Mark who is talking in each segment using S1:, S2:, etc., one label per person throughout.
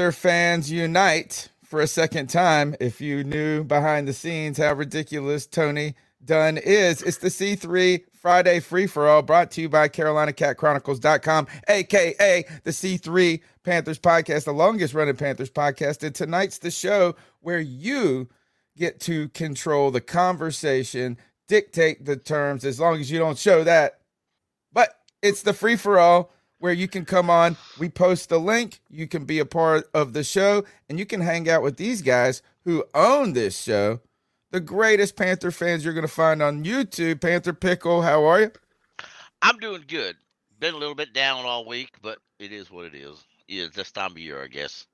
S1: Panther fans unite for a second time. If you knew behind the scenes how ridiculous Tony Dunn is, it's the C3 Friday free for all brought to you by CarolinaCatChronicles.com, aka the C3 Panthers podcast, the longest running Panthers podcast. And tonight's the show where you get to control the conversation, dictate the terms, as long as you don't show that. But it's the free for all where you can come on. We post the link. You can be a part of the show and you can hang out with these guys who own this show. The greatest Panther fans you're going to find on YouTube. Panther Pickle, how are you?
S2: I'm doing good. Been a little bit down all week, but it is what it is. Yeah, it's this time of year, I guess.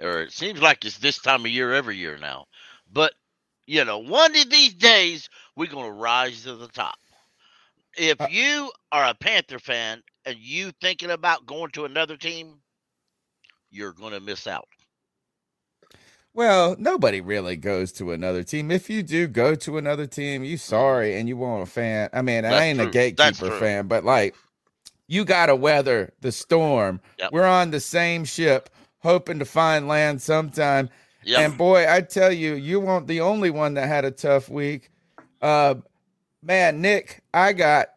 S2: Or it seems like it's this time of year every year now. But, you know, one of these days, we're going to rise to the top. If
S1: Uh,
S2: you are a Panther fan and you thinking about going to another team, you're going to miss out.
S1: Well, nobody really goes to another team. If you do go to another team, you sorry and you want a fan. I mean, I ain't
S2: true.
S1: a gatekeeper fan, but like you got to weather the storm.
S2: Yep.
S1: We're on the same ship, hoping to find land sometime.
S2: Yeah.
S1: And boy, I tell you, you weren't the only one that had a tough week. Uh, man, Nick, I got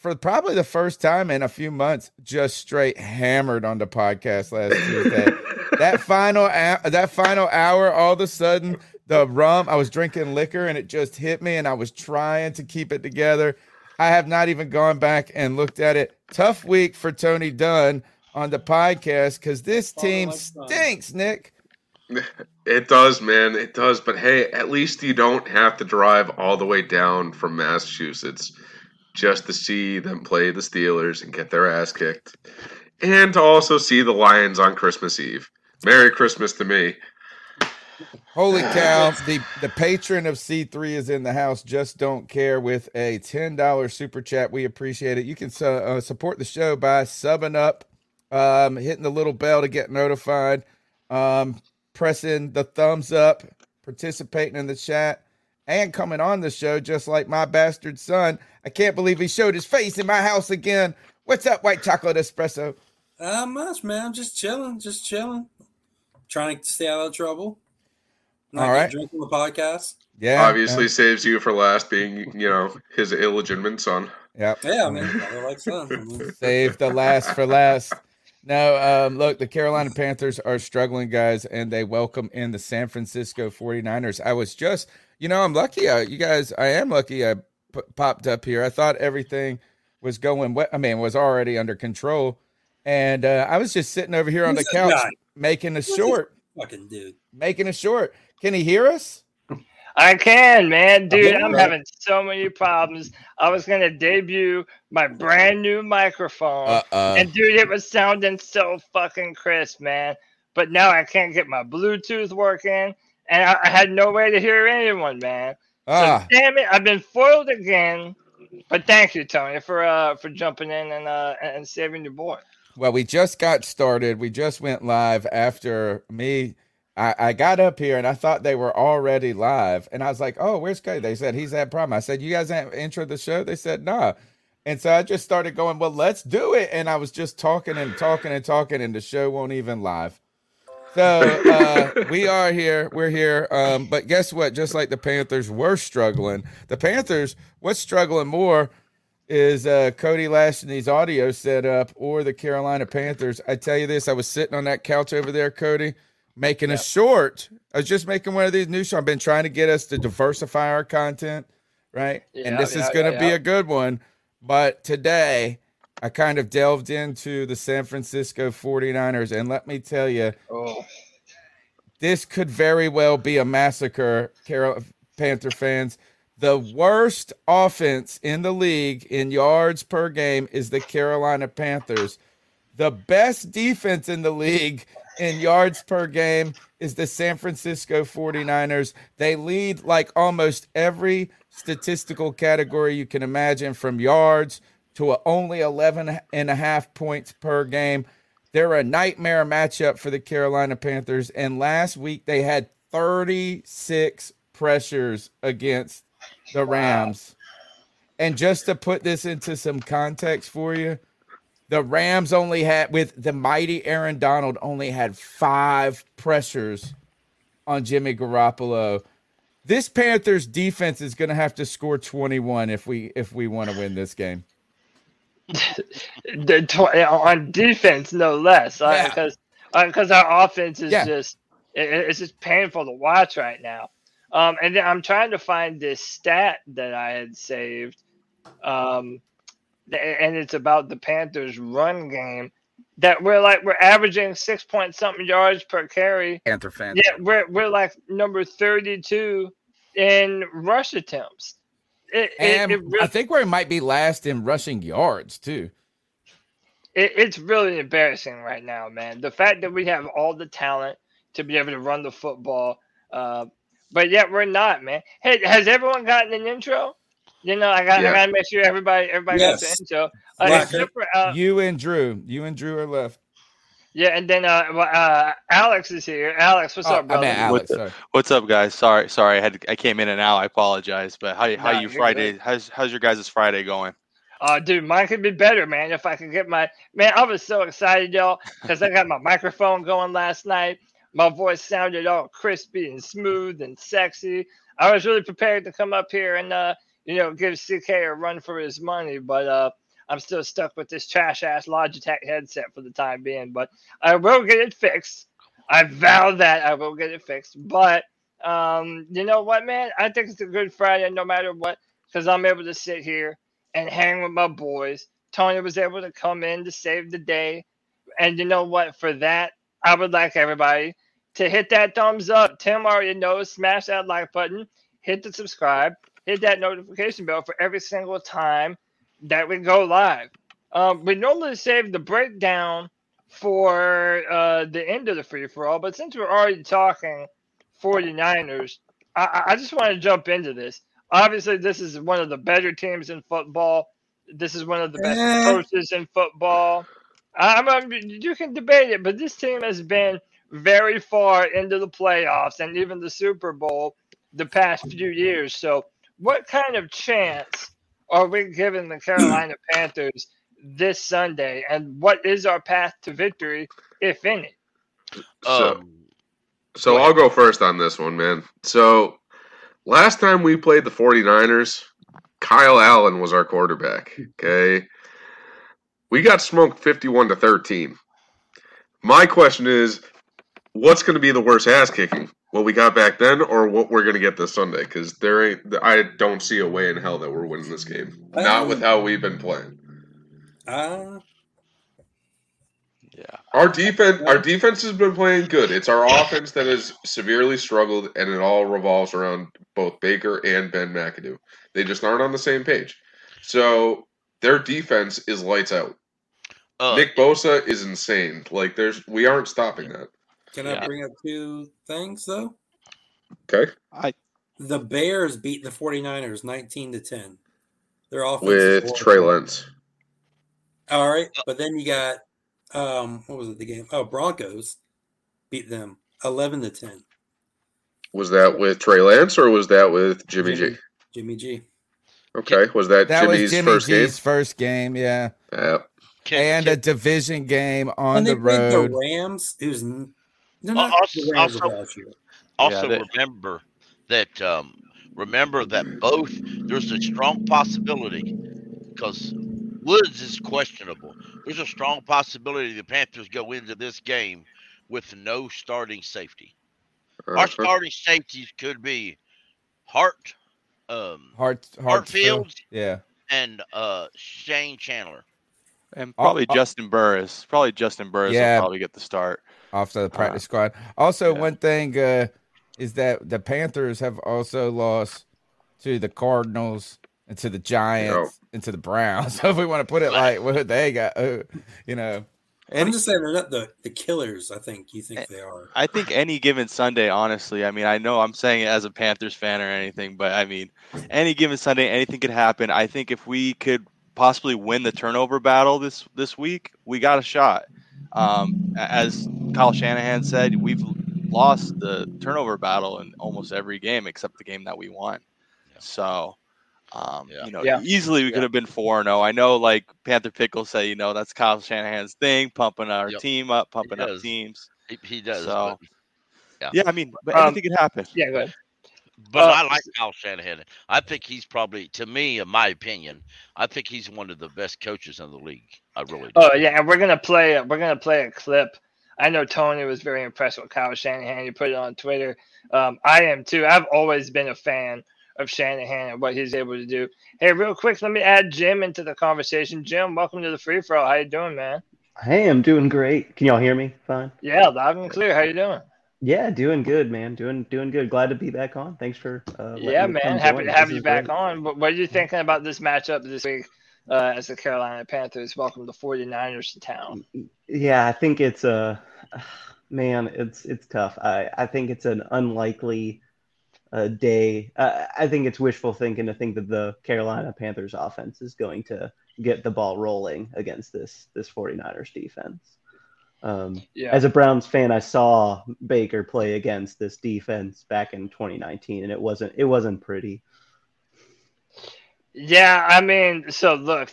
S1: for probably the first time in a few months, just straight hammered on the podcast last Tuesday. that final hou- that final hour, all of a sudden, the rum. I was drinking liquor and it just hit me, and I was trying to keep it together. I have not even gone back and looked at it. Tough week for Tony Dunn on the podcast because this team stinks, Nick.
S3: It does, man. It does. But hey, at least you don't have to drive all the way down from Massachusetts just to see them play the Steelers and get their ass kicked. And to also see the Lions on Christmas Eve. Merry Christmas to me.
S1: Holy cow! The the patron of C three is in the house. Just don't care with a ten dollars super chat. We appreciate it. You can su- uh, support the show by subbing up, um, hitting the little bell to get notified, um, pressing the thumbs up, participating in the chat, and coming on the show just like my bastard son. I can't believe he showed his face in my house again. What's up, white chocolate espresso?
S4: Not much, man. I'm just chilling, just chilling. Trying to stay out of trouble. Not
S1: All
S4: get
S1: right.
S4: drunk on the podcast.
S1: Yeah,
S3: Obviously saves you for last being, you know, his illegitimate son.
S1: yeah. Yep.
S4: Yeah, I mean, like fun. I mean,
S1: Save the last for last. No, um, look, the Carolina Panthers are struggling, guys, and they welcome in the San Francisco 49ers. I was just, you know, I'm lucky. I, you guys, I am lucky I p- popped up here. I thought everything was going, we- I mean, was already under control. And uh, I was just sitting over here on the
S4: Who's that
S1: couch
S4: guy?
S1: making a
S4: this
S1: short,
S4: fucking dude.
S1: making a short. Can he hear us?
S5: I can, man, dude. I'm
S1: right.
S5: having so many problems. I was gonna debut my brand new microphone,
S1: Uh-uh.
S5: and dude, it was sounding so fucking crisp, man. But now I can't get my Bluetooth working, and I, I had no way to hear anyone, man. So
S1: Ah,
S5: damn it, I've been foiled again. But thank you, Tony, for uh for jumping in and uh and saving your boy.
S1: Well, we just got started. We just went live after me. I, I got up here and I thought they were already live. And I was like, oh, where's Cody? They said he's had a problem. I said, you guys haven't intro the show? They said, nah. And so I just started going, well, let's do it. And I was just talking and talking and talking, and the show won't even live. So uh, we are here. We're here. Um, but guess what? Just like the Panthers were struggling, the Panthers, what's struggling more is uh, Cody Lashney's audio setup or the Carolina Panthers. I tell you this, I was sitting on that couch over there, Cody, making a short. I was just making one of these new shows. I've been trying to get us to diversify our content, right? and
S5: Yeah,
S1: this is going to be a good one. But today, I kind of delved into the San Francisco 49ers. And let me tell you,
S5: Oh,
S1: this could very well be a massacre, Carol Panther fans. The worst offense in the league in yards per game is the Carolina Panthers. The best defense in the league in yards per game is the San Francisco 49ers. They lead like almost every statistical category you can imagine from yards to a only 11 and a half points per game. They're a nightmare matchup for the Carolina Panthers. And last week they had 36 pressures against the Rams. And just to put this into some context for you, the Rams only had, with the mighty Aaron Donald, only had five pressures on Jimmy Garoppolo. This Panthers defense is going to have to score 21 if we if we want to win this game.
S5: The tw- on defense, no less,
S1: Yeah.
S5: because because our offense is
S1: Yeah.
S5: just it, it's just painful to watch right now. Um, and then I'm trying to find this stat that I had saved, um, and it's about the Panthers' run game. That we're like we're averaging six point something yards per carry.
S1: Panther fans.
S5: Yeah, we're we're like number 32 in rush attempts. It, it,
S1: And
S5: it really-
S1: I think we might be last in rushing yards too.
S5: it, it's really embarrassing right now, man. The fact that we have all the talent to be able to run the football, uh, but yet we're not, man. Hey, has everyone gotten an intro? You know, I got
S3: Yeah.
S5: I got to make sure everybody everybody got
S4: Yes.
S5: the intro. Uh,
S4: Blacker.
S5: except for, uh,
S1: you and Drew, you and Drew are left.
S5: Yeah, and then uh, well, uh, Alex is here. Alex, what's
S1: Oh,
S5: up,
S1: I
S5: brother?
S1: meant Alex.
S6: What
S1: Sorry.
S6: What's up, guys? Sorry, sorry, I had I came in and out. I apologize, but how how
S5: Nah,
S6: you Friday?
S5: good.
S6: How's how's your guys' Friday going?
S5: Uh, dude, mine could be better, man. If I could get my man, I was so excited, y'all, because I got my microphone going last night. My voice sounded all crispy and smooth and sexy. I was really prepared to come up here and uh, you know, give CK a run for his money, but uh, I'm still stuck with this trash ass Logitech headset for the time being. But I will get it fixed. I vow that I will get it fixed. But um, you know what, man? I think it's a good Friday, no matter what, because I'm able to sit here and hang with my boys. Tony was able to come in to save the day. And you know what? For that, I would like everybody to hit that thumbs up. Tim already knows, smash that like button, hit the subscribe, hit that notification bell for every single time that we go live. Um, we normally save the breakdown for uh, the end of the free for all, but since we're already talking 49ers, I, I- just want to jump into this. Obviously, this is one of the better teams in football. This is one of the best
S4: Eh.
S5: coaches in football. I'm, I'm, you can debate it, but this team has been very far into the playoffs and even the Super Bowl the past few years. So, what kind of chance are we giving the Carolina Panthers this Sunday? And what is our path to victory, if any?
S3: So,
S2: Um,
S3: so I'll go first on this one, man. So last time we played the 49ers, Kyle Allen was our quarterback. Okay. We got smoked 51 to 13. My question is, what's going to be the worst ass kicking? What we got back then, or what we're going to get this Sunday? Because there ain't, I don't see a way in hell that we're winning this game. Not with how we've been playing.
S4: Uh,
S6: Yeah,
S3: Our defense, our defense has been playing good. It's our offense that has severely struggled, and it all revolves around both Baker and Ben McAdoo. They just aren't on the same page. So their defense is lights out.
S2: uh,
S3: Nick Bosa is insane. Like there's, we aren't stopping that.
S4: Can
S6: Yeah.
S4: I bring up two things though?
S3: Okay, I
S4: The Bears beat the 49ers 19 to 10. They're off
S3: with. Trey Lance.
S4: All right, but then you got um what was it the game? Oh, Broncos beat them 11 to 10.
S3: Was that with Trey Lance or was that with Jimmy G?
S4: Jimmy G.
S3: Okay, was that,
S1: That
S3: Jimmy's
S1: was Jimmy
S3: first
S1: G's
S3: game?
S1: first game, yeah,
S3: Yeah.
S2: Can,
S1: and
S2: can-
S1: a division game on
S4: When they
S1: the
S4: played
S1: road.
S4: the Rams, it was n- they're
S2: Al-
S4: not
S2: also-
S4: the Rams
S2: also-
S4: last year.
S2: also
S6: they-
S2: remember that um, remember that both there's a strong possibility because Woods is questionable. There's a strong possibility the Panthers go into this game with no starting safety. Our
S3: Uh-huh.
S2: starting safeties could be Hart, um,
S1: Hart, Hartsfield,
S2: Hartsfield,
S1: yeah.
S2: and uh, Sean Chandler.
S6: And probably
S1: oh.
S6: Juston Burris. Probably Juston Burris
S1: Yeah.
S6: will probably get the start.
S1: Off the practice
S6: Uh,
S1: squad. Also,
S6: yeah.
S1: one thing uh, is that the Panthers have also lost to the Cardinals and to the Giants and to the Browns. So if we want to put it like what they got, uh, you know,
S4: I'm just saying they're not the, the killers. I think you think they are.
S6: I think any given Sunday, honestly. I mean, I know I'm saying it as a Panthers fan or anything, but I mean, any given Sunday, anything could happen. I think if we could possibly win the turnover battle this this week, we got a shot. Um, as Kyle Shanahan said, we've lost the turnover battle in almost every game except the game that we won. So, um,
S2: Yeah.
S6: you know,
S5: Yeah.
S6: easily we could have been four zero. I know, like Panther Pickle say, you know, that's Kyle Shanahan's thing, pumping our
S2: Yep.
S6: team up, pumping up teams.
S2: He, he does.
S6: So-
S2: but Yeah.
S6: Yeah, I mean, but
S5: Um,
S6: anything could happen.
S5: Yeah, go ahead.
S2: But
S5: Uh,
S2: I like Kyle Shanahan. I think he's probably, to me, in my opinion, I think he's one of the best coaches in the league. I really do.
S5: Oh yeah, and we're gonna play. We're gonna play a clip. I know Tony was very impressed with Kyle Shanahan. He put it on Twitter. Um, I am too. I've always been a fan of Shanahan and what he's able to do. Hey, real quick, let me add Jim into the conversation. Jim, welcome to the free for all. How you doing, man?
S7: Hey, I'm doing great. Can y'all hear me? Fine.
S5: Yeah, loud and clear. How you doing?
S7: Yeah, doing good, man. Doing doing good. Glad to be back on. Thanks for uh,
S5: yeah, man. Happy to have you back
S7: great.
S5: on. What, what are you thinking about this matchup this week uh, as the Carolina Panthers welcome the 49ers to town?
S7: Yeah, I think it's a man. It's it's tough. I I think it's an unlikely uh, day. Uh, I think it's wishful thinking to think that the Carolina Panthers offense is going to get the ball rolling against this this 49ers defense. Um,
S5: Yeah.
S7: As a Browns fan, I saw Baker play against this defense back in 2019, and it wasn't it wasn't pretty.
S5: Yeah, I mean, so look,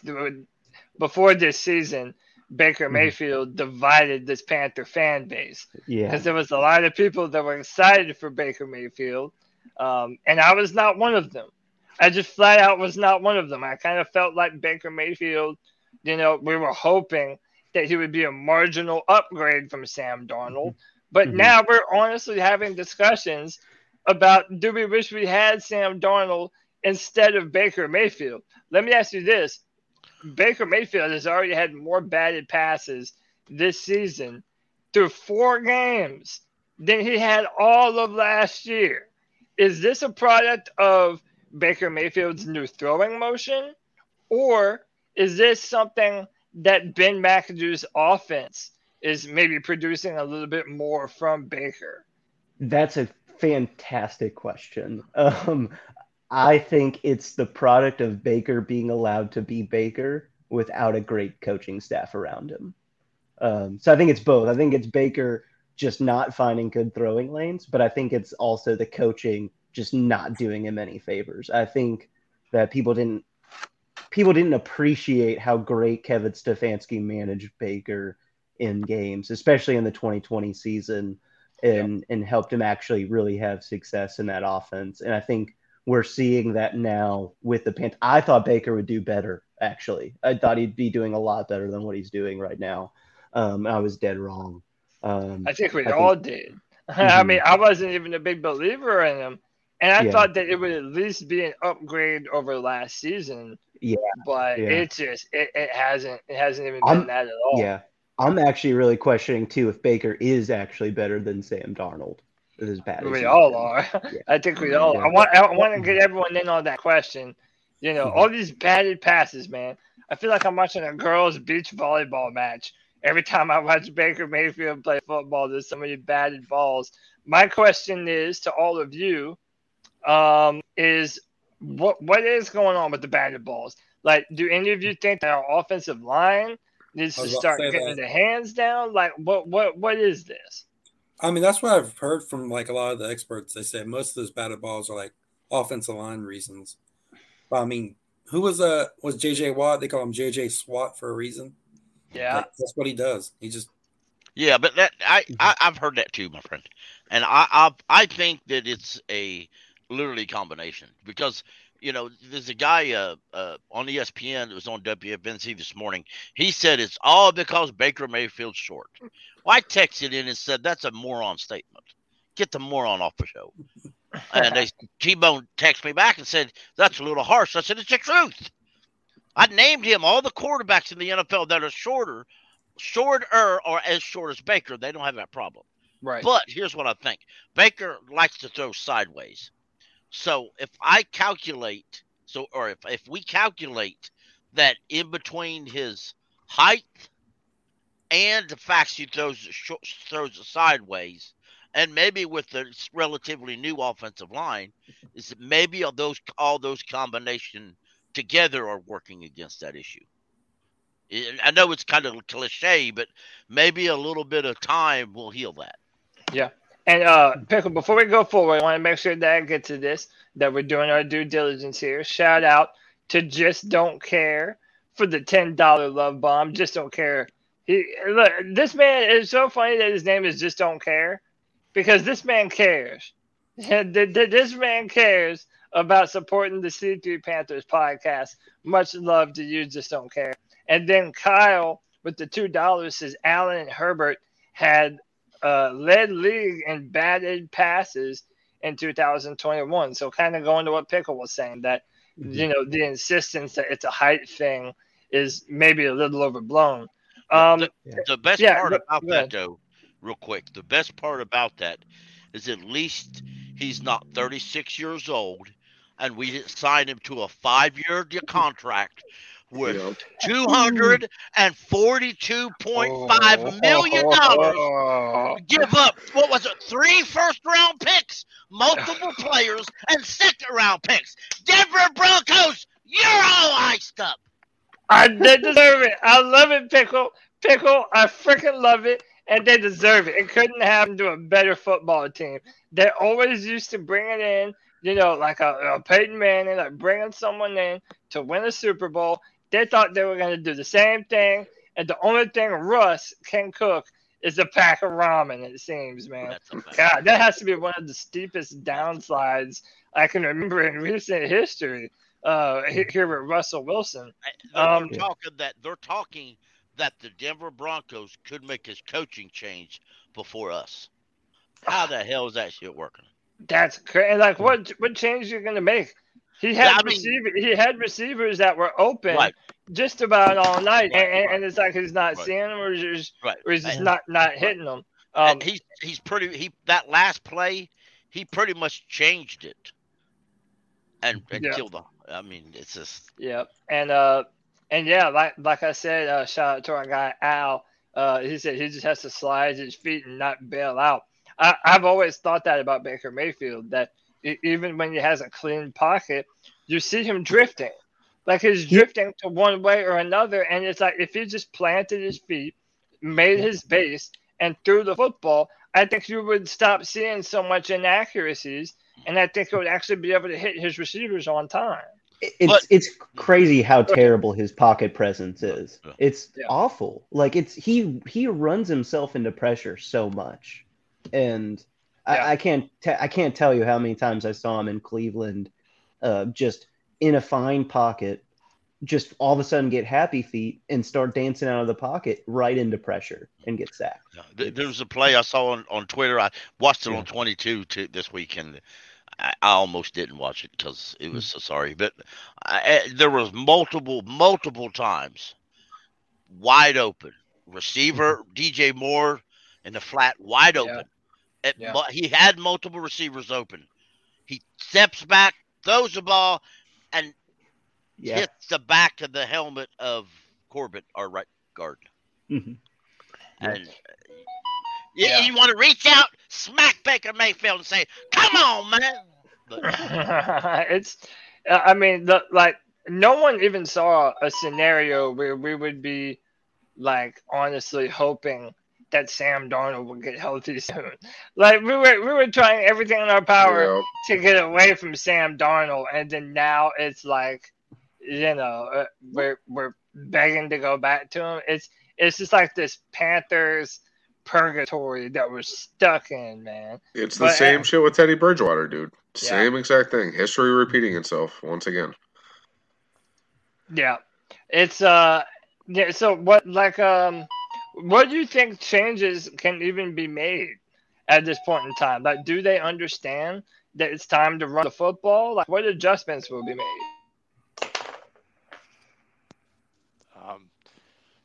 S5: before this season, Baker
S7: Mhm.
S5: Mayfield divided this Panther fan base
S7: Yeah,
S5: because there was a lot of people that were excited for Baker Mayfield, um, and I was not one of them. I just flat out was not one of them. I kind of felt like Baker Mayfield, you know, we were hoping that he would be a marginal upgrade from Sam Darnold, but
S7: Mhm.
S5: now we're honestly having discussions about do we wish we had Sam Darnold instead of Baker Mayfield? Let me ask you this. Baker Mayfield has already had more batted passes this season through four games than he had all of last year. Is this a product of Baker Mayfield's new throwing motion? Or is this something that Ben McAdoo's offense is maybe producing a little bit more from Baker?
S7: that's a fantastic question. Um, I think it's the product of Baker being allowed to be Baker without a great coaching staff around him. Um, so I think it's both. I think it's Baker just not finding good throwing lanes, but I think it's also the coaching just not doing him any favors. I think that people didn't people didn't appreciate how great Kevin Stefanski managed Baker in games, especially in the 2020 season, and and helped him actually really have success in that offense. And I think we're seeing that now with the Panthers. I thought Baker would do better. Actually, I thought he'd be doing a lot better than what he's doing right now. Um, I was dead wrong. Um,
S5: I think we
S7: I
S5: all
S7: think-
S5: did. I
S7: Mhm.
S5: mean, I wasn't even a big believer in him, and I
S7: Yeah.
S5: thought that it would at least be an upgrade over last season.
S7: Yeah,
S5: but
S7: yeah.
S5: it just it, it hasn't it hasn't even
S7: I'm-
S5: been that at all.
S7: yeah. I'm actually really questioning too if Baker is actually better than Sam Darnold. As bad
S5: we all are.
S7: Yeah.
S5: I think we all.
S7: Yeah.
S5: I want I want to get everyone in on that question. You know,
S7: Mhm.
S5: all these batted passes, man. I feel like I'm watching a girls' beach volleyball match. Every time I watch Baker Mayfield play football, there's so many batted balls. My question is to all of you, um, is what what is going on with the batted balls? Like, do any of you think that our offensive line needs to
S4: was about to
S5: start
S4: say
S5: getting
S4: that.
S5: the hands down? Like, what what what is this?
S4: I mean, that's what I've heard from like a lot of the experts. They say most of those batted balls are like offensive line reasons. But I mean, who was uh was JJ Watt? They call him JJ SWAT for a reason.
S5: Yeah.
S4: Like, that's what he does. He just
S2: Yeah, but that I, I I've heard that too, my friend, and I I I think that it's a literally combination because you know there's a guy uh, uh on ESPN that was on WFNZ this morning. He said it's all because Baker Mayfield's short. Well, I texted in and said that's a moron statement. Get the moron off the show. And they T-Bone texted me back and said that's a little harsh. I said it's the truth. I named him all the quarterbacks in the NFL that are shorter shorter or as short as Baker, they don't have that problem.
S5: Right.
S2: But here's what I think Baker likes to throw sideways. So if I calculate, so or if, if we calculate that in between his height and the fact he throws throws it sideways, and maybe with the relatively new offensive line, is that maybe all those all those combination together are working against that issue. I know it's kind of cliche, but maybe a little bit of time will heal that.
S5: Yeah. And uh Pickle, before we go forward, I want to make sure that I get to this, that we're doing our due diligence here. Shout out to Just Don't Care for the ten dollar love bomb. Just don't care. He look, this man is so funny that his name is Just Don't Care because this man cares. this man cares about supporting the C3 Panthers podcast. Much love to you, Just Don't Care. And then Kyle with the two dollars says Allen and Herbert had uh, led league in batted passes in 2021. So kind of going to what Pickle was saying that
S7: Mm-hmm.
S5: you know the insistence that it's a height thing is maybe a little overblown. Um,
S2: the, the best
S5: yeah,
S2: part about
S5: go
S2: that, though, real quick, the best part about that is at least he's not 36 years old, and we didn't sign him to a five-year contract with 242.5 million dollars. Give up what was it? Three first-round picks, multiple players, and second-round picks. Denver Broncos, you're all iced up.
S5: I they deserve it. I love it, Pickle. Pickle, I freaking love it. And they deserve it. It couldn't happen to a better football team. They always used to bring it in, you know, like a, a Peyton Manning, like bringing someone in to win a Super Bowl. They thought they were going to do the same thing. And the only thing Russ can cook is a pack of ramen, it seems, man.
S2: That's a fact.
S5: God, that has to be one of the steepest downsides I can remember in recent history uh, here with Russell Wilson.
S2: They're
S5: Um,
S2: talking that they're talking that the Denver Broncos could make his coaching change before us. How the hell is that shit working?
S5: That's crazy. Like, what what change you're gonna make? He had
S2: I mean-
S5: receiver, he had receivers that were open
S2: Right.
S5: just about all night,
S2: Right,
S5: and, and,
S2: right.
S5: and it's like he's not seeing them, or he's just, or he's just not not hitting them. Um,
S2: and he's he's pretty he that last play he pretty much changed it and, and
S5: Yeah.
S2: killed them. I mean, it's just
S5: yeah, and uh, and yeah, like like I said, uh, shout out to our guy Al. Uh, he said he just has to slide his feet and not bail out. I, I've always thought that about Baker Mayfield that even when he has a clean pocket, you see him drifting. Like he's drifting to one way or another. And it's like if he just planted his feet, made his base, and threw the football, I think you would stop seeing so much inaccuracies. And I think he would actually be able to hit his receivers on time.
S7: It's
S2: But-
S7: it's crazy how terrible his pocket presence is. It's
S5: Yeah.
S7: awful. Like it's he he runs himself into pressure so much, and
S5: Yeah.
S7: I, I can't te- I can't tell you how many times I saw him in Cleveland, uh, just in a fine pocket, just all of a sudden get happy feet and start dancing out of the pocket right into pressure and get sacked.
S2: Yeah, there was a play I saw on, on Twitter. I watched it
S7: Yeah.
S2: on 22 to this weekend. I, I almost didn't watch it because it was so sorry. But I, there was multiple, multiple times wide open receiver DJ Moore in the flat wide open. It-
S5: Yeah.
S2: he had multiple receivers open. He steps back, throws the ball, and
S7: Yeah.
S2: hits the back of the helmet of Corbett, our right guard.
S7: Mhm. Yeah.
S2: And you,
S5: Yeah.
S2: you want to reach out, smack Baker Mayfield, and say, "Come on, man!" But
S5: it's, I mean, the, like no one even saw a scenario where we would be like honestly hoping that Sam Darnold would get healthy soon. Like we were, we were trying everything in our power to get away from Sam Darnold, and then now it's like you know, uh, we're we're begging to go back to him. It's it's just like this Panthers purgatory that we're stuck in, man.
S3: It's the
S5: But,
S3: same
S5: uh,
S3: shit with Teddy Bridgewater, dude.
S5: Yeah.
S3: Same exact thing. History repeating itself once again.
S5: Yeah, it's uh, yeah. So what, like, um, what do you think changes can even be made at this point in time? Like, do they understand that it's time to run the football? Like, what adjustments will be made?
S6: Um,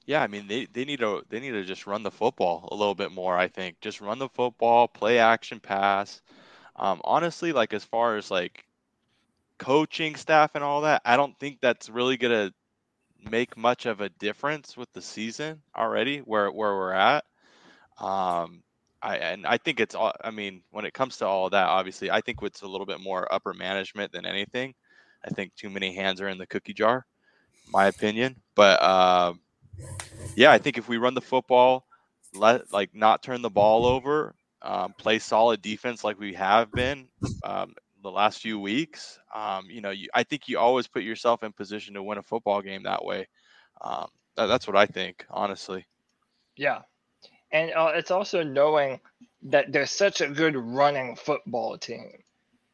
S6: yeah, I mean they, they need to they need to just run the football a little bit more. I think just run the football, play action pass. Um, honestly, like as far as like coaching staff and all that, I don't think that's really gonna make much of a difference with the season already where where we're at. Um, I and I think it's all. I mean, when it comes to all that, obviously, I think it's a little bit more upper management than anything. I think too many hands are in the cookie jar, my opinion. But um, yeah, I think if we run the football, let like not turn the ball over, um, play solid defense like we have been um, the last few weeks, um, you know, you, I think you always put yourself in position to win a football game that way. Um, that, that's what I think, honestly.
S5: Yeah, and uh, it's also knowing that there's such a good running football team.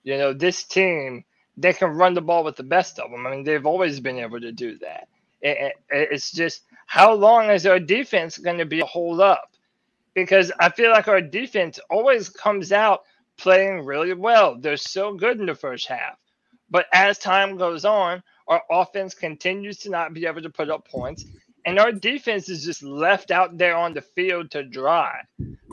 S5: You know, this team they can run the ball with the best of them. I mean, they've always been able to do that. It, it, it's just how long is our defense going to be hold up? Because I feel like our defense always comes out playing really well. They're so good in the first half. But as time goes on, our offense continues to not be able to put up points. And our defense is just left out there on the field to dry.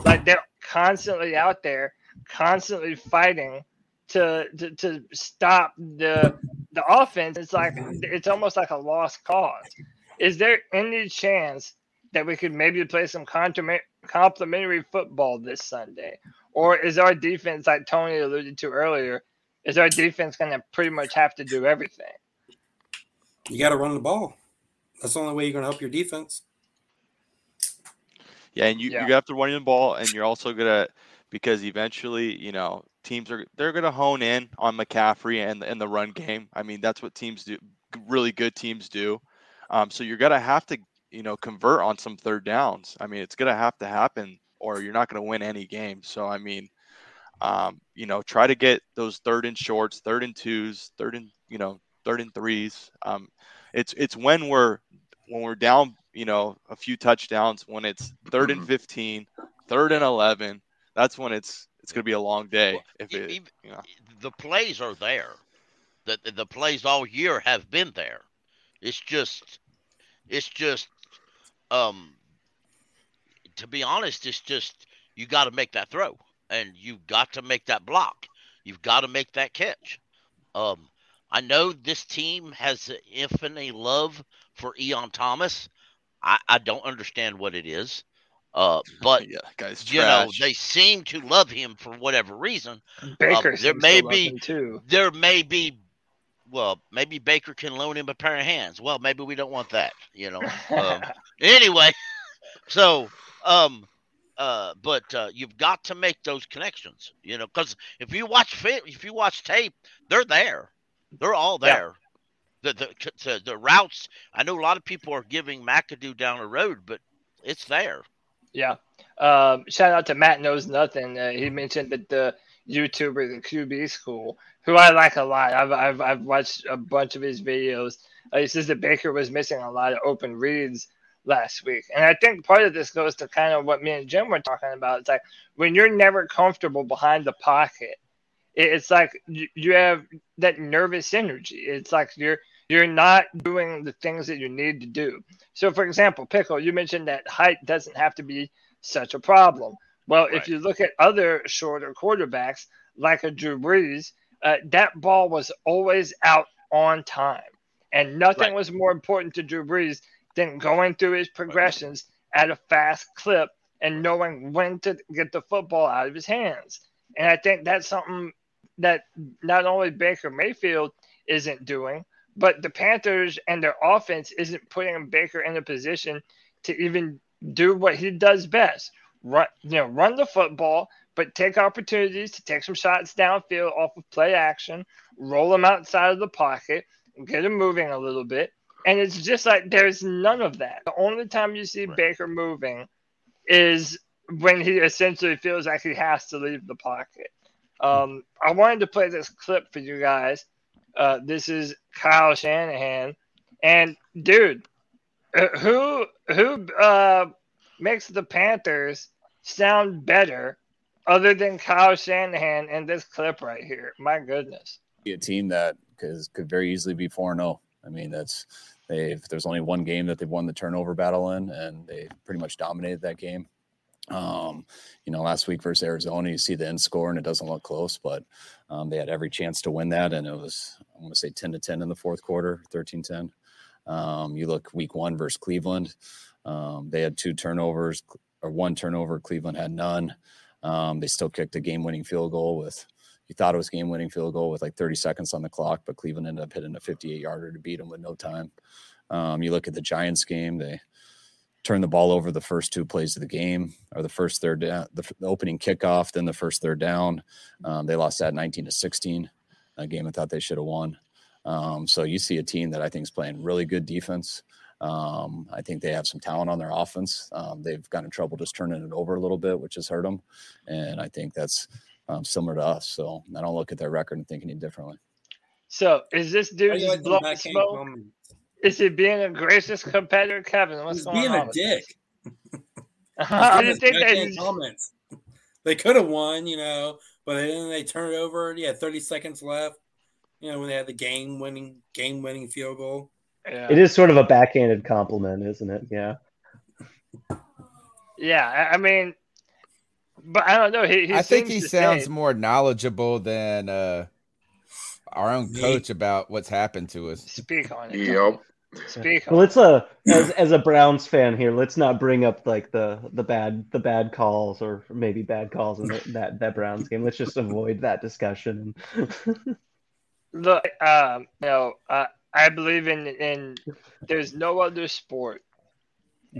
S5: Like they're constantly out there, constantly fighting to to, to stop the the offense. It's like it's almost like a lost cause. Is there any chance that we could maybe play some compliment- complimentary football this Sunday? Or is our defense, like Tony alluded to earlier, is our defense going to pretty much have to do everything?
S4: You got to run the ball. That's the only way you're going to help your defense.
S6: Yeah, and you,
S5: Yeah.
S6: you have to run the ball, and you're also gonna because eventually, you know, teams are they're gonna hone in on McCaffrey and and the run game. I mean, that's what teams do. Really good teams do. Um, so you're gonna have to, you know, convert on some third downs. I mean, it's gonna have to happen, or you're not gonna win any game. So I mean, um, you know, try to get those third and shorts, third and twos, third and you know, third and threes. Um, it's it's when we're when we're down, you know, a few touchdowns, when it's third and 15, third and 11, that's when it's it's going to be a long day. If it,
S2: even-
S6: you know,
S2: the plays are there. The, the the plays all year have been there. It's just it's just um to be honest, it's just you got to make that throw and you've got to make that block. You've got to make that catch. Um I know this team has an infinite love for Ian Thomas. I, I don't understand what it is. Uh, but
S6: yeah, guys,
S2: you know they seem to love him for whatever reason.
S5: Baker
S2: there
S5: seems
S2: may
S5: to love
S2: be-
S5: him too.
S2: there may be well maybe baker can loan him a pair of hands well maybe we don't want that you know um, anyway so um uh but uh you've got to make those connections you know because if you watch if you watch tape they're there they're all
S5: Yeah.
S2: there the, the the the routes i know a lot of people are giving mcadoo down the road but it's there
S5: Yeah. Um, shout out to Matt Knows Nothing. Uh, he mentioned that the YouTuber, the QB School, who I like a lot. I've I've, I've watched a bunch of his videos. Uh, he says that Baker was missing a lot of open reads last week, and I think part of this goes to kind of what me and Jim were talking about. It's like when you're never comfortable behind the pocket, it's like you, have that nervous energy. It's like you're you're not doing the things that you need to do. So, for example, Pickle, you mentioned that height doesn't have to be such a problem. Well,
S2: Right.
S5: if you look at other shorter quarterbacks like a Drew Brees, uh, that ball was always out on time. And nothing
S2: Right.
S5: was more important to Drew Brees than going through his progressions at a fast clip and knowing when to get the football out of his hands. And I think that's something that not only Baker Mayfield isn't doing, but the Panthers and their offense isn't putting Baker in a position to even do what he does best. Run, you know, run the football, but take opportunities to take some shots downfield off of play action, roll them outside of the pocket, get him moving a little bit. And it's just like there's none of that. The only time you see
S6: Right.
S5: Baker moving is when he essentially feels like he has to leave the pocket. Um, I wanted to play this clip for you guys. Uh, this is Kyle Shanahan, and dude, uh, who who uh, makes the Panthers sound better other than Kyle Shanahan in this clip right here? My goodness.
S8: be a team that cause, could very easily be 4 0. I mean, that's they've there's only one game that they've won the turnover battle in, and they pretty much dominated that game. Um, you know, last week versus Arizona, you see the end score and it doesn't look close, but um, they had every chance to win that. And it was, I want to say 10 to 10 in the fourth quarter, 13 10. Um, you look week one versus Cleveland, um, they had two turnovers or one turnover. Cleveland had none. Um, they still kicked a game winning field goal with, you thought it was game winning field goal with like 30 seconds on the clock, but Cleveland ended up hitting a 58 yarder to beat them with no time. Um, you look at the Giants game, they turned the ball over the first two plays of the game or the first third down, the, the opening kickoff, then the first third down. Um, they lost that 19 to 16, a game I thought they should have won. Um, so you see a team that I think is playing really good defense. Um, I think they have some talent on their offense. Um, they've gotten in trouble just turning it over a little bit, which has hurt them. And I think that's um, similar to us. So I don't look at their record and think any differently.
S5: So is this dude just blowing smoke?
S4: comments?
S5: Is he being a gracious competitor, Kevin? What's
S4: He's
S5: going
S4: being
S5: on?
S4: a dick.
S5: this? I just think that
S4: Backhand comments. They could have won, you know, but then they turn it over. Yeah, 30 seconds left. You know, when they had the game winning game winning field goal.
S5: yeah.
S7: It is sort of a backhanded compliment, isn't it? Yeah.
S5: Yeah, I- I mean, but I don't know. He, he
S1: I think he sounds
S5: say-
S1: more knowledgeable than uh, our own coach about what's happened to us.
S5: Speak on it.
S3: Yep.
S5: Speak
S7: Well,
S5: on it.
S7: let's uh, as as a Browns fan here, let's not bring up like the the bad the bad calls or maybe bad calls in the, that that Browns game. Let's just avoid that discussion.
S5: Look, um, you know, uh, I believe in in there's no other sport,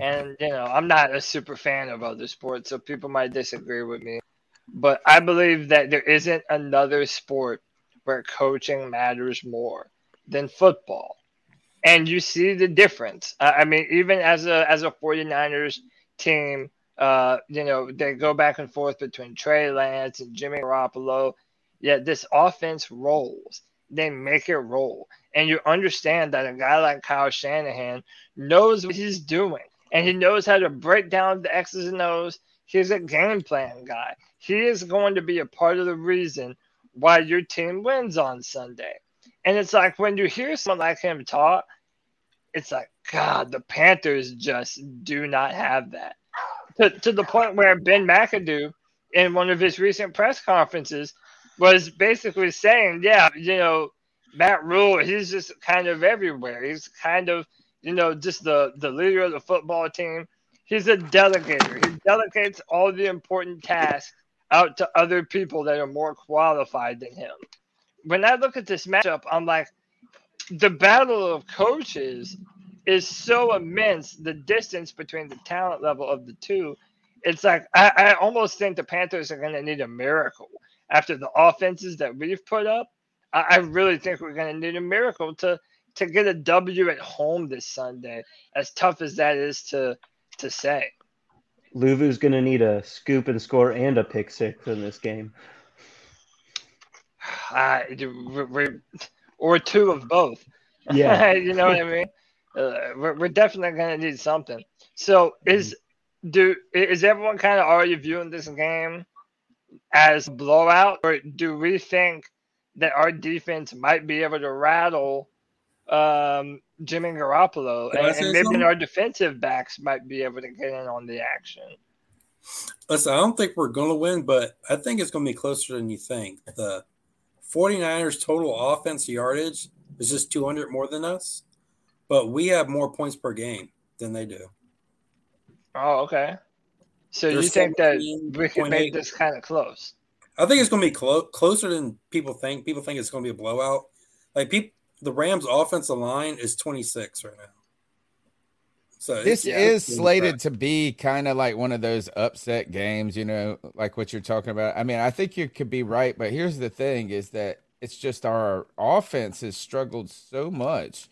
S5: and you know, I'm not a super fan of other sports, so people might disagree with me, but I believe that there isn't another sport where coaching matters more than football, and you see the difference. I mean, even as a as a 49ers team, uh, you know, they go back and forth between Trey Lance and Jimmy Garoppolo. Yet this offense rolls. They make it roll. And you understand that a guy like Kyle Shanahan knows what he's doing. And he knows how to break down the X's and O's. He's a game plan guy. He is going to be a part of the reason why your team wins on Sunday. And it's like when you hear someone like him talk, it's like, God, the Panthers just do not have that. To, to the point where Ben McAdoo, in one of his recent press conferences, was basically saying, yeah, you know, Matt Rhule, he's just kind of everywhere. He's kind of, you know, just the, the leader of the football team. He's a delegator. He delegates all the important tasks out to other people that are more qualified than him. When I look at this matchup, I'm like, the battle of coaches is so immense. The distance between the talent level of the two, it's like I, I almost think the Panthers are going to need a miracle after the offenses that we've put up. I, I really think we're going to need a miracle to to get a W at home this Sunday. As tough as that is to to say.
S7: Luvu's gonna need a scoop and score and a pick six in this game.
S5: Uh, or two of both.
S7: Yeah.
S5: you know what I mean. Uh, we're, we're definitely going to need something. So is do is everyone kind of already viewing this game as blowout, or do we think that our defense might be able to rattle um, Jimmy Garoppolo,
S4: Can
S5: and, and maybe
S4: something?
S5: our defensive backs might be able to get in on the action?
S4: Listen, I don't think we're going to win, but I think it's going to be closer than you think. The 49ers total offense yardage is just 200 more than us, but we have more points per game than they do.
S5: Oh, okay. So
S4: They're
S5: you think that we can make this kind of close?
S4: I think it's going to be clo- closer than people think. People think it's going to be a blowout. Like people, the Rams' offensive line is 26 right now. So
S1: This
S4: it's-
S1: is slated to be kind of like one of those upset games, you know, like what you're talking about. I mean, I think you could be right, but here's the thing is that it's just our offense has struggled so much,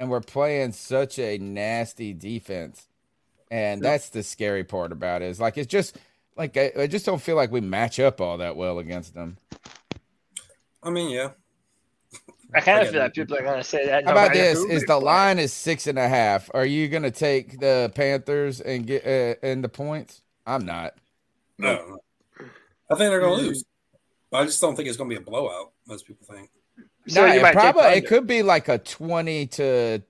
S1: and we're playing such a nasty defense, and that's the scary part about it. Is like it's just like I, I just don't feel like we match up all that well against them.
S4: I mean, yeah.
S5: I kind of feel like people are going to say that.
S1: How about this? Is the line is six and a half? Are you gonna take the Panthers and get uh, in the points? I'm not.
S4: No, I think they're going to lose. But I just don't think it's going to be a blowout. Most people think.
S5: So
S1: Nah,
S5: you
S1: it
S5: might
S1: probably it could be like a twenty to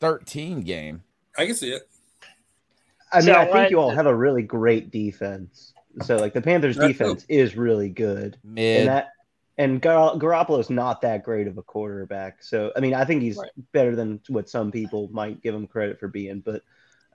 S1: thirteen game.
S4: I can see it.
S7: I mean,
S5: So
S7: I think
S5: what-
S7: you all have a really great defense. So, like, the Panthers' defense is really good,
S1: Mid.
S7: and that and Gar- Garoppolo's not that great of a quarterback. So, I mean, I think he's
S5: Right.
S7: better than what some people might give him credit for being. But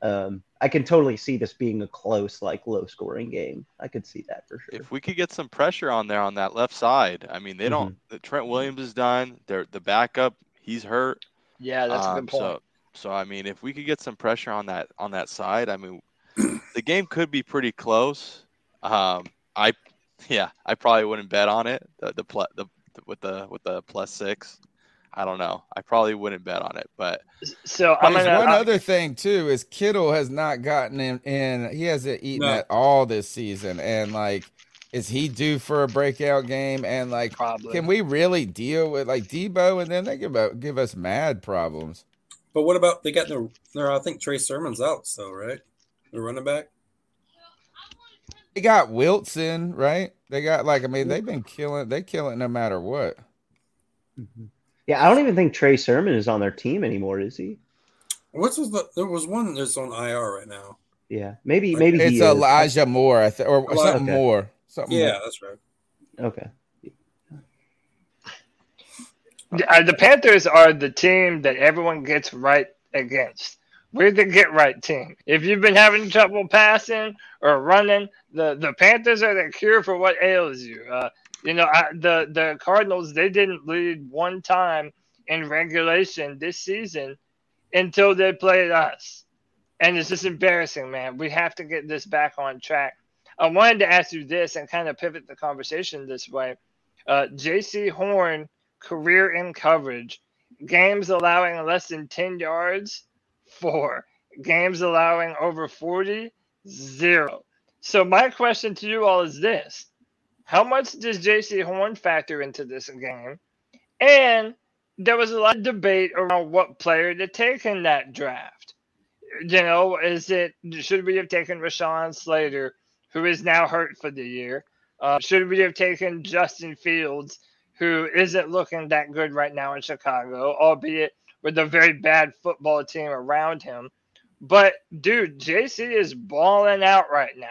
S7: um, I can totally see this being a close, like, low-scoring game. I could see that for sure.
S6: If we could get some pressure on there on that left side, I mean, they don't. the Trent Williams is done. They're the backup. He's hurt.
S5: Yeah, that's a
S6: Um,
S5: good point.
S6: So, so I mean, if we could get some pressure on that on that side, I mean, the game could be pretty close. Um, I, yeah, I probably wouldn't bet on it. The the, pl- the with the with the plus six. I don't know. I probably wouldn't bet on it, but
S5: so I'm
S1: there's
S5: gonna.
S1: one
S5: I-
S1: other thing too is Kittle has not gotten in, in he hasn't eaten
S4: No.
S1: at all this season, and like, is he due for a breakout game? And like,
S5: Probably.
S1: can we really deal with like Deebo and then they give out, give us mad problems?
S4: But what about they got their, their I think Trey Sermon's out, so right? The running back.
S1: They got Wilson, right? They got like I mean they've been killing they kill it no matter what.
S7: Mhm. Yeah, I don't even think Trey Sermon is on their team anymore, is he?
S4: What's was the? There was one that's on IR right now.
S7: Yeah, maybe maybe he
S1: It's
S7: is.
S1: Elijah Moore, I th- or, or
S4: Elijah-
S1: something
S7: Okay.
S1: more. Something
S4: Yeah,
S1: more.
S4: that's right.
S7: Okay.
S5: Uh, the Panthers are the team that everyone gets right against. We're the get right team. If you've been having trouble passing or running, the, the Panthers are the cure for what ails you. Uh, you know, I, the the Cardinals they didn't lead one time in regulation this season until they played us, and it's just embarrassing, man. We have to get this back on track. I wanted to ask you this and kind of pivot the conversation this way. Uh, J.C. Horn career in coverage. Games allowing less than 10 yards, four. Games allowing over 40, zero. So, my question to you all is this How much does JC Horn factor into this game? And there was a lot of debate around what player to take in that draft. You know, is it should we have taken Rashawn Slater, who is now hurt for the year? Uh, should we have taken Justin Fields, who isn't looking that good right now in Chicago, albeit with a very bad football team around him? But dude, JC is balling out right now.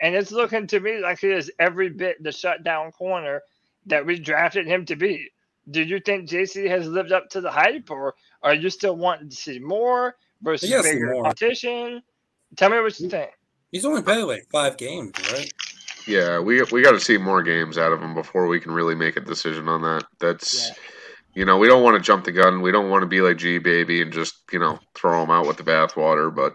S5: And it's looking to me like he is every bit the shutdown corner that we drafted him to be. Do you think JC has lived up to the hype, or are you still wanting to see more versus
S4: He see
S5: bigger
S4: more.
S5: competition? Tell me what you think.
S4: He's only played like five games, right?
S3: Yeah, we we got to see more games out of him before we can really make a decision on that. That's
S5: Yeah.
S3: You know, we don't want to jump the gun. We don't want to be like G baby and just you know throw him out with the bathwater. But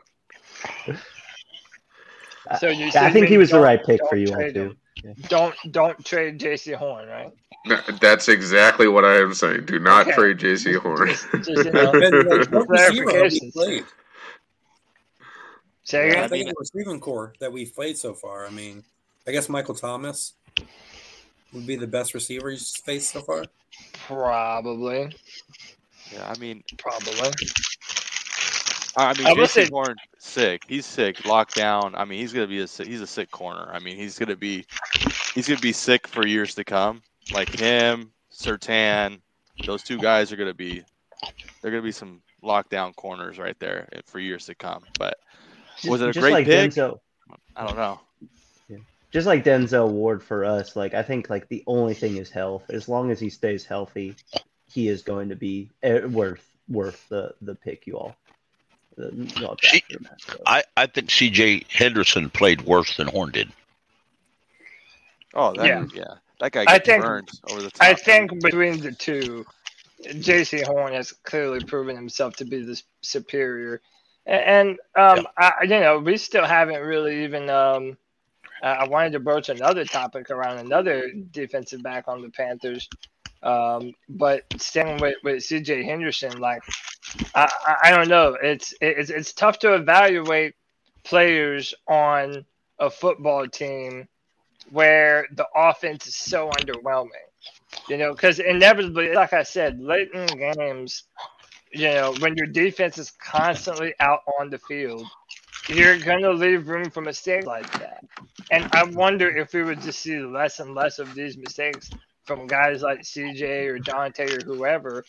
S3: uh,
S5: So you
S7: I think he was the right pick for you all
S5: trade
S7: too.
S5: him. Don't don't trade JC Horn, right?
S3: th- that's exactly what I am saying. Do not
S5: Okay.
S3: trade J.C. Horn.
S5: Just, you know,
S4: And like, what we played?
S5: say
S6: Yeah,
S4: I
S5: again.
S4: think the receiving core that we've played so far. I mean, I guess Michael Thomas would be the best receiver he's faced so far.
S5: Probably,
S6: yeah, I mean,
S5: probably.
S6: I mean,
S5: I will
S6: Jason
S5: say-
S6: Horn sick. He's sick, locked down. I mean, he's gonna be a he's a sick corner. I mean, he's gonna be he's gonna be sick for years to come. Like him, Sertan, those two guys are gonna be they're gonna be some lockdown corners right there for years to come. But was it a
S7: Just
S6: great
S7: like
S6: pick?
S7: Denzel,
S6: I don't know.
S7: Just like Denzel Ward for us, like I think like the only thing is health. As long as he stays healthy, he is going to be eh, worth worth the the pick you all. The, you all
S9: She-
S7: drafted him so.
S9: I, I think C.J. Henderson played worse than Horn did.
S6: Oh, that,
S5: Yeah.
S6: yeah. That guy
S5: I
S6: gets
S5: think-
S6: burns over the top.
S5: I think between the two, J.C. Horn has clearly proven himself to be the superior, A- and um, I, you know, we still haven't really even. Um, I I wanted to broach another topic around another defensive back on the Panthers. Um, but staying with, with CJ Henderson, like I, I, I don't know, it's it's it's tough to evaluate players on a football team where the offense is so underwhelming. You know, because inevitably, like I said, late in games, you know, when your defense is constantly out on the field, you're gonna leave room for mistakes like that. And I wonder if we would just see less and less of these mistakes from guys like CJ or Donte or whoever,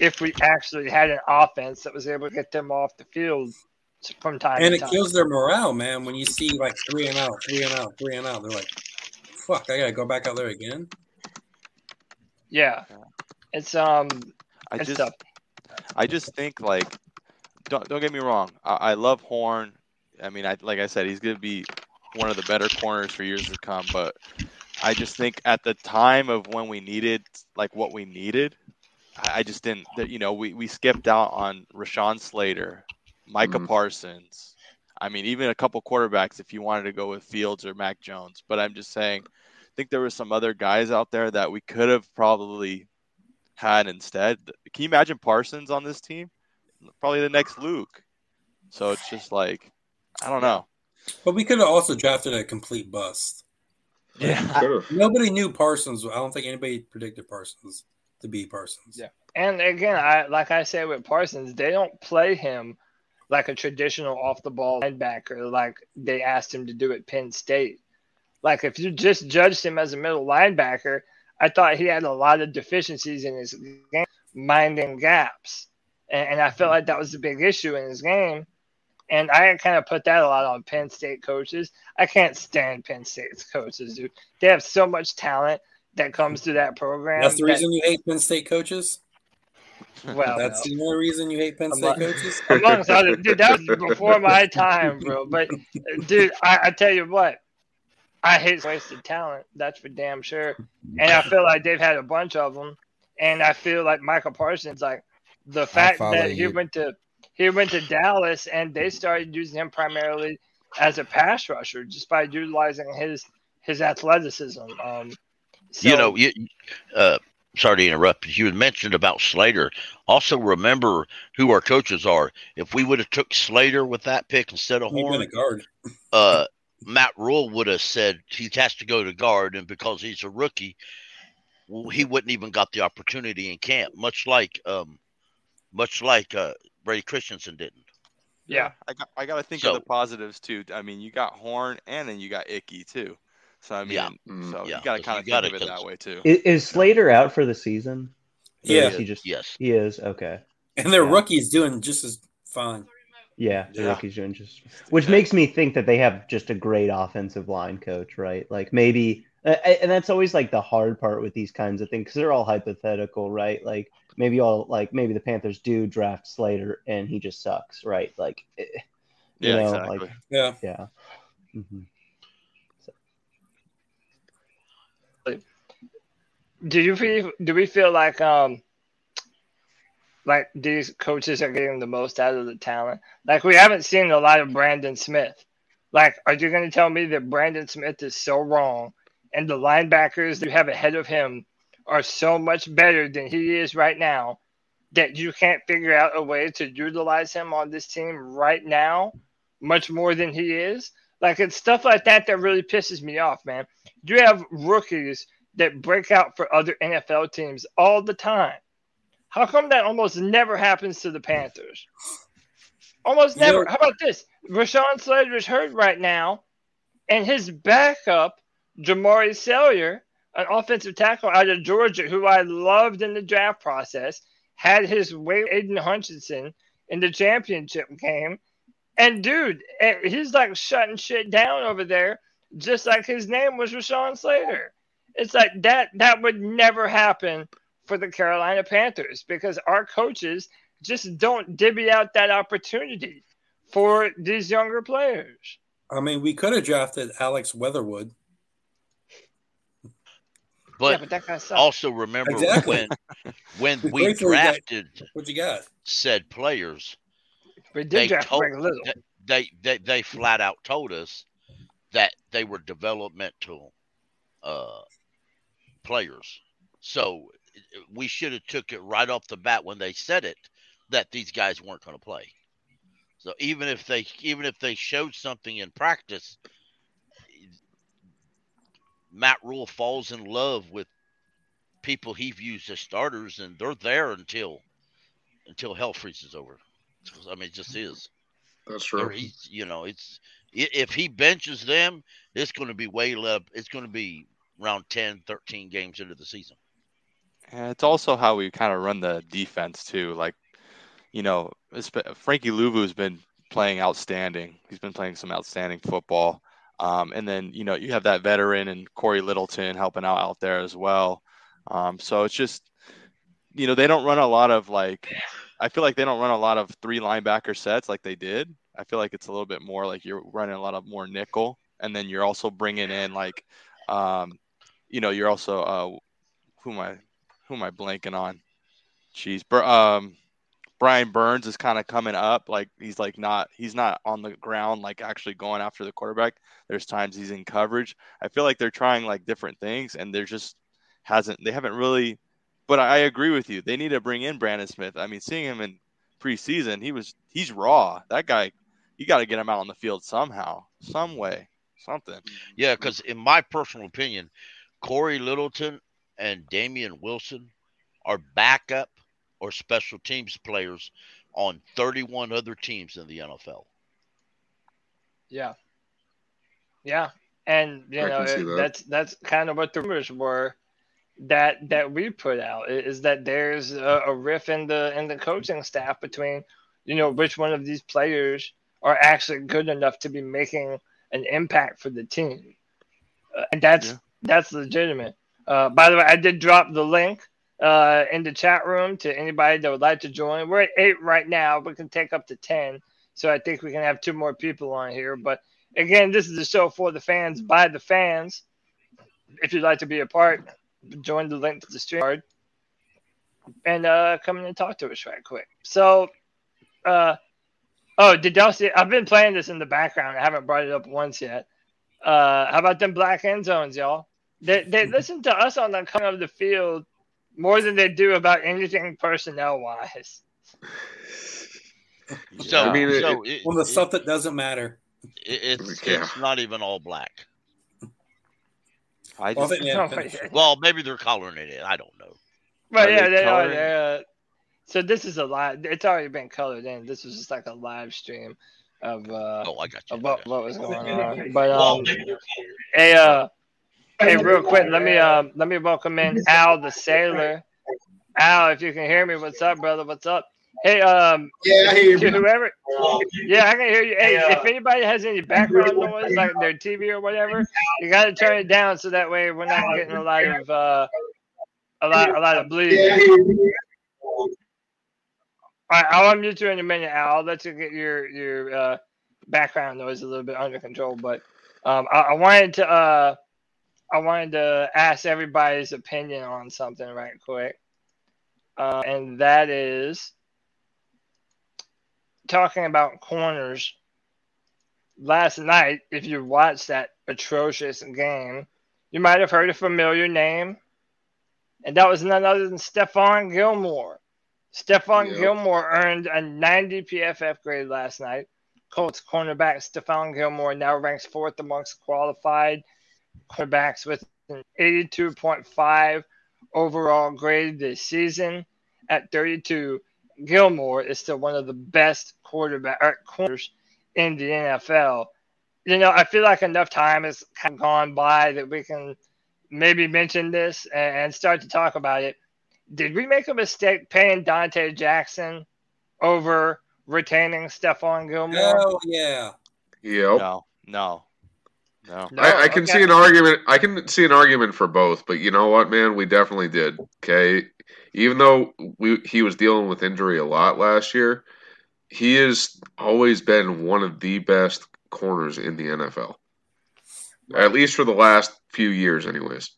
S5: if we actually had an offense that was able to get them off the field from time
S4: And
S5: to
S4: it
S5: time.
S4: kills their morale, man. When you see like three and out, three and out, three and out, they're like, "Fuck, I gotta go back out there again."
S5: Yeah, it's um,
S6: I
S5: it's
S6: just
S5: tough.
S6: I just think like don't don't get me wrong. I, I love Horn. I mean, I like I said, he's gonna be one of the better corners for years to come. But I just think at the time of when we needed like what we needed, I, just didn't. You know, we we skipped out on Rashawn Slater, Micah
S3: Mhm.
S6: Parsons. I mean, even a couple quarterbacks if you wanted to go with Fields or Mac Jones. But I'm just saying, I think there were some other guys out there that we could have probably had instead. Can you imagine Parsons on this team? Probably the next Luke. So it's just like, I don't know.
S4: But we could have also drafted a complete bust.
S6: Yeah.
S3: Could've.
S4: Nobody knew Parsons. I don't think anybody predicted Parsons to be Parsons.
S5: Yeah. And again, I like I said with Parsons, they don't play him like a traditional off the ball linebacker like they asked him to do at Penn State. Like if you just judged him as a middle linebacker, I thought he had a lot of deficiencies in his game, minding gaps. And, and I felt like that was a big issue in his game. And I kind of put that a lot on Penn State coaches. I can't stand Penn State's coaches, dude. They have so much talent that comes through that program.
S4: That's the
S5: that-
S4: reason you hate Penn State coaches.
S5: well,
S4: That's the only reason you hate Penn
S5: I'm
S4: State
S5: not-
S4: coaches.
S5: amongst other dude that was before my time bro but dude I, I tell you what i hate wasted talent that's for damn sure and i feel like they've had a bunch of them and i feel like micah parsons like the fact
S1: follow
S5: that he
S1: you.
S5: went to he went to dallas and they started using him primarily as a pass rusher just by utilizing his his athleticism um so,
S9: you know, you, uh, sorry to interrupt. but You had mentioned about Slater. Also, remember who our coaches are. If we would have took Slater with that pick instead of
S4: You've
S9: Horn,
S4: guard.
S9: uh, Matt Rhule would have said he has to go to guard, and because he's a rookie, well, he wouldn't even got the opportunity in camp. Much like, um, much like uh, Ray Christensen didn't.
S5: yeah
S6: I got I got to think
S9: So-
S6: of the positives too. I mean, you got Horn and then you got Icky too. So I mean,
S9: Yeah.
S3: Mm,
S6: so
S9: yeah,
S6: you got to kind of
S9: gotta
S6: think of it that way too.
S7: Is, is Slater out for the season?
S4: Yeah.
S7: is he just
S9: Yes.
S7: he is okay.
S4: And their
S7: Yeah.
S4: rookies doing just as fine.
S7: Yeah, the
S6: Yeah.
S7: rookies doing just, which makes me think that they have just a great offensive line coach, right? Like maybe, uh, and that's always like the hard part with these kinds of things because they're all hypothetical, right? Like maybe all like maybe the Panthers do draft Slater and he just sucks, right? Like, eh, you
S6: Yeah,
S7: know,
S6: exactly.
S7: like
S4: Yeah.
S7: yeah. hmm
S5: do you feel do we feel like um like these coaches are getting the most out of the talent like we haven't seen a lot of brandon smith like are you going to tell me that brandon smith is so wrong and the linebackers that you have ahead of him are so much better than he is right now that you can't figure out a way to utilize him on this team right now much more than he is like it's stuff like that that really pisses me off man you have rookies that break out for other NFL teams all the time. How come that almost never happens to the Panthers? Almost never. How about this? Rashawn Slater is hurt right now, and his backup, Jamaree Salyer, an offensive tackle out of Georgia, who I loved in the draft process, had his way Aidan Hutchinson in the championship game. And dude, eh, he's like shutting shit down over there, just like his name was Rashawn Slater. It's like that that would never happen for the Carolina Panthers because our coaches just don't divvy out that opportunity for these younger players.
S4: I mean, we could have drafted Alex Leatherwood.
S9: But,
S5: yeah, but that guy sucks.
S9: also remember
S4: Exactly.
S9: when when
S4: We
S9: we
S4: gratefully got-
S9: drafted
S4: What you got?
S9: said players,
S5: we did
S9: they
S5: draft
S9: told-
S5: Greg Little.
S9: they, they they they flat out told us that they were developmental uh players. So we should have took it right off the bat when they said it that these guys weren't going to play. So even if they even if they showed something in practice, Matt Rhule falls in love with people he views as starters, and they're there until until hell freezes over. I mean, it just is.
S3: That's true.
S9: He's, you know, it's if he benches them, it's going to be way up. It's going to be around 10, 13 games into the season.
S6: And it's also how we kind of run the defense too. Like, you know, Frankie Luvu's been playing outstanding. He's been playing some outstanding football. Um, and then you know you have that veteran and Corey Littleton helping out out there as well. Um, so it's just you know they don't run a lot of like I feel like they don't run a lot of three linebacker sets like they did. I feel like it's a little bit more like you're running a lot of more nickel, and then you're also bringing in like, um, you know, you're also uh, who am I who am I blanking on? Jeez, um, Brian Burns is kind of coming up. Like he's like not he's not on the ground like actually going after the quarterback. There's times he's in coverage. I feel like they're trying like different things and they're just hasn't they haven't really but I agree with you. They need to bring in Brandon Smith. I mean, seeing him in preseason, he was he's raw. That guy you got to get him out on the field somehow, some way, something.
S9: Yeah, because in my personal opinion, Corey Littleton and Damien Wilson are backup or special teams players on 31 other teams in the NFL.
S5: Yeah. Yeah. And you I know that. that's that's kind of what the rumors were that that we put out is that there's a, a riff in the in the coaching staff between you know which one of these players are actually good enough to be making an impact for the team, uh, and that's yeah. that's legitimate. Uh, by the way, I did drop the link uh, in the chat room to anybody that would like to join. We're at eight right now. We can take up to 10. So I think we can have two more people on here. But again, this is a show for the fans by the fans. If you'd like to be a part, join the link to the stream card and uh, come in and talk to us right quick. So, uh, oh, did y'all see? I've been playing this in the background. I haven't brought it up once yet. Uh, how about them black end zones, y'all? They, they listen to us on the coming of the field more than they do about anything personnel wise.
S9: So, I mean, so
S4: it, on the it, stuff that doesn't matter.
S9: It, it's yeah. it's not even all black.
S6: I just,
S9: well, maybe they're coloring it in. I don't know.
S5: But are yeah, they, they are. They, uh, so this is a live. It's already been colored in. This was just like a live stream of uh,
S9: oh, I got you.
S5: Of what, what was going on. But um, hey, uh, Hey, real quick, let me um let me welcome in Al the Sailor. Al, if you can hear me, what's up, brother? What's up? Hey, um,
S10: yeah, I hear you.
S5: Whoever, yeah, I can hear you. Hey, if anybody has any background noise, like their TV or whatever, you got to turn it down so that way we're not getting a lot of uh, a lot, a lot of bleeding. Yeah, All right, I'll unmute you in a minute, Al. I'll let you get your your uh, background noise a little bit under control. But um, I, I wanted to uh I wanted to ask everybody's opinion on something right quick. Uh, and that is talking about corners. Last night, if you watched that atrocious game, you might have heard a familiar name, and that was none other than Stephon Gilmore. Stephon yep. Gilmore earned a 90 PFF grade last night. Colts cornerback Stephon Gilmore now ranks fourth amongst qualified quarterbacks with an 82.5 overall grade this season. At 32, Gilmore is still one of the best quarterback er, corners in the NFL. You know, I feel like enough time has kind of gone by that we can maybe mention this and start to talk about it. Did we make a mistake paying Donte Jackson over retaining Stephon Gilmore?
S4: Oh yeah.
S3: Yep.
S6: No, no. No.
S3: I, I oh, can okay. see an argument. I can see an argument for both, but you know what, man? We definitely did. Okay, even though we he was dealing with injury a lot last year, he has always been one of the best corners in the NFL. At least for the last few years, anyways.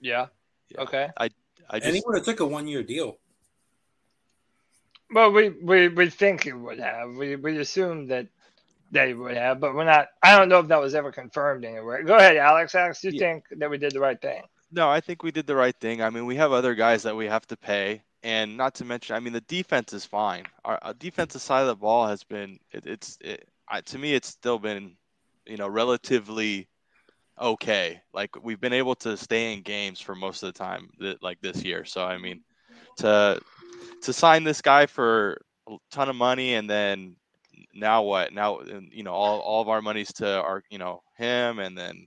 S5: Yeah. yeah. Okay.
S6: I I just
S4: and he would have took a one year deal.
S5: Well, we, we, we think he would have. We we assume that they would have, but we're not. I don't know if that was ever confirmed anywhere. Go ahead, Alex. Alex, you yeah. think that we did the right thing?
S6: No, I think we did the right thing. I mean, we have other guys that we have to pay, and not to mention, I mean, the defense is fine. Our, our defensive side of the ball has been, it, it's, it, I, to me, it's still been, you know, relatively okay. Like we've been able to stay in games for most of the time, that, like this year. So I mean, to to sign this guy for a ton of money and then now what? Now you know all, all of our money's to our you know him and then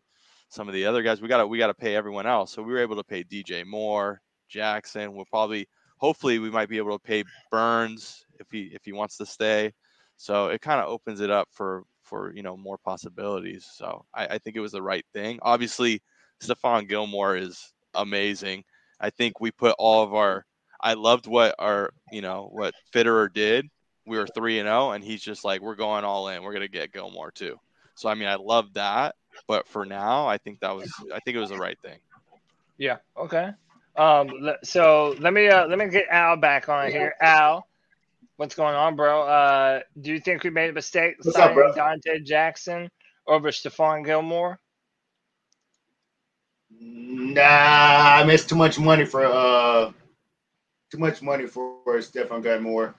S6: some of the other guys. We got to we got to pay everyone else. So we were able to pay DJ Moore, Jackson. We'll probably hopefully we might be able to pay Burns if he if he wants to stay. So it kind of opens it up for for you know more possibilities. So I, I think it was the right thing. Obviously, Stephon Gilmore is amazing. I think we put all of our. I loved what our you know what Fitterer did. We were three and zero, and he's just like we're going all in. We're gonna get Gilmore too. So I mean, I love that. But for now, I think that was I think it was the right thing.
S5: Yeah. Okay. Um. So let me uh, let me get Al back on here. Al, what's going on, bro? Uh, do you think we made a mistake
S10: What's
S5: signing
S10: bro?
S5: Donte Jackson over Stephon Gilmore?
S10: Nah, I mean it's too much money for uh too much money for, for Stephon Gilmore.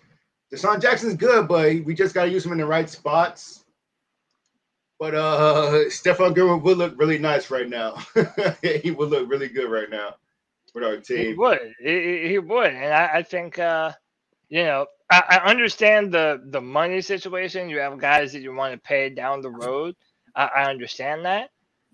S10: Deshaun Jackson's good, but we just gotta use him in the right spots. But uh Stephon Gilmore would look really nice right now. he would look really good right now with our
S5: He
S10: team.
S5: would. He, he- he would, and I, I think uh, you know I, I understand the the money situation. You have guys that you want to pay down the road. I, I understand that.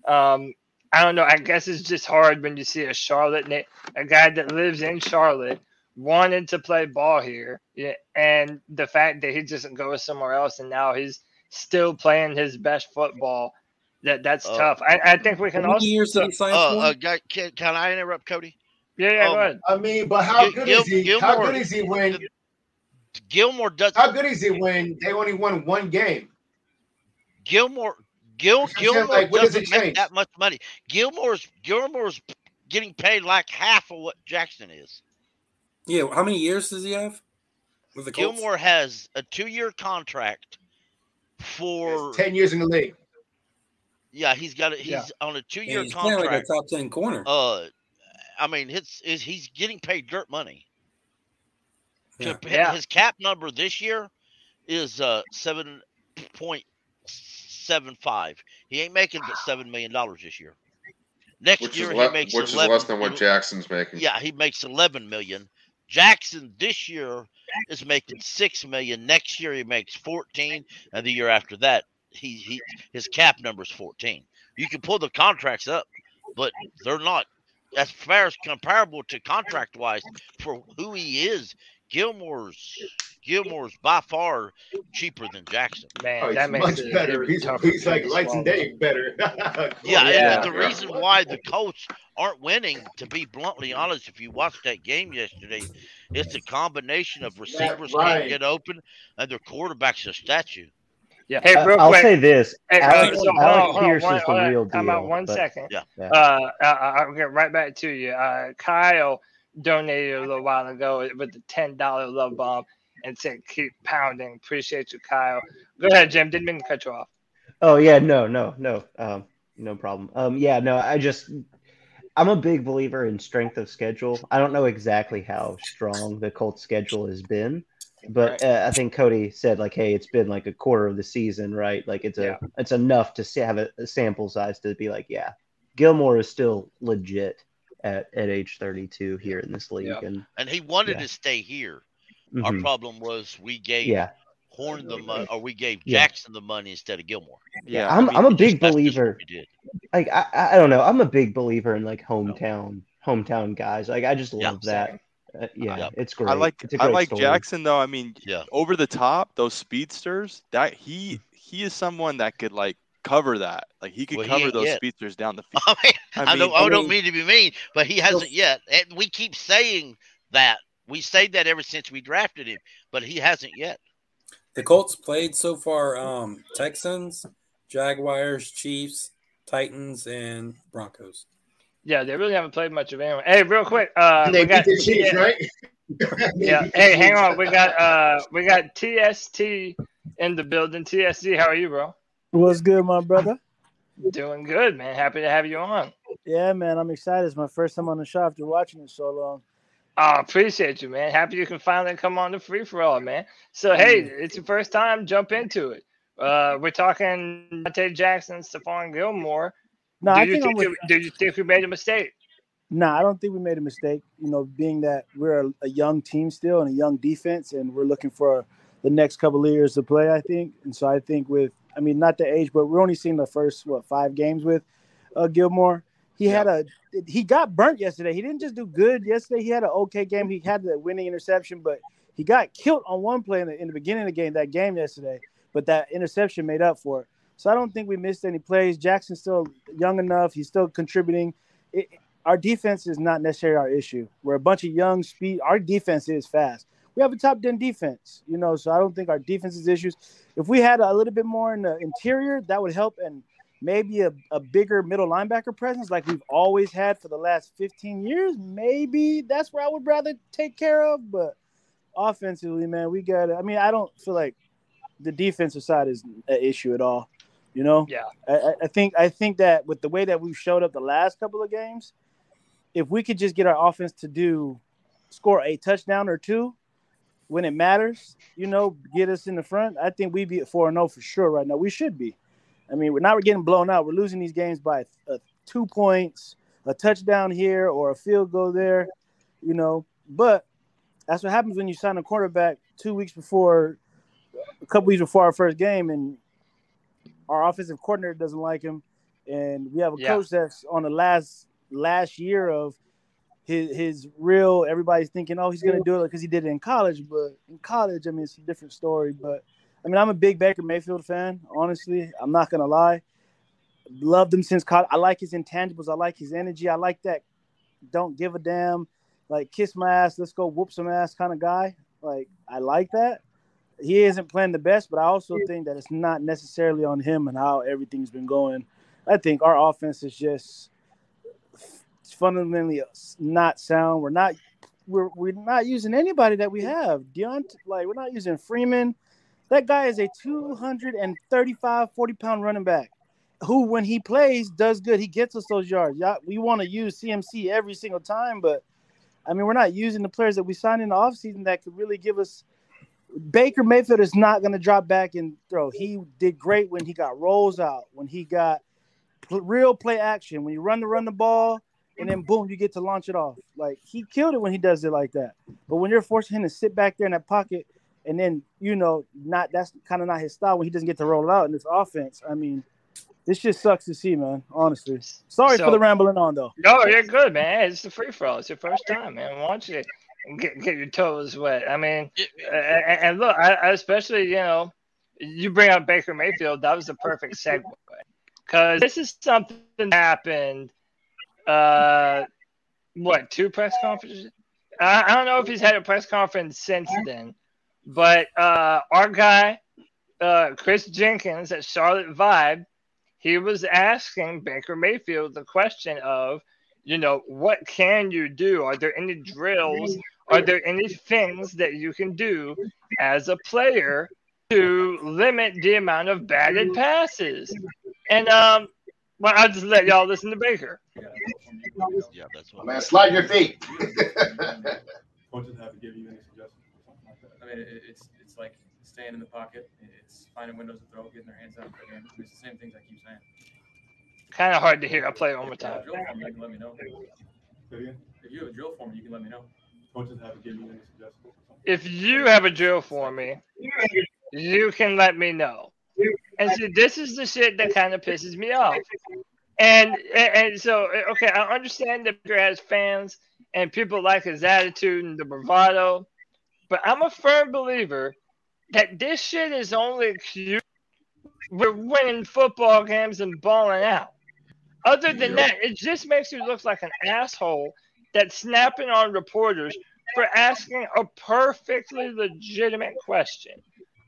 S5: Um, I don't know. I guess it's just hard when you see a Charlotte, a guy that lives in Charlotte, wanted to play ball here, yeah, and the fact that he just goes somewhere else and now he's still playing his best football. That that's
S2: Uh,
S5: tough. I, I think we can
S4: How many
S5: also.
S4: years did
S2: Uh, uh, can, can I interrupt, Cody?
S5: yeah, yeah,
S2: um,
S5: go ahead.
S10: I mean, but how
S2: Gil-
S10: good
S2: Gil-
S10: is he? How good is he when
S2: Gilmore does.
S10: how good is he when they only won one game?
S2: Gilmore Gil Gilmore
S10: like, what does
S2: doesn't
S10: it
S2: make that much money. Gilmore's Gilmore's getting paid like half of what Jackson is.
S4: Yeah, how many years does he have with the Colts?
S2: Gilmore has a two-year contract for
S10: It's ten years in the league.
S2: yeah. He's got a, he's
S5: Yeah.
S2: on a two-year
S4: he's playing like a top ten corner.
S2: uh, I mean, his is he's getting paid dirt money.
S4: Yeah.
S2: To-
S5: Yeah.
S2: His cap number this year is uh seven point seven five. He ain't making but seven million dollars this year. Next
S3: which is
S2: year
S3: le-
S2: he makes
S3: which is less than what Jackson's making.
S2: Yeah, he makes eleven million. Jackson this year is making six million. Next year he makes fourteen, and the year after that he he his cap number is fourteen. You can pull the contracts up, but they're not as far as comparable to contract wise for who he is. Gilmore's Gilmore's by far cheaper than Jackson.
S5: Man,
S10: Oh, he's
S5: that makes
S10: much
S5: it
S10: better. He's, he's like lights and day better.
S2: Yeah,
S5: Yeah.
S2: and the reason why the Colts aren't winning, to be bluntly honest, if you watched that game yesterday, it's a combination of receivers can't get open and their quarterback's a statue.
S5: Yeah. Hey,
S7: Uh,
S5: real
S7: I'll
S5: quick.
S7: say this:
S5: Hey, uh,
S7: Alex,
S5: so hold on,
S7: Alex
S5: hold on,
S7: Pierce
S5: one-
S7: is the
S5: on,
S7: real
S5: Time
S7: deal.
S5: out one
S7: but-
S5: second.
S2: Yeah.
S7: Yeah.
S5: Uh, I, I- I'll get right back to you. Uh, Kyle donated a little while ago with the ten dollar love bomb and said, "Keep pounding." Appreciate you, Kyle. Go ahead, Jim. Didn't mean to cut you off.
S7: Oh yeah, no, no, no, um, no problem. Um, yeah, no, I just, I'm a big believer in strength of schedule. I don't know exactly how strong the Colts schedule has been, but uh, I think Cody said like, hey, it's been like a quarter of the season, right? Like it's a,
S5: Yeah.
S7: it's enough to have a, a sample size to be like, yeah, Gilmore is still legit at at age 32 here in this league,
S5: Yeah.
S7: and
S2: And he wanted
S7: Yeah.
S2: to stay here. Our
S7: mhm,
S2: problem was we gave
S7: yeah,
S2: Horn the money, or we gave
S7: Yeah.
S2: Jackson the money instead of Gilmore.
S6: Yeah,
S7: I'm,
S6: I mean,
S7: I'm a big
S2: that's just what
S7: believer.
S2: we did.
S7: like I, I I don't know. I'm a big believer in like hometown hometown guys. Like I just
S2: Yeah,
S7: love that. Uh, yeah,
S2: Yeah.
S7: it's great.
S6: I like
S7: it's a
S6: I
S7: great
S6: like
S7: story.
S6: Jackson though. I mean,
S2: Yeah.
S6: over the top, those speedsters. That he he is someone that could like cover that. Like he could
S2: Well,
S6: cover
S2: ain't
S6: those
S2: yet.
S6: speedsters down the field.
S2: I mean,
S6: I
S2: I, don't,
S6: mean-
S2: I
S4: I
S2: don't
S4: mean-
S2: mean to be mean, but he hasn't yet. And we keep saying that. We say that ever since we drafted him, but he hasn't yet.
S4: The Colts played so far um, Texans, Jaguars, Chiefs, Titans, and Broncos.
S5: Yeah, they really haven't played much of anyone. Hey, real quick. Uh,
S10: And they
S5: we got
S10: beat the Chiefs,
S5: T-
S10: right?
S5: Yeah. Hey, hang on. We got uh, we got TST in the building. TST, how are you, bro?
S11: What's good, my brother?
S5: Doing good, man. Happy to have you on.
S11: Yeah, man, I'm excited. It's my first time on the show after watching it so long.
S5: I appreciate you, man. Happy you can finally come on the free for all, man. So hey, it's your first time. Jump into it. Uh, we're talking Donte Jackson, Stephon Gilmore.
S11: No,
S5: do
S11: I
S5: you
S11: think
S5: think we, do you think we made a mistake?
S11: Nah, I don't think we made a mistake. You know, being that we're a, a young team still and a young defense, and we're looking for the next couple of years to play. I think, and so I think with, I mean, not the age, but we're only seeing the first what five games with uh, Gilmore. He had a he got burnt yesterday. He didn't just do good yesterday. He had an okay game. He had the winning interception, but he got killed on one play in the, in the beginning of the game. That game yesterday, but that interception made up for it. So I don't think we missed any plays. Jackson's still young enough. He's still contributing. It, our defense is not necessarily our issue. We're a bunch of young speed. Our defense is fast. We have a top 10 defense, you know, so I don't think our defense is issues. If we had a little bit more in the interior, that would help. And maybe a, a bigger middle linebacker presence like we've always had for the last 15 years, maybe that's where I would rather take care of. But offensively, man, we got I mean, I don't feel like the defensive side is an issue at all. You know?
S5: Yeah.
S11: I, I- I think I think that with the way that we've showed up the last couple of games, if we could just get our offense to do score a touchdown or two when it matters, you know, get us in the front, I think we'd be at 4 0 for sure right now. We should be. I mean, we're not getting blown out. We're losing these games by uh, two points, a touchdown here or a field goal there, you know. But that's what happens when you sign a quarterback two weeks before, a couple weeks before our first game, and our offensive coordinator doesn't like him, and we have a
S5: Yeah.
S11: coach that's on the last last year of his his real. Everybody's thinking, oh, he's gonna do it because he did it in college, but in college, I mean, it's a different story. But I mean, I'm a big Baker Mayfield fan. Honestly, I'm not gonna lie. Loved him since college. I like his intangibles. I like his energy. I like that. Don't give a damn. Like kiss my ass. Let's go whoop some ass kind of guy. Like I like that. He isn't playing the best, but I also think that it's not necessarily on him and how everything's been going. I think our offense is just fundamentally not sound. We're not we're we're not using anybody that we have. D'Onta, like we're not using Foreman. That guy is a 235, 40 pound running back who, when he plays, does good. He gets us those yards. Yeah, we want to use CMC every single time, but I mean, we're not using the players that we signed in the offseason that could really give us. Baker Mayfield is not going to drop back and throw. He did great when he got rolls out, when he got real play action, when you run to run the ball, and then boom, you get to launch it off. Like he killed it when he does it like that. But when you're forcing him to sit back there in that pocket, and then you know, not that's kind of not his style when he doesn't get to roll out in this offense. I mean, this just sucks to see, man. Honestly, sorry
S5: So-
S11: for the rambling on though.
S5: No, you're good, man. It's the free for all. It's your first time, man. Why don't you get, get your toes wet? I mean, a- a- and look, I, I especially, you know, you bring up Baker Mayfield. That was the perfect segue because this is something that happened. Uh, what two press conferences? I, I don't know if he's had a press conference since then, but uh, our guy, uh, Chris Jenkins at Charlotte Vibe, he was asking Baker Mayfield the question of, you know, what can you do? Are there any drills? Are there any things that you can do as a player to limit the amount of batted passes? And um, well, I'll just let y'all listen to Baker.
S2: Yeah, that's
S10: Oh, man, slide your feet.
S12: Coaches have to give you any suggestions or something like that. I mean, it's it's like staying in the pocket. It's finding windows to throw, getting their hands out. I mean, it's the same things I keep saying.
S5: Kind of hard to hear. I'll play it one more
S12: If you have
S5: time.
S12: a drill form, you can let me know. If you have a drill form, you can let me know. Coaches have to give you any suggestions.
S5: If you have a drill for me, you can let me know. And so this is the shit that kind of pisses me off. And, and and so okay, I understand that Baker has fans and people like his attitude and the bravado, but I'm a firm believer that this shit is only cute. We're winning football games and balling out. Other than that, it just makes you look like an asshole that's snapping on reporters for asking a perfectly legitimate question.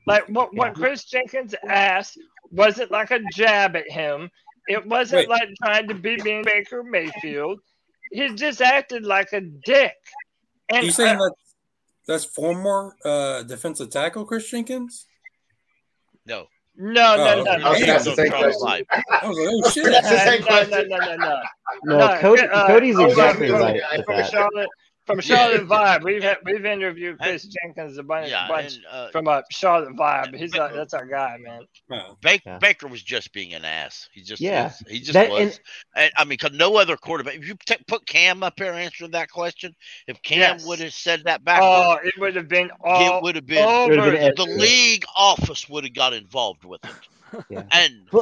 S5: Like what, what Chris Jenkins asked wasn't like a jab at him. It wasn't
S4: Wait.
S5: like trying to be being Baker Mayfield. He just acted like a dick.
S4: Are
S5: And
S4: you saying
S5: uh,
S4: that that's former uh, defensive tackle Chris Jenkins?
S2: No,
S5: No, no,
S4: Oh,
S5: no,
S4: okay.
S5: no.
S10: I was gonna ask the same
S2: Charlotte
S10: question.
S2: Vibe.
S4: I was like, oh shit.
S10: That's the same
S5: no,
S10: question.
S5: no, no, no, no.
S7: No,
S5: No,
S7: Cody,
S5: uh,
S7: Cody's
S5: hold on,
S7: exactly
S5: hold on.
S7: right with
S5: From
S7: that.
S5: Charlotte, from Charlotte Vibe, we've had, we've interviewed Chris Jenkins a bunch,
S2: Yeah,
S5: bunch
S2: and uh,
S5: from uh, Charlotte Vibe. He's our, that's our guy, man.
S4: Oh.
S2: Ba-
S7: Yeah.
S2: Baker was just being an ass. He just
S7: Yeah.
S2: is. He just
S7: That-
S2: was.
S7: and-
S2: And, I mean, because no other quarterback. If you t- put Cam up there answering that question, if Cam
S5: Yes.
S2: would have said that
S5: back,
S2: Oh,
S5: it would have been all
S2: it would have been
S5: over.
S7: Been
S2: the league office would have got involved with it.
S7: Yeah.
S2: And uh,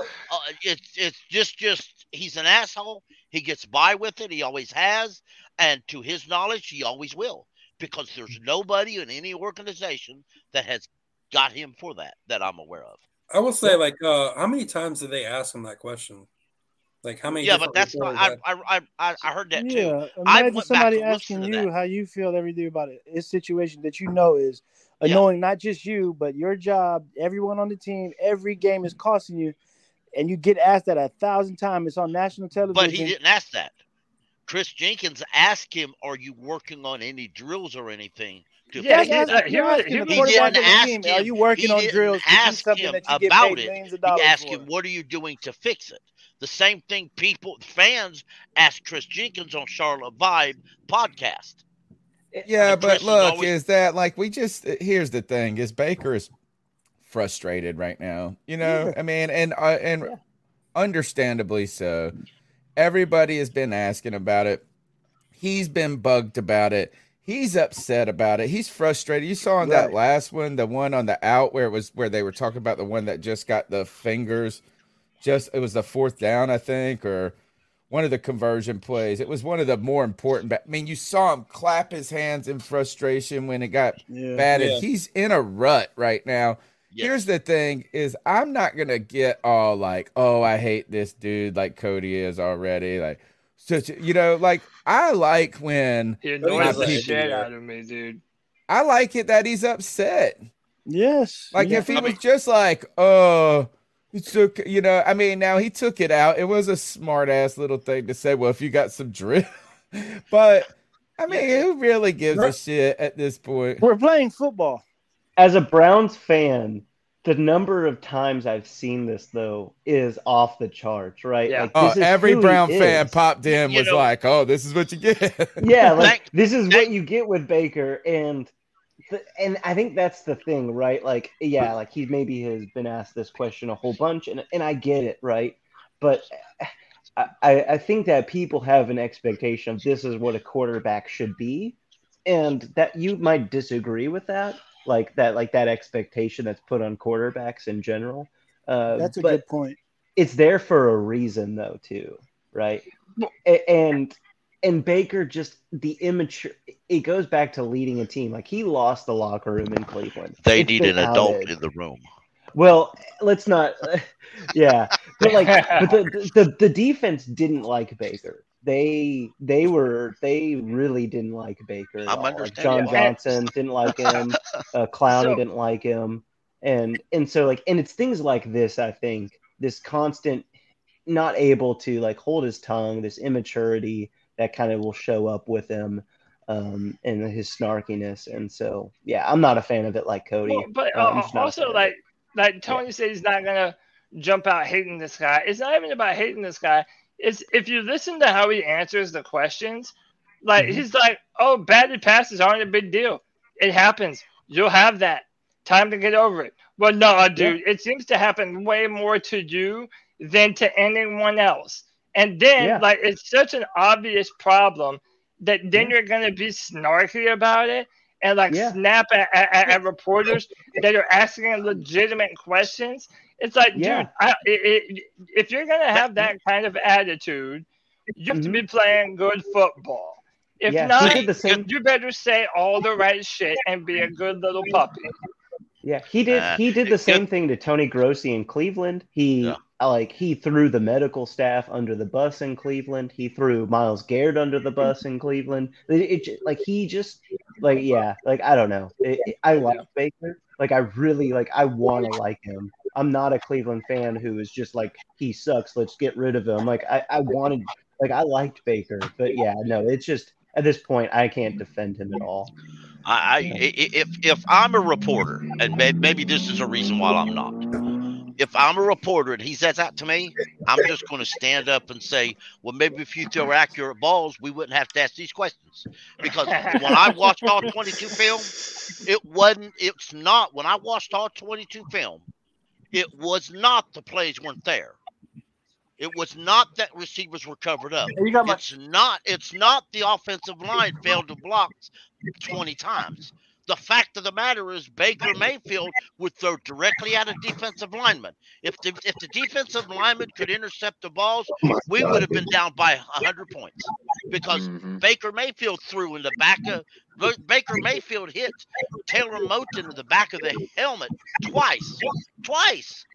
S2: it's it's just just he's an asshole. He gets by with it. He always has, and to his knowledge, he always will. Because there's nobody in any organization that has got him for that that I'm aware of.
S4: I will say, like, uh, how many times did they ask him that question? Like, how many?
S2: Yeah, but that's not. I I I, I I heard that too.
S11: Yeah,
S2: I
S11: imagine
S2: went
S11: somebody
S2: and
S11: asking you
S2: that.
S11: how you feel every day about it. It's situation that you know is
S2: Yeah.
S11: annoying, not just you, but your job, everyone on the team, every game is costing you, and you get asked that a thousand times. It's on national television.
S2: But he didn't ask that. Chris Jenkins asked him, "Are you working on any drills or anything?" To
S5: Yeah,
S11: That's
S2: fix
S5: he-
S2: it?"
S5: he
S11: you're asking
S5: he
S11: the
S5: was-
S11: quarterback of
S2: didn't
S11: the
S2: ask
S11: team,
S2: him-
S11: are you working
S2: he
S11: on
S2: didn't
S11: drills
S2: ask him
S11: that you get
S2: about it.
S11: millions
S2: He asked
S11: for?
S2: him, "What are you doing to fix it?" The same thing people fans asked Chris Jenkins on Charlotte Vibe podcast.
S1: Yeah,
S2: And
S1: but
S2: Chris is
S1: look,
S2: always-
S1: is that like we just here's the thing is Baker is frustrated right now. You know,
S11: Yeah.
S1: I mean, and uh, and
S11: Yeah.
S1: understandably so. Everybody has been asking about it. He's been bugged about it. He's upset about it. He's frustrated. You saw in that last one, the one on the out where it was where they were talking about the one that just got the fingers. Just it was the fourth down, I think, or one of the conversion plays. It was one of the more important. Ba- I mean, you saw him clap his hands in frustration when it got
S11: Yeah.
S1: batted.
S4: Yeah.
S1: He's in a rut right now.
S2: Yes.
S1: Here's the thing: is I'm not gonna get all like, "Oh, I hate this dude," like Cody is already. Like, such you know, like I like when
S5: He
S4: But
S5: annoys
S4: he's
S5: the shit out of me, dude.
S1: I like it that he's upset.
S11: Yes.
S1: Like
S11: yeah.
S1: if he
S2: I
S1: was
S2: mean-
S1: just like, "Oh." He took, you know, I mean, now he took it out. It was a smart ass little thing to say. Well, if you got some drip, but I mean, who really gives a shit at this point?
S11: We're playing football.
S7: As a Browns fan, the number of times I've seen this though is off the charts, right?
S5: Yeah.
S7: Like,
S1: Oh,
S7: this is
S1: every Brown fan
S7: is.
S1: popped in
S2: You
S1: was
S2: know-
S1: like, "Oh, this is what you get."
S7: Yeah, like
S2: Thank-
S7: this is what you get with Baker, and th- and I think that's the thing, right? Like, yeah, like he maybe has been asked this question a whole bunch, and and I get it, right? But I I I think that people have an expectation of this is what a quarterback should be, and that you might disagree with that, like that, like that expectation that's put on quarterbacks in general. Uh,
S11: That's a
S7: but
S11: good point.
S7: it's there for a reason though too right and and baker just the immature it goes back to leading a team like he lost the locker room in cleveland
S2: They
S7: It's
S2: need
S7: been
S2: an adult in the room.
S7: well let's not yeah but like but the, the the defense didn't like baker they they were they really didn't like baker
S2: I'm understanding.
S7: john johnson didn't like him uh, clowney
S5: So-
S7: didn't like him and and so like and it's things like this i think this constant not able to like hold his tongue this immaturity that kind of will show up with him um and his snarkiness and so yeah i'm not a fan of it like cody
S5: Well, but
S7: Uh,
S5: uh,
S7: just not a
S5: also, like, like Tony said, he's not gonna jump out hating this guy. It's not even about hating this guy. It's if you listen to how he answers the questions, like
S7: Mhm.
S5: he's like, "Oh, batted passes aren't a big deal. It happens. You'll have that. Time to get over it." Well, no, dude, it seems to happen way more to you than to anyone else. And then,
S7: Yeah.
S5: like, it's such an obvious problem that then you're gonna be snarky about it and like
S7: Yeah.
S5: snap at, at, at reporters that are asking legitimate questions. It's like,
S7: Yeah.
S5: dude, I, it, it, if you're gonna have that kind of attitude, you have to be playing good football. If
S7: Mm-hmm. Yeah,
S5: not,
S7: the same-
S5: you better say all the right shit and be a good little puppy.
S7: Yeah, he did.
S2: Uh,
S7: he did the same thing to Tony Grossi in Cleveland. He
S2: Yeah.
S7: uh, like he threw the medical staff under the bus in Cleveland. He threw Myles Garrett under the bus in Cleveland. It, it like he just like yeah, like I don't know. It, it- I like Baker. Like I really like. I want to like him. I'm not a Cleveland fan who is just like he sucks. Let's get rid of him. Like I, I wanted. Like I liked Baker, but yeah, no, it's just at this point I can't defend him at all.
S2: I, I if if I'm a reporter, and may, maybe this is a reason why I'm not, if I'm a reporter and he says that to me, I'm just going to stand up and say, well, maybe if you throw accurate balls, we wouldn't have to ask these questions. Because when I watched all 22 film, it wasn't, it's not, when I watched all 22 film, it was not the plays weren't there. It was not that receivers were covered up.
S13: My-
S2: It's not, it's not the offensive line failed to block 20 times. The fact of the matter is Baker Mayfield would throw directly at a defensive lineman. If the if the defensive lineman could intercept the balls, we would have been down by 100 points because Baker Mayfield threw in the back of Baker Mayfield hit Taylor Moton in the back of the helmet twice. Twice.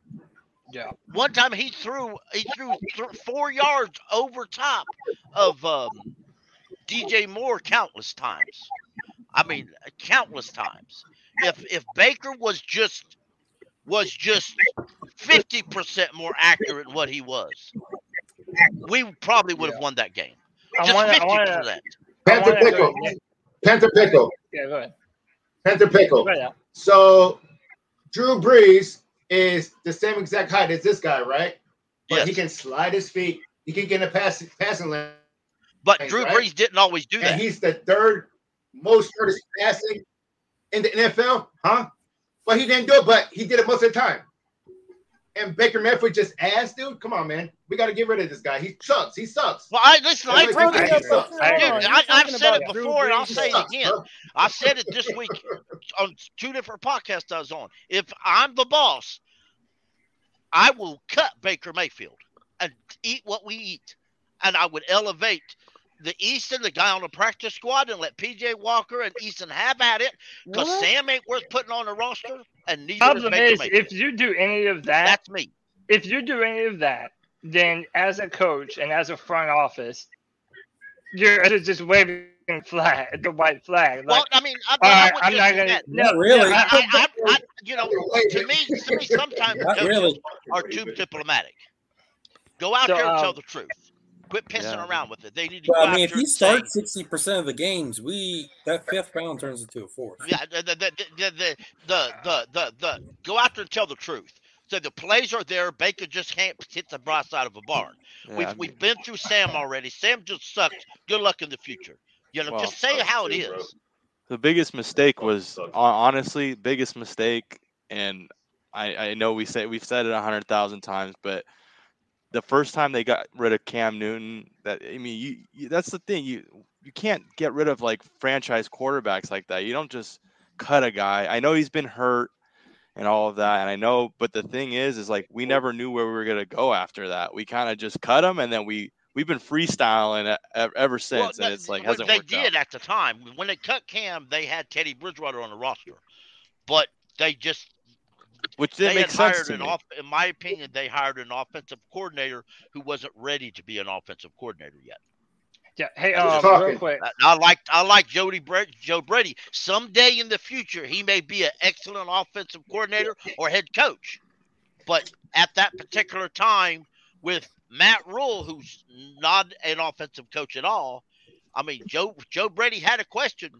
S5: Yeah.
S2: One time he threw he threw th- 4 yards over top of um, DJ Moore countless times. I mean, countless times. If if Baker was just was just fifty percent more accurate in what he was, we probably would have won that game. Just
S5: wanna-
S2: fifty percent.
S10: Panther Pickle.
S5: yeah.
S10: Panther Pickle.
S5: Yeah, go ahead.
S10: Panther Pickle.
S5: Go ahead.
S10: So Drew Brees is the same exact height as this guy, right? But he can slide his feet. He can get in a pass, passing lane.
S2: But
S10: right?
S2: Drew Brees didn't always do that.
S10: And he's the third most hardest passing in the NFL, huh? But he didn't do it, but he did it most of the time. And Baker Mayfield just ass, dude. Come on, man. We got to get rid of this guy. He sucks. He sucks.
S2: Well, I listen. I
S10: Everybody
S2: agree with
S10: thinks
S2: you.
S10: he sucks.
S2: Dude, I, I've said it before, and I'll say it again.
S10: bro.
S2: I said it this week on two different podcasts I was on. If I'm the boss, I will cut Baker Mayfield and eat what we eat, and I would elevate the Easton, the guy on the practice squad, and let PJ Walker and Easton have at it because Sam ain't worth putting on the roster, and neither is
S5: Problem
S2: Baker
S5: is,
S2: Mayfield.
S5: if you do any of that,
S2: That's me.
S5: If you do any of that, then as a coach and as a front office, you're just waving flag, the white flag. Like,
S2: Well, I mean, I,
S5: all
S2: I
S5: right,
S2: would
S5: I'm
S2: just
S5: not gonna.
S2: that.
S5: No,
S4: Not really.
S2: I, I, I, I, you know, to me, to me, sometimes coaches
S4: really.
S2: are too diplomatic. Go out
S5: So,
S2: there and
S5: um,
S2: tell the truth. Quit pissing
S4: yeah.
S2: around with it. They need to.
S4: Well, I mean, if
S2: you
S4: start sixty percent of the games, we that fifth round turns into a fourth.
S2: Yeah, the the the, the the the the the go out there and tell the truth. So the plays are there. Baker just can't hit the broad side of a barn.
S6: Yeah,
S2: we've
S6: I mean,
S2: we've been through Sam already. Sam just sucked. Good luck in the future. You know,
S6: well,
S2: just say how it is.
S6: The biggest mistake was honestly biggest mistake, and I I know we say we've said it a hundred thousand times, but the first time they got rid of Cam Newton, that I mean, you, you that's the thing you you can't get rid of like franchise quarterbacks like that. You don't just cut a guy. I know he's been hurt and all of that, and I know, but the thing is, is like we never knew where we were gonna go after that. We kind of just cut him, and then we we've been freestyling ev- ever since, and it's like hasn't
S2: they
S6: worked out.
S2: did at the time when they cut Cam, they had Teddy Bridgewater on the roster, but they just
S6: Which
S2: they
S6: didn't make
S2: had
S6: sense
S2: hired
S6: to
S2: an
S6: me.
S2: off. In my opinion, they hired an offensive coordinator who wasn't ready to be an offensive coordinator yet.
S5: yeah. Hey, um, real quick.
S2: I, I like I like Jody Brady, Joe Brady. Someday in the future, he may be an excellent offensive coordinator or head coach, but at that particular time, with Matt Rhule, who's not an offensive coach at all, I mean Joe Joe Brady had a question.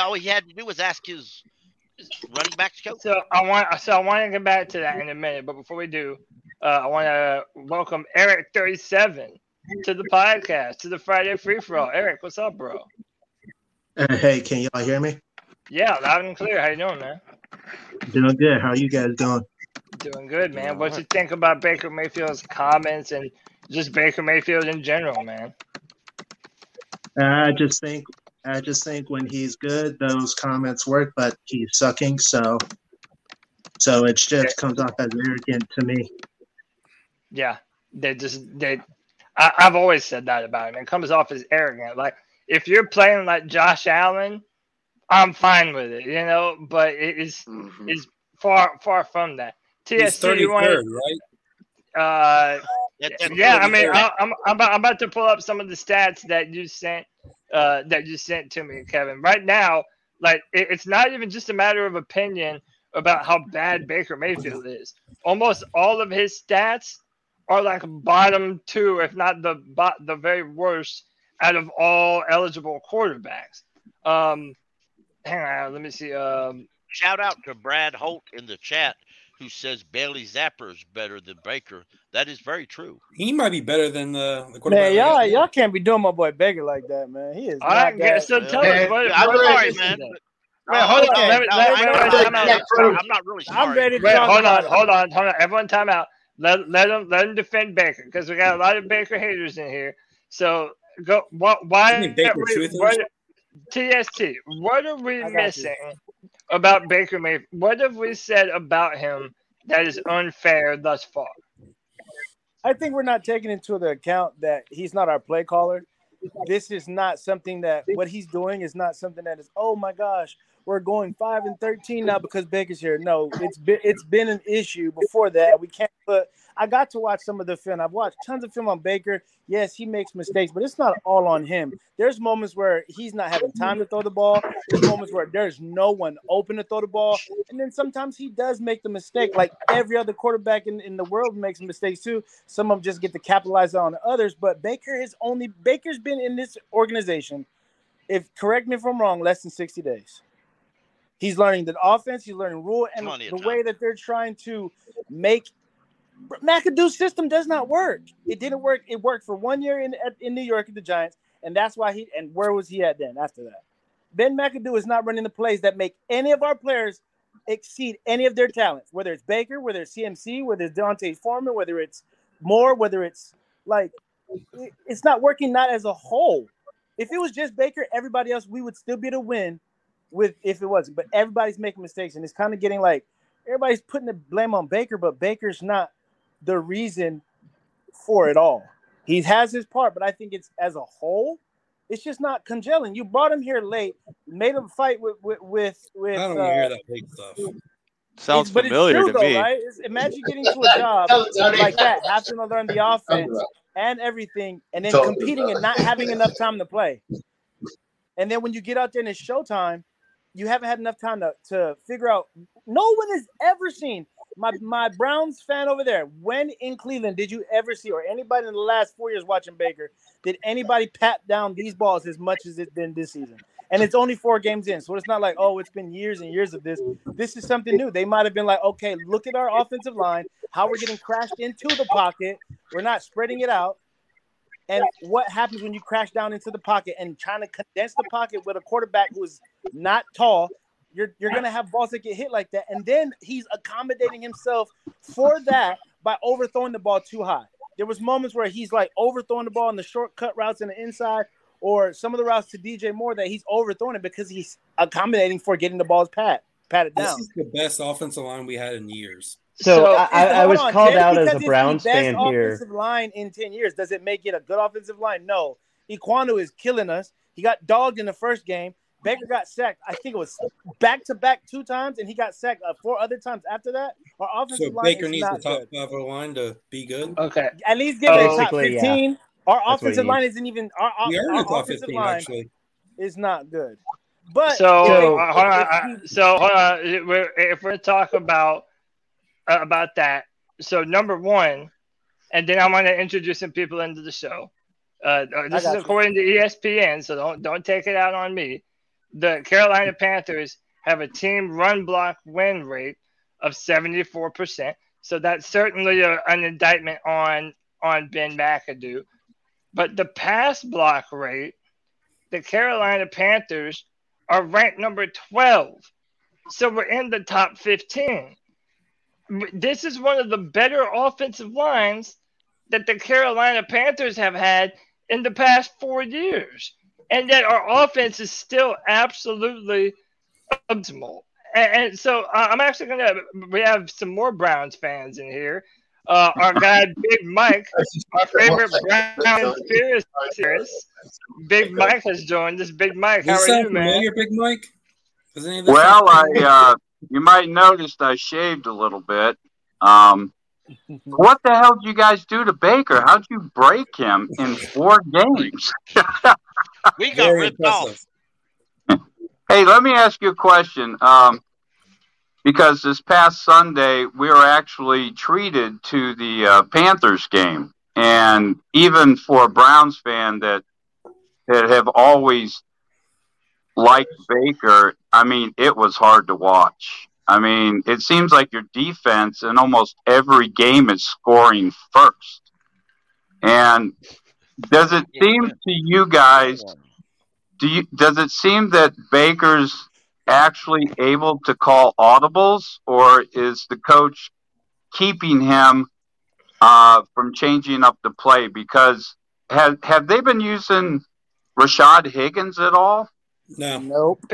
S2: All he had to do was ask his running backs coach.
S5: So I want so I want to get back to that in a minute, but before we do, uh, I want to welcome Eric thirty seven to the podcast to the Friday Free for All. Eric, what's up, bro?
S13: Uh, Hey, can y'all hear me?
S5: Yeah, loud and clear. How you doing, man?
S13: Doing good. How you guys doing?
S5: Doing good, man. What you think about Baker Mayfield's comments and just Baker Mayfield in general, man?
S13: I just think I just think when he's good, those comments work, but he's sucking, so so it just comes off as arrogant to me.
S5: Yeah, they just they. I, I've always said that about him. It comes off as arrogant. Like if you're playing like Josh Allen, I'm fine with it, you know. But it is is far far from that.
S4: He's
S5: TST, you want
S4: right?
S5: Uh, yeah, I mean, I, I'm I'm I'm about to pull up some of the stats that you sent uh that you sent to me, Kevin. Right now, like it, it's not even just a matter of opinion about how bad Baker Mayfield is. Almost all of his stats are like bottom two, if not the the very worst out of all eligible quarterbacks. Um, hang on, let me see. Um,
S2: Shout out to Brad Holt in the chat who says Bailey Zappe is better than Baker. That is very true.
S4: He might be better than the, the quarterback.
S11: Man, y'all y'all can't be doing my boy Baker like that, man. He is.
S5: All right,
S11: not
S5: get-
S11: that-
S5: so tell
S11: Man,
S5: us what,
S11: I'm
S5: what
S11: ready
S5: are
S11: to
S5: you-
S11: see that.
S5: Wait, hold on.
S11: Okay,
S5: Let me,
S11: no,
S5: let,
S11: I'm
S5: wait,
S11: ready
S5: wait,
S11: to
S5: time out.
S11: get through.
S2: I'm not really
S11: I'm ready to
S5: Wait,
S11: talk
S5: hold on,
S11: it.
S5: hold on, hold on. Everyone, time out. Let let them let them defend Baker because we got a lot of Baker haters in here. So go. What? Why?
S4: You mean Baker
S5: we- what, TST. What are we
S11: missing? you.
S5: About Baker Mayfield? What have we said about him that is unfair thus far?
S11: I think we're not taking into account that he's not our play caller. This is not something that what he's doing is not something that is. Oh my gosh, we're going five and thirteen now because Baker's here. No, it's been it's been an issue before that. We can't. But I got to watch some of the film. I've watched tons of film on Baker. Yes, he makes mistakes, but it's not all on him. There's moments where he's not having time to throw the ball. There's moments where there's no one open to throw the ball, and then sometimes he does make the mistake. Like every other quarterback in, in the world makes mistakes too. Some of them just get to capitalize on others. But Baker has only Baker's been in this organization. If correct me if I'm wrong, less than 60 days. He's learning the offense. He's learning Rhule and
S2: Plenty
S11: the way that they're trying to make McAdoo's system does not work. It didn't work. It worked for one year in in New York at the Giants, and that's why he. And where was he at then? After that, Ben McAdoo is not running the plays that make any of our players exceed any of their talents. Whether it's Baker, whether it's CMC, whether it's D'Onta Foreman, whether it's Moore, whether it's like it's not working. Not as a whole. If it was just Baker, everybody else, we would still be to win. With if it wasn't, but everybody's making mistakes, and it's kind of getting like everybody's putting the blame on Baker, but Baker's not the reason for it all. He has his part, but I think it's as a whole, it's just not congealing. You brought him here late, made him fight with with with. with
S4: I don't
S11: uh,
S4: hear that big stuff.
S6: Sounds
S11: it's- but
S6: familiar
S11: it's true,
S6: to
S11: though,
S6: me.
S11: Right? It's- imagine getting to a job like that, having to learn the offense and everything, and then
S10: Talking
S11: competing and not having enough time to play. And then when you get out there and it's showtime, you haven't had enough time to, to figure out. No one has ever seen my my Browns fan over there. When in Cleveland did you ever see, or anybody in the last four years watching Baker, did anybody pat down these balls as much as it's been this season? And it's only four games in, so it's not like oh, it's been years and years of this. This is something new. They might have been like, okay, look at our offensive line, how we're getting crashed into the pocket. We're not spreading it out. And what happens when you crash down into the pocket and trying to condense the pocket with a quarterback who is not tall? You're you're gonna have balls that get hit like that, and then he's accommodating himself for that by overthrowing the ball too high. There was moments where he's like overthrowing the ball in the shortcut routes in the inside, or some of the routes to DJ Moore that he's overthrowing it because he's accommodating for getting the balls pat patted
S4: This
S11: down.
S4: is the best offensive line we had in years.
S7: So, I, I, I was
S11: on,
S7: called
S11: just
S7: out as a
S11: it's the
S7: Browns
S11: best
S7: fan here.
S11: Offensive line in ten years does it make it a good offensive line? No. Ekwonu is killing us. He got dogged in the first game. Baker got sacked. I think it was back to back two times, and he got sacked uh, four other times after that. Our offensive
S4: So
S11: line
S4: Baker
S11: is
S4: needs the top
S11: good.
S4: five line to be good.
S5: Okay.
S11: At least give it a top
S7: Basically, yeah.
S11: fifteen. Our
S7: That's
S11: offensive line isn't even our, our,
S4: We are in
S11: our
S4: top
S11: offensive
S4: 15,
S11: line
S4: actually.
S11: is not good. But
S5: so
S11: if
S5: uh,
S11: they-
S5: hold on, uh, so hold on. If We're, if we're talking about about that, so number one, and then I'm going to introduce some people into the show. Uh, uh, this is
S11: got you.
S5: according to ESPN, so don't don't take it out on me. The Carolina Panthers have a team run block win rate of 74 percent, so that's certainly a, an indictment on on Ben McAdoo. But the pass block rate, the Carolina Panthers are ranked number 12. So we're in the top 15. This is one of the better offensive lines that the Carolina Panthers have had in the past four years. And yet our offense is still absolutely optimal. And, and so uh, I'm actually going to, we have some more Browns fans in here. Uh, our guy, Big Mike, our favorite Brown theorist, Big Mike has joined us. Big Mike, how
S4: Does
S5: are
S4: this sound
S5: you, man?
S4: familiar, Big Mike? Does any of this
S14: Well, I uh, you might notice I shaved a little bit. Um, what the hell did you guys do to Baker? How'd you break him in four games?
S2: We got
S4: Very
S2: ripped off.
S14: hey, let me ask you a question. Um, because this past Sunday we were actually treated to the uh, Panthers game, and even for a Browns fan that that have always liked Baker, I mean, it was hard to watch. I mean, it seems like your defense in almost every game is scoring first. And does it seem to you guys do you does it seem that Baker's actually able to call audibles or is the coach keeping him uh, from changing up the play because have have they been using Rashad Higgins at all?
S4: No.
S11: Nope.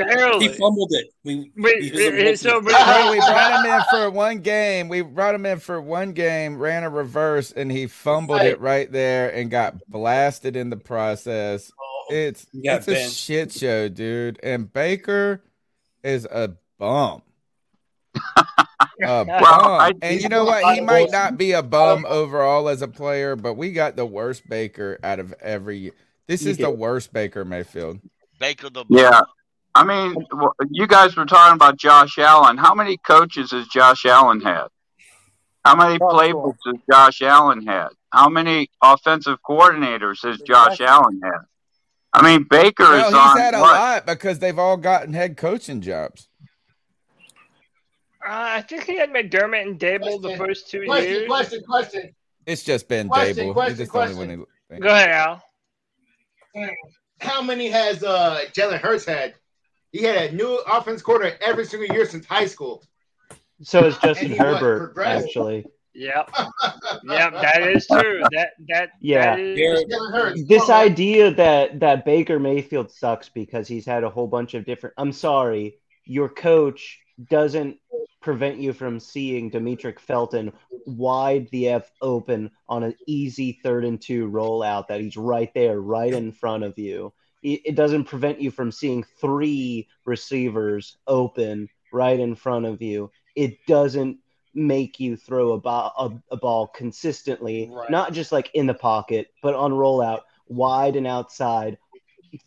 S4: He fumbled it. We,
S5: Wait,
S4: he was a
S5: so
S4: multi-
S1: No, we brought him in for one game. We brought him in for one game, ran a reverse, and he fumbled it right there and got blasted in the process. It's
S4: He got
S1: it's a shit show, dude. And Baker is a bum. A bum.
S14: I-
S1: and you know what? He might not be a bum overall as a player, but we got the worst Baker out of every. This
S14: You
S1: is the worst Baker Mayfield.
S2: Baker the
S14: Yeah. I mean, you guys were talking about Josh Allen. How many coaches has Josh Allen had? How many playbooks has Josh Allen had? How many offensive coordinators has Josh Allen had? I mean, Baker
S1: Well,
S14: is
S1: he's
S14: on
S1: had a
S14: what?
S1: lot because they've all gotten head coaching jobs.
S5: Uh, I think he had McDermott and Daboll the first two
S10: Question,
S5: years.
S10: question, question.
S1: It's just been
S10: Question,
S1: Daboll.
S10: question,
S1: He's just the only one who-
S5: Go ahead, Al.
S10: How many has uh, Jalen Hurts had? He had a new offense quarter every single year since high school.
S7: So is Justin Herbert, actually.
S5: Yep. yep, that is true. That that
S7: Yeah.
S5: that is
S7: This idea that that Baker Mayfield sucks because he's had a whole bunch of different. I'm sorry, your coach doesn't prevent you from seeing Demetric Felton wide the f open on an easy third and two rollout that he's right there, right in front of you. It, doesn't prevent you from seeing three receivers open right in front of you. It doesn't make you throw a, ball a, a ball consistently, not just like in the pocket, but on rollout, wide and outside,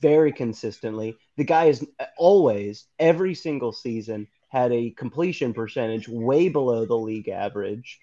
S7: very consistently. The guy is uh, always, every single season, had a completion percentage way below the league average,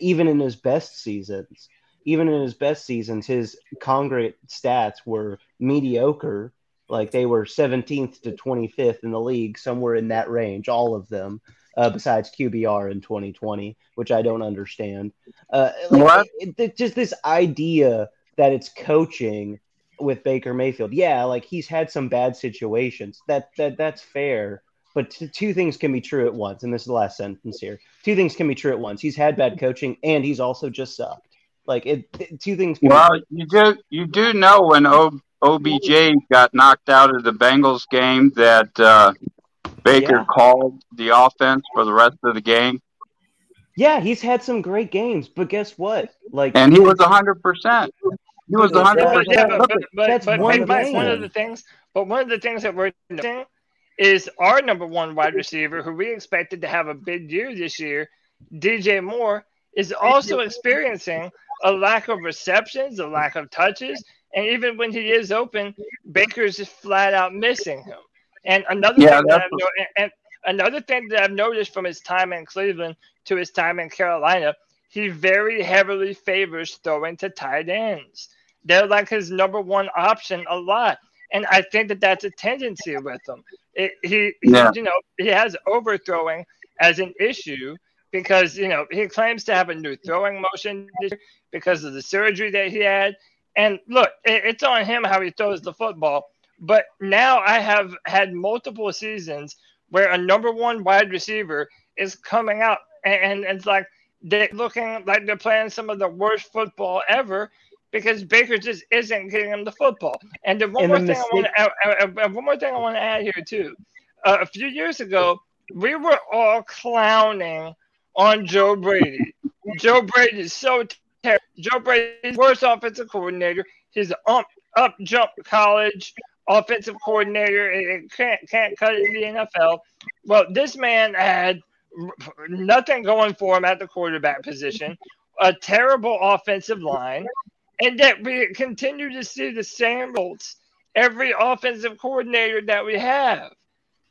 S7: even in his best seasons. Even in his best seasons, his congregate stats were mediocre. Like they were 17th to 25th in the league, somewhere in that range, all of them, uh, besides QBR in 2020, which I don't understand. Uh, like,
S14: What?
S7: it- it- just this idea that it's coaching with Baker Mayfield. Yeah, like he's had some bad situations. That that that's fair. But t- two things can be true at once, and this is the last sentence here. Two things can be true at once. He's had bad coaching, and he's also just sucked. Like it, it- two things. Can
S14: Well,
S7: be
S14: you do you do know when o, OBJ got knocked out of the Bengals game that uh, Baker
S7: Yeah.
S14: called the offense for the rest of the game,
S7: Yeah, he's had some great games, but guess what? Like,
S14: and he was hundred percent. He was
S5: Yeah,
S14: hundred
S5: but, yeah,
S14: percent.
S5: but, but, but,
S7: That's
S5: but,
S7: one
S5: but Mike, one of the things, but one of the things that we're noticing is our number one wide receiver, who we expected to have a big year this year, DJ Moore, is also experiencing a lack of receptions, a lack of touches, and even when he is open, Baker's just flat out missing him. And another
S14: Yeah,
S5: thing that I've no- and, and another thing that I've noticed from his time in Cleveland to his time in Carolina, he very heavily favors throwing to tight ends. They're like his number one option a lot. And I think that that's a tendency with him. It, he, he-
S14: Yeah.
S5: you know, he has overthrowing as an issue because, you know, he claims to have a new throwing motion because of the surgery that he had. And look, it, it's on him how he throws the football. But now I have had multiple seasons where a number one wide receiver is coming out and, and it's like they're looking like they're playing some of the worst football ever because Baker just isn't getting him the football. And then one
S7: And
S5: more
S7: the
S5: thing I want to add, uh, uh, uh, one more thing I want to add here too. Uh, a few years ago, we were all clowning on Joe Brady. Joe Brady is so terrible. Joe Brady is worst offensive coordinator. He's up, up jump college offensive coordinator. It can't can't cut it in the NFL. Well, this man had nothing going for him at the quarterback position, a terrible offensive line, and that we continue to see the same results every offensive coordinator that we have.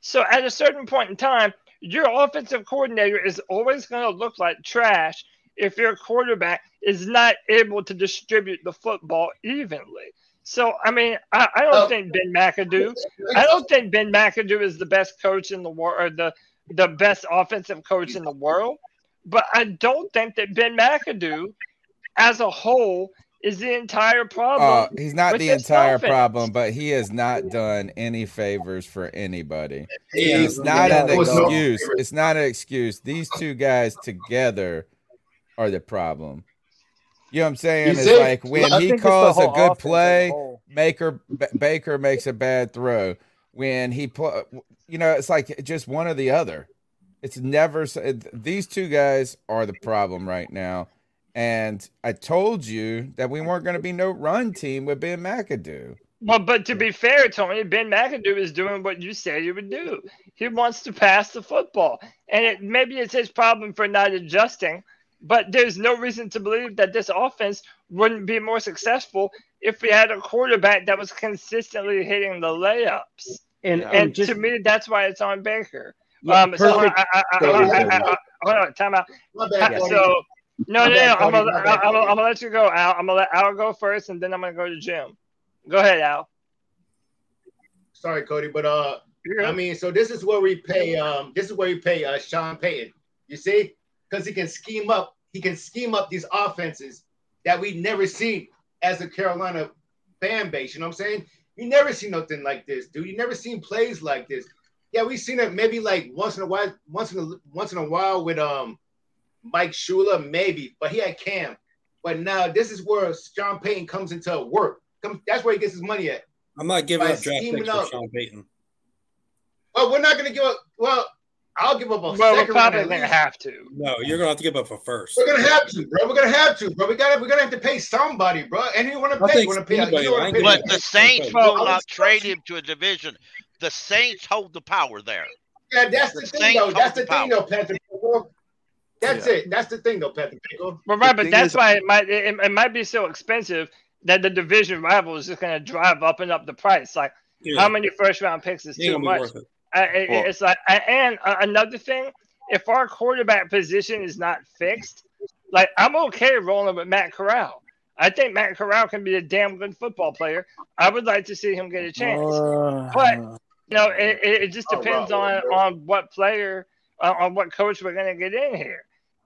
S5: So at a certain point in time, your offensive coordinator is always going to look like trash if your quarterback is not able to distribute the football evenly. So I mean, I, I don't
S10: Oh.
S5: think Ben McAdoo. I don't think Ben McAdoo is the best coach in the world or the the best offensive coach in the world, but I don't think that Ben McAdoo, as a whole, is the entire problem.
S1: Uh, he's not the entire
S5: offense.
S1: problem, but he has not done any favors for anybody.
S10: Yeah,
S1: it's not
S10: yeah,
S1: an
S10: there was no
S1: excuse. It's not an excuse. These two guys together are the problem. You know what I'm saying?
S10: You
S1: It's
S10: see?
S1: like when
S10: I
S1: he
S10: think it's the
S1: calls a good
S10: offense as a
S1: play,
S10: whole.
S1: Baker B- Baker makes a bad throw. When he put, you know, it's like just one or the other. It's never s- these two guys are the problem right now. And I told you that we weren't going to be no run team with Ben McAdoo.
S5: Well, but to be fair, Tony, Ben McAdoo is doing what you said he would do. He wants to pass the football, and it maybe it's his problem for not adjusting. But there's no reason to believe that this offense wouldn't be more successful if we had a quarterback that was consistently hitting the layups.
S7: And,
S5: And,
S7: and just
S5: to me, that's why it's on Baker.
S7: Yeah,
S5: um, so I,
S7: perfect.
S5: I, I, I, I, I, I, hold on, time out.
S10: My bad,
S5: Uh, So no, no, no. I'm gonna, I'm, gonna, I'm gonna let you go, Al. I'm gonna let Al go first, and then I'm gonna go to Jim. Go ahead, Al.
S10: Sorry, Cody, but uh,
S5: You're
S10: I mean, so this is where we pay. Um, this is where we pay uh Sean Payton. You see, because he can scheme up. He can scheme up these offenses that we never seen as a Carolina fan base. You know what I'm saying? You never seen nothing like this, dude. You never seen plays like this. Yeah, we've seen it maybe like once in a while, once in a once in a while with um Mike Shula, maybe, but he had Cam. But now this is where Sean Payton comes into work. Come, that's where he gets his money at.
S4: I'm not giving
S10: By
S4: up draft
S10: scheming
S4: picks for. Sean Payton.
S10: Well, we're not going to give up. Well, I'll give up a
S5: Well, we're
S10: second round
S5: probably
S10: at
S5: gonna have to.
S4: No, you're gonna have to give up a first.
S10: We're gonna have to, bro. We're gonna have to, bro. We gotta, we're gonna have to pay somebody, bro. And you want to pay?
S4: take
S10: You want to pay?
S4: anybody.
S10: You
S4: I
S10: want
S4: ain't
S10: to pay?
S2: But the Saints
S10: Well,
S2: will not
S10: was-
S2: trade him to a division. The Saints hold the power there.
S10: Yeah, that's the
S2: The
S10: thing,
S2: Saints
S10: though. That's the
S2: the
S10: thing, though, Patrick. Pickle. That's
S6: Yeah.
S10: it. That's the thing, though, Patrick. Pickle.
S5: Well, right, but that's
S6: is-
S5: why it might it, it might be so expensive that the division rival is just going to drive up and up the price. Like,
S4: Yeah.
S5: how many first round picks is too much?
S4: it.
S5: I, it-
S6: Well-
S5: it's like, I- and uh, another thing, if our quarterback position is not fixed, like I'm okay rolling with Matt Corral. I think Matt Corral can be a damn good football player. I would like to see him get a chance.
S11: Uh,
S5: But you know, it, it it just
S10: Oh,
S5: depends
S10: wow.
S5: on on what player, uh, on what coach we're gonna get in here.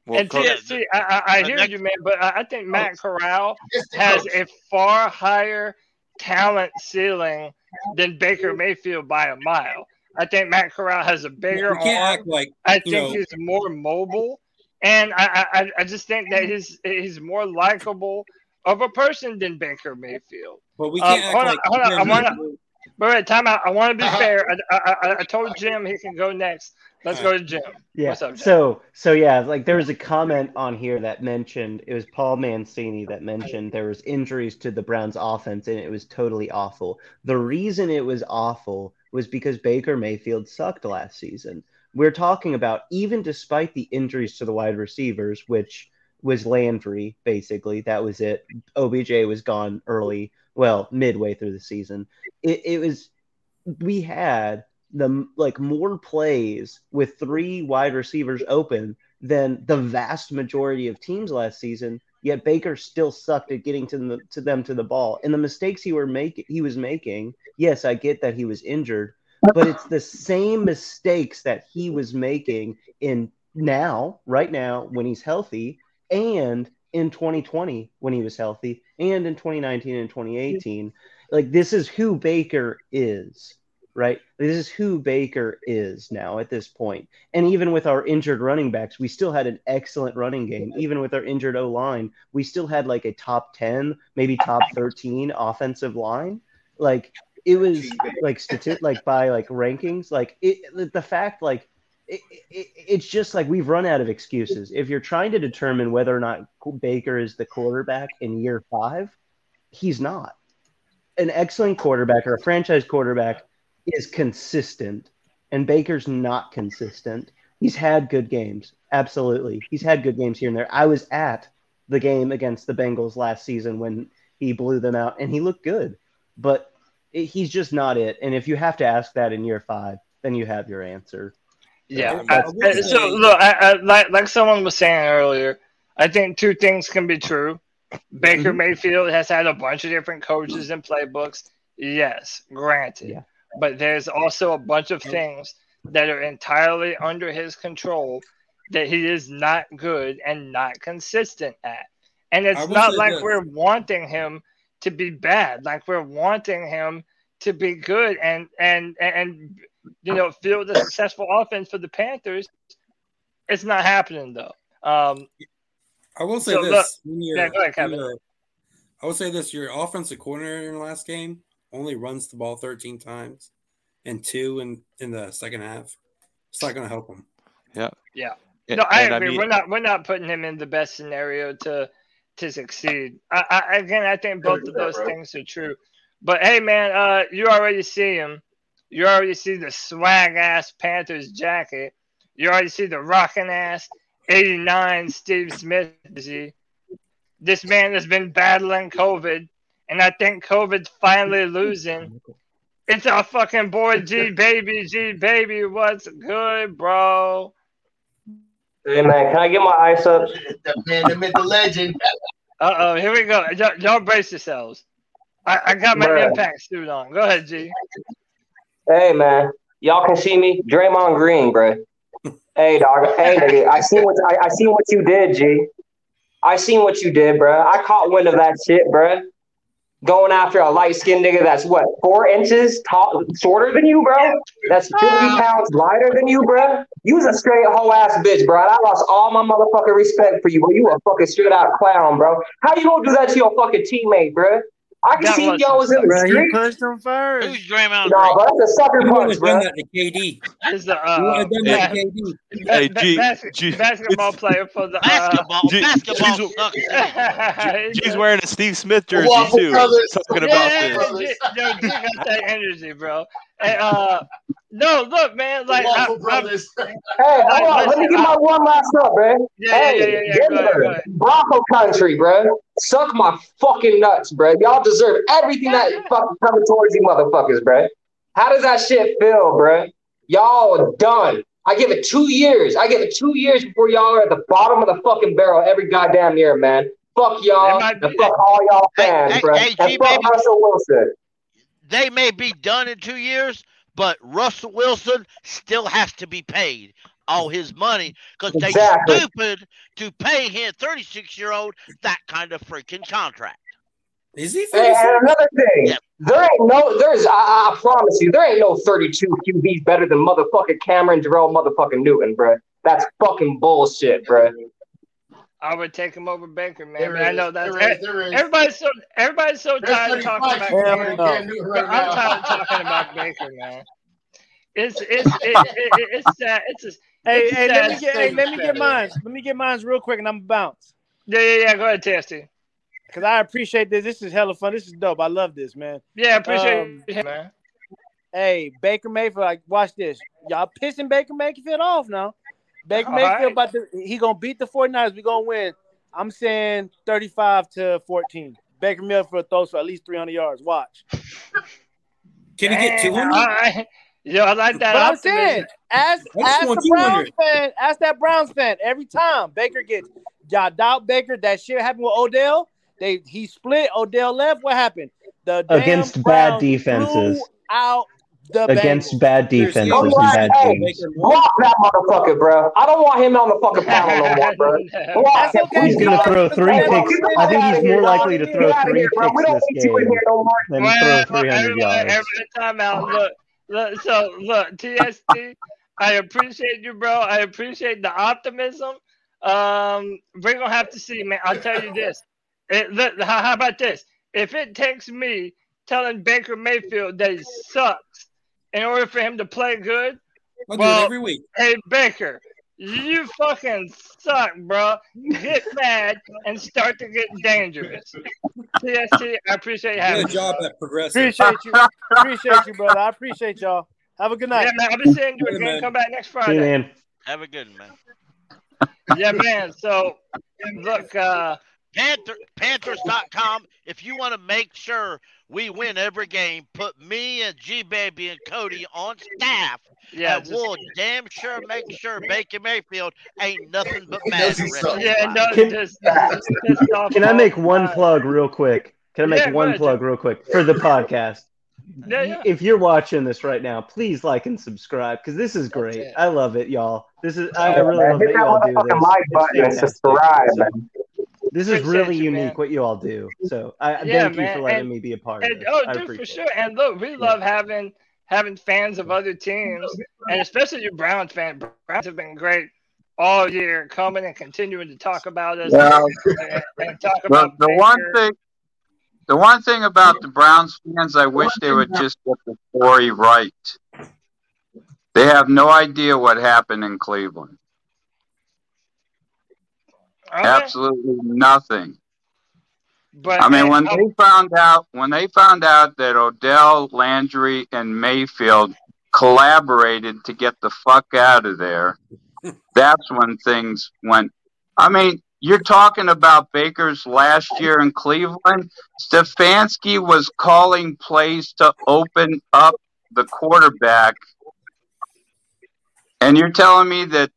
S6: Well,
S5: and
S6: Coach-
S5: TSC, I, I, I hear
S2: next-
S5: you, man, but I, I think Matt Corral has a far higher talent ceiling than Baker Mayfield by a mile. I think Matt Corral has a bigger arm.
S4: act like
S5: I think
S4: know-
S5: he's more mobile, and I, I, I just think that he's he's more likable of a person than Baker Mayfield.
S4: But we
S5: Um,
S4: can't
S5: hold on,
S4: act like.
S5: hold on, I wanna- But wait, time out. I want to be
S10: Uh-huh.
S5: fair. I, I, I, I told Jim he can go next. Let's go to Jim.
S7: Yeah.
S5: What's up, Jim?
S7: So so yeah, like there was a comment on here that mentioned it was Paul Mancini that mentioned there was injuries to the Browns offense and it was totally awful. The reason it was awful was because Baker Mayfield sucked last season. We're talking about even despite the injuries to the wide receivers, which was Landry basically, that was it. OBJ was gone early, well, midway through the season. It it was we had the like more plays with three wide receivers open than the vast majority of teams last season. Yet Baker still sucked at getting to the, to them to the ball, and the mistakes he were making he was making. Yes, I get that he was injured, but it's the same mistakes that he was making in now, right now, when he's healthy, and in 2020 when he was healthy, and in 2019 and 2018. Like this is who Baker is right? This is who Baker is now at this point. And even with our injured running backs, we still had an excellent running game. Even with our injured O line, we still had like a top 10, maybe top 13 offensive line. Like it was like stati- like by like rankings, like it, the fact like it, it, it's just like we've run out of excuses. If you're trying to determine whether or not Baker is the quarterback in year five, he's not. An excellent quarterback or a franchise quarterback is consistent, and Baker's not consistent. He's had good games, absolutely. He's had good games here and there. I was at the game against the Bengals last season when he blew them out, and he looked good, but he's just not it. And if you have to ask that in year five, then you have your answer.
S5: Yeah.
S7: I-
S5: so look, I, like like someone was saying earlier, I think two things can be true. Baker
S7: Mhm.
S5: Mayfield has had a bunch of different coaches and playbooks. Yes, granted.
S7: Yeah.
S5: But there's also a bunch of things that are entirely under his control that he is not good and not consistent at. And it's not like
S4: this.
S5: we're wanting him to be bad, like we're wanting him to be good and and, and you know field a successful offense for the Panthers. It's not happening though. Um,
S4: I will say
S5: So,
S4: this:
S5: look- yeah, go ahead, Kevin.
S4: I will say this: your offensive coordinator in the last game only runs the ball 13 times, and two in in the second half. It's not going to help him.
S6: Yeah.
S5: Yeah.
S6: And-
S5: no, I
S6: and I
S5: agree.
S6: mean-
S5: we're not we're not putting him in the best scenario to to succeed. I, I again, I think both of those things are true. But hey, man, uh, you already see him. You already see the swag ass Panthers jacket. You already see the rocking ass '89 Steve Smith jersey. This man has been battling COVID, and I think COVID's finally losing. It's our fucking boy G baby, G baby. What's good, bro?
S15: Hey man, can I get my ice up?
S10: The man, the myth, the legend.
S5: Uh oh, here we go. Y'all, y'all brace yourselves. I, I got my
S15: Bruh.
S5: impact suit on. Go ahead, G.
S15: Hey man, y'all can see me. Draymond Green, bro. Hey dog. Hey nigga, I seen what I, I seen what you did, G. I seen what you did, bro. I caught wind of that shit, bro. Going after a light skinned nigga that's what four inches tall, shorter than you, bro. That's fifty pounds lighter than you, bro. You was a straight hoe ass bitch, bro. I lost all my motherfucking respect for you, bro. You a fucking straight out clown, bro. How you gonna do that to your fucking teammate, bro? I can
S5: That
S15: see y'all was in the
S11: Bro, he
S15: street.
S11: pushed him first.
S9: Who's Draymond
S15: No, bro, that's a sucker
S4: You would
S15: punch, bro.
S4: done that to KD.
S5: This is a
S4: You would
S5: uh,
S4: have done that to KD.
S6: Hey,
S5: ba-
S6: G-
S5: bas-
S6: G-
S5: basketball player for the uh,
S9: Basketball,
S6: G-
S9: basketball
S6: G's-
S9: sucks.
S6: He's wearing a Steve Smith jersey
S10: Waffle
S6: too.
S10: Brothers.
S6: Talking
S5: yeah,
S6: about
S5: yeah,
S6: this.
S5: yeah, G, yo, G got that energy, bro. And, uh, no, look, man, like I,
S10: Waffle
S5: I,
S10: Brothers.
S15: Hey, hold on. Let me get my one last up, bro.
S5: Yeah, yeah,
S15: hey,
S5: yeah, yeah, yeah. Go ahead, go ahead.
S15: Bronco country, bro. Suck my fucking nuts, bro. Y'all deserve everything that fucking coming towards you motherfuckers, bro. How does that shit feel, bro? Y'all are done. I give it two years. I give it two years before y'all are at the bottom of the fucking barrel every goddamn year, man. Fuck y'all
S5: might
S15: and fuck all y'all fans,
S9: hey,
S15: bro.
S9: hey,
S15: and
S9: G,
S15: fuck
S9: baby.
S15: Russell Wilson.
S9: They may be done in two years, but Russell Wilson still has to be paid all his money because they
S15: Exactly.
S9: stupid to pay him 36 year old that kind of freaking contract.
S4: Is he
S15: Hey, and another thing,
S9: Yep.
S15: there ain't no, there's, I, I promise you, there ain't no 32 QBs better than motherfucking Cameron Jerome motherfucking Newton, bro. That's fucking bullshit, bro.
S5: I would take him over Baker, man.
S10: There
S5: but I know that's
S10: there is, there is.
S5: everybody's so everybody's so
S10: There's
S5: tired of talking about
S10: people
S11: Hell
S5: Cameron.
S11: no.
S10: Cam Newton right
S5: I'm tired of talking about Baker, man. It's it's it, it, it, it's sad. It's a,
S11: Hey,
S5: it's a
S11: hey, let me get, hey, let me get
S5: affairs.
S11: mine. Let me get mine real quick, and I'm gonna bounce
S5: Yeah, yeah, yeah. Go ahead, Testy.
S11: because I appreciate this. This is hella fun. This is dope. I love this, man.
S5: Yeah, appreciate
S11: Um,
S5: it, man.
S11: Hey, Baker Mayfield, like, watch this. Y'all pissing Baker Mayfield off now. Baker
S5: All
S11: Mayfield
S5: right.
S11: about to he gonna beat the 49ers. We gonna win. I'm saying 35 to 14. Baker Mayfield throws for at least 300 yards. Watch.
S4: Can he get 200?
S5: I, yo, I like that.
S11: But I'm
S5: optimism.
S11: saying, ask, ask the Browns fan, ask that Browns fan every time Baker gets y'all doubt Baker. That shit happened with Odell. They he split. Odell left. What happened? The damn
S7: Against bad defenses.
S11: blew out the
S7: Against
S11: Bengals.
S7: bad
S4: Seriously,
S7: defenses
S15: I'm
S7: and bad
S15: hey,
S7: teams.
S15: block that motherfucker, bro. I don't want him on the fucking panel no more, bro. Block
S11: That's okay.
S7: He's gonna
S11: Because-
S7: throw three picks.
S11: been
S7: I think he's
S15: out of here,
S7: more likely to throw three
S15: here, bro. We
S7: picks
S15: don't
S7: this
S15: need you in
S7: game
S15: here no more.
S7: than
S5: Well,
S7: throw
S5: well,
S7: 300 yards.
S5: every time out. Look, look, so look, TST. I appreciate you, bro. I appreciate the optimism. Um, we're gonna have to see, man. I'll tell you this. It, look, how, how about this? If it takes me telling Baker Mayfield that he sucks in order for him to play good,
S4: I'll do it
S5: well,
S4: every week.
S5: hey Baker, you fucking suck, bro. Get mad and start to get dangerous. TST, I appreciate you having
S4: Good job at progressive.
S11: Appreciate you. Appreciate you, brother. I appreciate y'all. Have a good night.
S5: Yeah, man. I'll be seeing you again.
S4: man.
S5: Come back next
S7: See
S5: Friday.
S7: you, man.
S9: Have a good one, man.
S5: Yeah, man. So, look, uh,
S9: Panther, Panthers.com. If you want to make sure we win every game, put me and G Baby and Cody on staff.
S5: yeah,
S9: and we'll damn sure make sure Baker Mayfield ain't nothing but
S10: He
S9: mad.
S10: knows
S9: the
S10: he
S9: rest of
S10: sucks.
S9: his
S5: yeah, no,
S7: Can-
S5: just, just pissed off
S7: Can I make one plug real quick? Can I make
S5: Yeah,
S7: one plug real quick for the podcast?
S5: Yeah, yeah.
S7: If you're watching this right now, please like and subscribe because this is great. I love it, y'all. This is I really
S15: man,
S7: love
S15: hit
S7: that
S15: that
S7: y'all do
S15: motherfucking
S7: this.
S15: like button and subscribe,
S7: So,
S15: man.
S7: This is really
S5: you,
S7: unique
S5: man.
S7: what you all do. So I
S5: Yeah,
S7: thank you for letting
S5: and-
S7: me be a part of it.
S5: oh,
S7: I
S5: dude, for
S7: appreciate
S5: sure. And look, we love having having fans of other teams, and especially your Browns fans. Browns have been great all year, coming and continuing to talk about us
S14: Well,
S5: and, and talk
S14: The,
S5: about
S14: the one thing, the one thing about the Browns fans, I wish they would just get the story right. They have no idea what happened in Cleveland.
S5: Okay.
S14: Absolutely nothing.
S5: But
S14: I mean, when
S5: I'm-
S14: they found out, when they found out that Odell, Landry, and Mayfield collaborated to get the fuck out of there, that's when things went. I mean, you're talking about Baker's last year in Cleveland. Stefanski was calling plays to open up the quarterback, and you're telling me that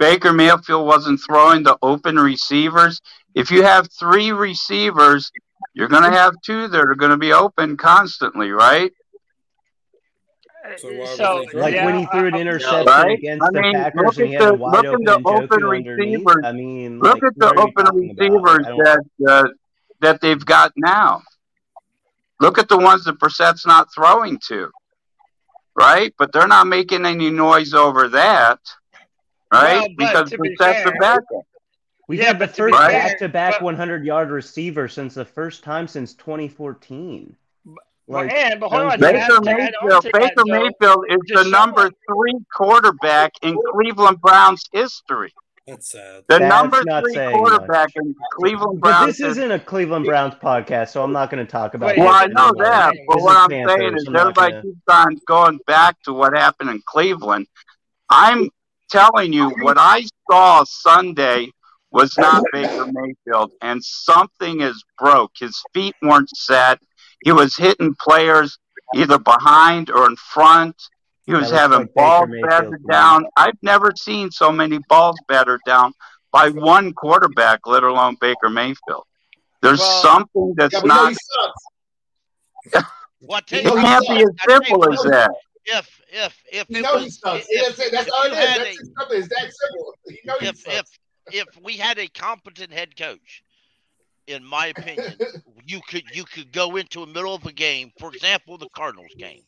S14: Baker Mayfield wasn't throwing the open receivers. If you have three receivers, you're going to have two that are going to be open constantly, right?
S5: so
S7: like
S5: yeah,
S7: when he threw an
S5: I-
S7: interception
S14: Right?
S7: against
S14: I
S7: the Packers
S14: look
S7: and he
S14: at
S7: had
S14: the
S7: a wide
S14: look at
S7: open
S14: the open receivers.
S7: I mean,
S14: Look
S7: like,
S14: at the
S7: what are you
S14: open receivers
S7: Like, I don't-
S14: that uh, that they've got now. Look at the ones that Brissett's not throwing to, right? But they're not making any noise over that, right?
S5: Well,
S14: because
S5: to be
S14: Brissett's a
S5: fair-
S14: backup.
S7: We've
S5: Yeah,
S7: had the
S5: but to be
S7: first
S14: fair-
S7: back-to-back 100-yard receiver since the first time since 2014.
S5: Well,
S7: Like,
S5: and but hold on,
S14: Baker
S5: add, to add on
S14: Mayfield, Baker Mayfield is the
S5: Deshaun-
S14: number three quarterback in Cleveland Browns history.
S4: That's sad.
S14: The
S7: That's
S14: number
S7: not
S14: three
S7: saying
S14: quarterback in Cleveland
S7: But this isn't a Cleveland Browns podcast, so I'm not going to talk about.
S5: Wait,
S14: Well,
S7: that
S14: I know
S7: anymore.
S14: that, but
S7: This
S14: what
S7: is
S14: I'm
S7: Panthers.
S14: saying is
S7: I'm
S14: everybody
S7: gonna-
S14: keeps on going back to what happened in Cleveland. I'm telling you, what I saw Sunday was not Baker Mayfield, and something is broke. His feet weren't set. He was hitting players either behind or in front. He was having
S7: like
S14: balls
S7: Mayfield
S14: battered down. I've never seen so many balls battered down by one quarterback, let alone Baker Mayfield. There's
S5: Well-
S14: something that's
S10: Yeah,
S14: not
S10: he sucks.
S2: Well,
S10: You
S2: you
S14: it
S10: he
S2: what,
S14: can't be as
S2: I
S14: simple as that.
S2: If if if
S10: You know he
S2: was
S10: sucks.
S2: if,
S10: That's. That's
S2: if
S10: all it is. That's
S2: a
S10: simple. It's that simple. You know he
S2: if
S10: sucks.
S2: if if we had a competent head coach, in my opinion, you could you could go into the middle of a game, for example, the Cardinals game.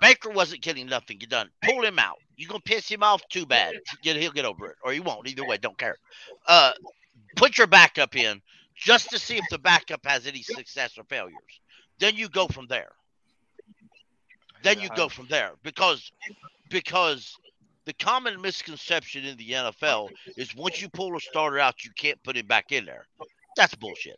S2: Baker wasn't getting nothing get done. Pull him out. You're gonna piss him off? Too bad. He'll get over it, or he won't. Either way, don't care. Uh, put your backup in just to see if the backup has any success or failures. Then you go from there. Then you go from there because because the common misconception in the NFL is once you pull a starter out, you can't put him back in there. That's bullshit.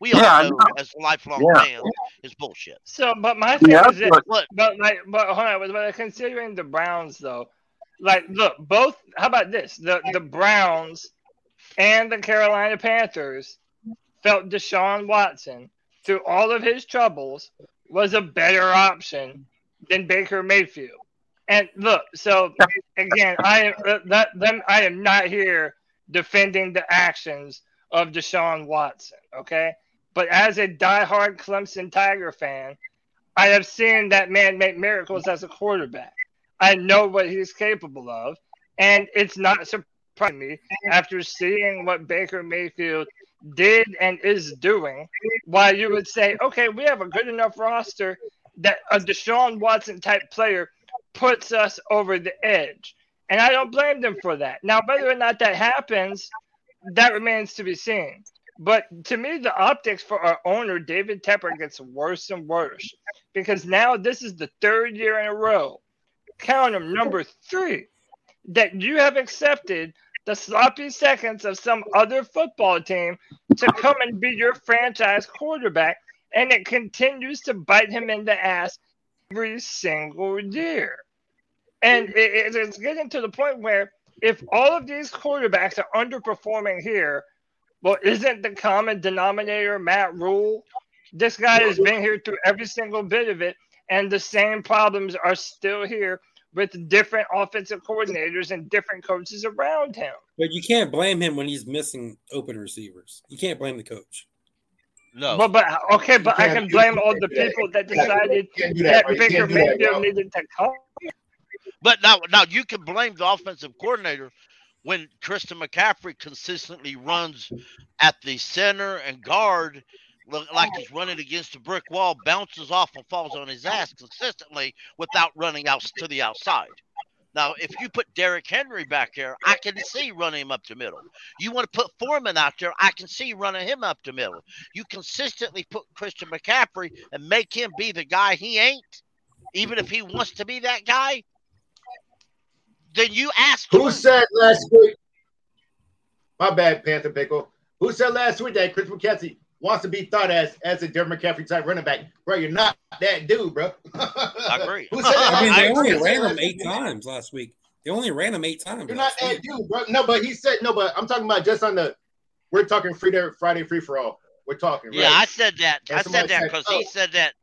S2: We all
S14: Yeah, I
S2: know,
S14: know.
S2: as lifelong
S14: Yeah.
S2: fans, it's bullshit.
S5: So, but my thing
S14: Yeah,
S5: is this,
S14: but-
S2: But
S5: but like, but hold on, but, but considering the Browns though, like, look, both. How about this? The the Browns and the Carolina Panthers felt Deshaun Watson through all of his troubles was a better option than Baker Mayfield. And look, so again, I that them. I am not here defending the actions of Deshaun Watson. Okay, but as a diehard Clemson Tiger fan, I have seen that man make miracles as a quarterback. I know what he's capable of, and it's not surprising me after seeing what Baker Mayfield did and is doing. Why you would say, okay, we have a good enough roster that a Deshaun Watson type player puts us over the edge. And I don't blame them for that. Now, whether or not that happens, that remains to be seen. But to me, the optics for our owner, David Tepper, gets worse and worse because now this is the third year in a row, count them, number three, that you have accepted the sloppy seconds of some other football team to come and be your franchise quarterback, and it continues to bite him in the ass every single year. And it, it- it's getting to the point where if all of these quarterbacks are underperforming here, well, isn't the common denominator Matt Rhule? This guy has been here through every single bit of it, and the same problems are still here with different offensive coordinators and different coaches around him.
S4: But you can't blame him when he's missing open receivers. You can't blame the coach.
S2: No.
S5: But, but okay, but I
S10: can't
S5: can
S10: do-
S5: blame all the people that decided
S10: you can't do that,
S5: that
S10: bro.
S5: Baker
S10: can't do that,
S5: Mayfield needed to come.
S2: But now, now you can blame the offensive coordinator when Christian McCaffrey consistently runs at the center and guard like he's running against a brick wall, bounces off and falls on his ass consistently without running out to the outside. Now, if you put Derrick Henry back there, I can see running him up the middle. You want to put Foreman out there, I can see running him up the middle. You consistently put Christian McCaffrey and make him be the guy he ain't, even if he wants to be that guy. Then you ask
S10: Who
S2: him.
S10: said last week? My bad, Panther Pickle. Who said last week that Chris McCaffrey wants to be thought as as a Derek McCaffrey type running back? Bro, you're not that dude, bro.
S2: I agree.
S10: Who said that?
S4: I mean, they
S10: Who
S4: only
S10: said
S4: ran him eight times last week. They only ran him eight times.
S10: You're not
S4: last
S10: that dude, bro. No, but he said no, but I'm talking about just on the. We're talking free Friday free for all. We're talking.
S2: Yeah, I said that.
S10: And
S2: I said that because
S10: "Oh."
S2: he said that.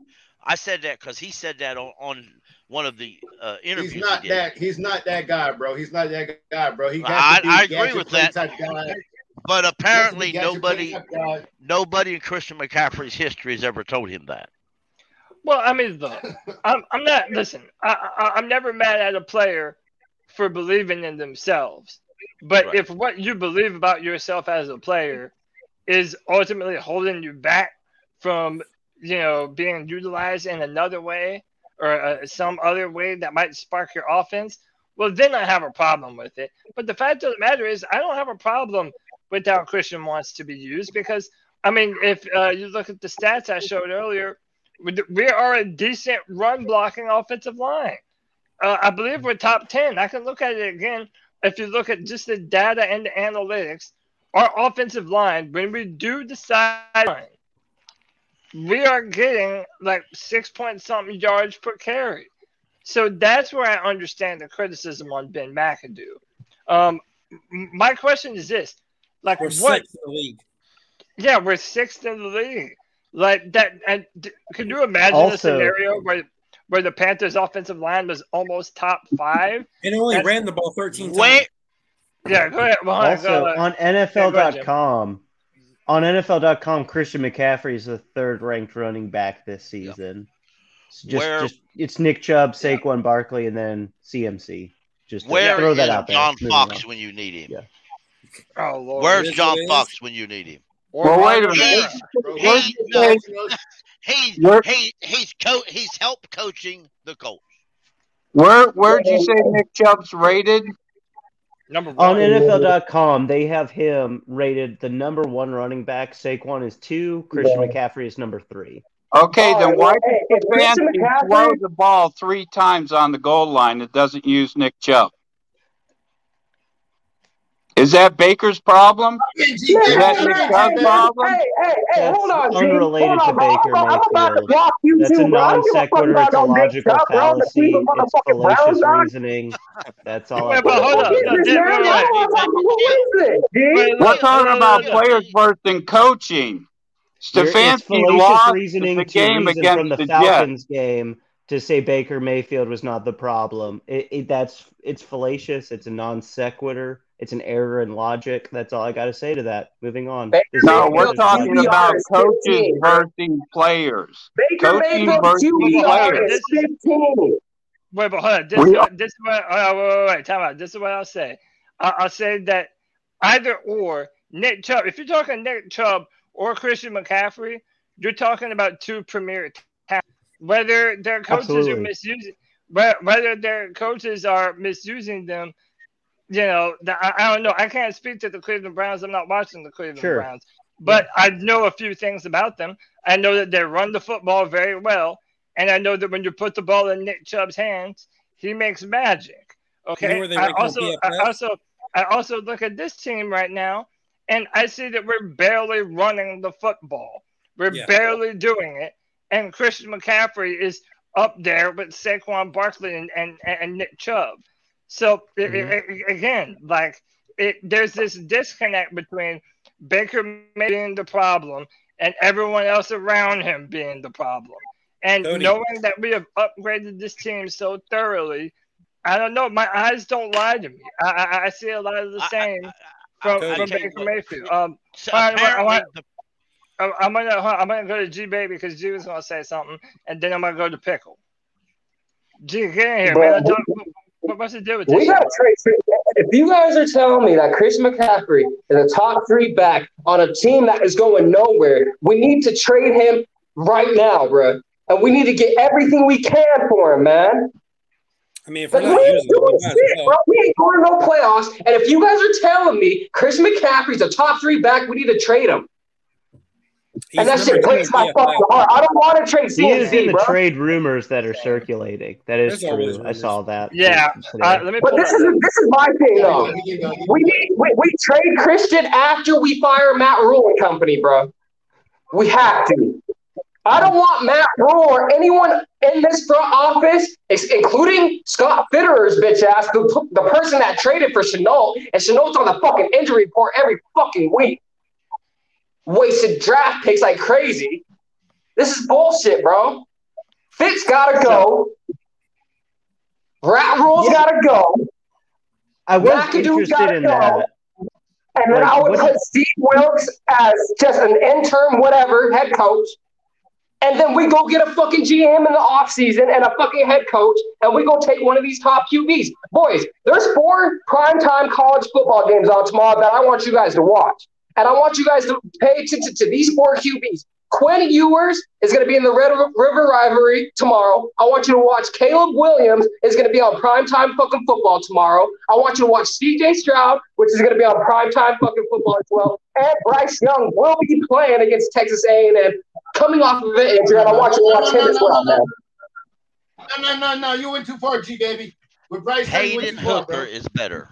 S2: I said that because he said that on, on one of the uh, interviews.
S10: He's not
S2: he
S10: that. He's not that guy, bro. He's not that guy, bro. He has
S2: I-
S10: to be
S2: I agree
S10: gadget
S2: with
S10: play
S2: that. But apparently,
S10: He has to be gadget
S2: nobody,
S10: play type guy.
S2: nobody in Christian McCaffrey's history has ever told him that.
S5: Well, I mean, look, I'm, I'm not. Listen, I, I, I'm never mad at a player for believing in themselves. But
S2: Right.
S5: if what you believe about yourself as a player is ultimately holding you back from, you know, being utilized in another way or uh, some other way that might spark your offense, well, then I have a problem with it. But the fact of the matter is, I don't have a problem with how Christian wants to be used because, I mean, if uh, you look at the stats I showed earlier, we are a decent run blocking offensive line. Uh, I believe we're top 10. I can look at it again. If you look at just the data and the analytics, our offensive line, when we do sideline, we are getting like six point something yards per carry. So that's where I understand the criticism on Ben McAdoo. Um, my question is this: like,
S4: We're
S5: what?
S4: sixth in the league.
S5: Yeah, we're sixth in the league. Like that. And d- can you imagine a scenario where where the Panthers' offensive line was almost top five?
S4: And only
S5: That's-
S4: ran the ball 13 times.
S5: Wait. Yeah, go ahead. Well,
S7: Also,
S5: go ahead.
S7: on
S5: Yeah, go ahead, Jim.
S7: NFL.com, on NFL.com, Christian McCaffrey is the third ranked running back this season. It's just,
S2: Where-
S7: just it's Nick Chubb, Saquon Barkley, and then CMC. Just to
S2: Where
S7: throw that
S2: is
S7: out there.
S2: John Fox
S7: on.
S2: when you need him?
S7: Yeah.
S5: Oh Lord.
S2: Where's
S5: It is
S2: John
S5: what.
S2: Fox when you need him?
S14: Well, wait a minute.
S2: He's,
S14: Where'd
S2: he, no,
S14: say-
S2: he's, he, he's, co- he's help coaching the Colts.
S14: Where where'd you say Nick Chubb's rated?
S5: Number one.
S7: On NFL.com, they have him rated the number one running back. Saquon is two. Christian
S14: Yeah.
S7: McCaffrey is number three.
S14: Okay,
S15: Oh,
S14: then why
S15: hey,
S14: did
S15: if
S14: Stefanski
S15: McCaffrey-
S14: throw the ball three times on the goal line that doesn't use Nick Chubb? Is that Baker's problem? Is that Nick Chubb's problem?
S15: Hey, hey, hey,
S7: That's
S15: hold on, G.
S7: unrelated
S15: hold on,
S7: to. Baker
S15: I'm, I'm about to
S7: Mayfield.
S15: block you
S7: That's
S15: too,
S7: a non
S15: don't a fuck
S7: sequitur. It's a
S15: no Nick
S7: logical
S15: Chubb, bro. The
S7: fallacy. It's
S15: motherfucking
S7: fallacious
S15: dog.
S7: reasoning. That's all.
S5: Wait,
S7: I
S5: but
S7: got
S5: hold
S7: to
S5: up.
S7: say.
S15: This
S5: Jim,
S15: man,
S5: wait, wait.
S15: don't want to reason, G.
S5: Wait,
S14: We're talking about
S5: look, look.
S14: players first and coaching.
S7: You're-
S14: Stefanski
S7: fallacious
S14: lost
S7: reasoning
S14: the
S7: to
S14: game against
S7: from the
S14: the
S7: Falcons game to say Baker Mayfield was not the problem. It, it that's it's fallacious. It's a non sequitur. It's an error in logic. That's all I got to say to that. Moving on.
S15: Baker
S14: No, we're talking about
S15: is
S14: coaches
S15: 15,
S14: versus players.
S15: Baker
S14: Coaching
S15: Mayfield
S14: versus
S15: QBR
S14: players.
S15: is 15.
S5: Wait, but hold on. This,
S14: We
S5: is what, this is what. Uh, wait, wait, wait. Time out. This is what I'll say. I, I'll say that either or Nick Chubb. If you're talking Nick Chubb or Christian McCaffrey, you're talking about two premier talents. Whether their coaches are misusing, whether their coaches are misusing them, you know, the, I, I don't know. I can't speak to the Cleveland Browns. I'm not watching the Cleveland
S7: Sure.
S5: Browns, but I know a few things about them. I know that they run the football very well, and I know that when you put the ball in Nick Chubb's hands, he makes magic.
S4: You know
S5: Okay. I also, I also, I also look at this team right now, and I see that we're barely running the football. We're
S4: Yeah.
S5: barely doing it, and Christian McCaffrey is up there with Saquon Barkley and and, and Nick Chubb. So i- i- i- again, like it, there's this disconnect between Baker being the problem and everyone else around him being the problem. And
S4: Cody.
S5: knowing that we have upgraded this team so thoroughly, I don't know. My eyes don't lie to me. I, I, I see a lot of the
S2: I- I-
S5: same
S2: I-
S5: from, from
S2: tell you
S5: Baker. Mayfield. Um,
S2: So
S5: all right, all right, all
S2: the,
S5: I'm I'm gonna I'm gonna go to G baby because G was gonna say something, and then I'm gonna go to pickle. G, get in here, man.
S15: Bro,
S5: Talk- what- What's the deal with this?
S15: We gotta trade. If you guys are telling me that Chris McCaffrey is a top three back on a team that is going nowhere, we need to trade him right now, bro. And we need to get everything we can for him, man.
S4: I mean, if
S15: Like,
S4: we're
S15: we
S4: not
S15: ain't doing
S4: we
S15: shit,
S4: well.
S15: bro. We ain't going no playoffs. And if you guys are telling me Chris McCaffrey's a top three back, we need to trade him. And that shit breaks my fucking heart. I don't want to trade
S7: He is in the
S15: bro.
S7: trade rumors that are circulating. That is
S4: There's
S7: true. I saw that.
S5: Yeah, uh, let me
S15: But this
S5: that
S15: is
S5: up.
S15: this is my thing though. We need we, we trade Christian after we fire Matt Rhule and company, bro. We have to. I don't want Matt Rhule or anyone in this front office, including Scott Fitterer's bitch ass, the, the person that traded for Chenault, and Chenault's on the fucking injury report every fucking week. Wasted draft picks like crazy. This is bullshit, bro. Fitz gotta go. Rat Rhule's
S7: Yeah.
S15: gotta go.
S7: I was
S15: McAdoo
S7: interested in
S15: go.
S7: that.
S15: And then
S7: Like,
S15: I would put Steve Wilks as just an interim, whatever, head coach. And then we go get a fucking GM in the offseason and a fucking head coach, and we go take one of these top QBs. Boys, there's four primetime college football games on tomorrow that I want you guys to watch. And I want you guys to pay attention to these four QBs. Quinn Ewers is going to be in the Red River rivalry tomorrow. I want you to watch Caleb Williams is going to be on primetime fucking football tomorrow. I want you to watch CJ Stroud, which is going to be on primetime fucking football as well. And Bryce Young will be playing against Texas A&M, coming off of an injury, and I want you to watch him as well, man.
S10: No, no, no, no. You went too far, G baby. Bryce Hendon
S2: Hooker is better.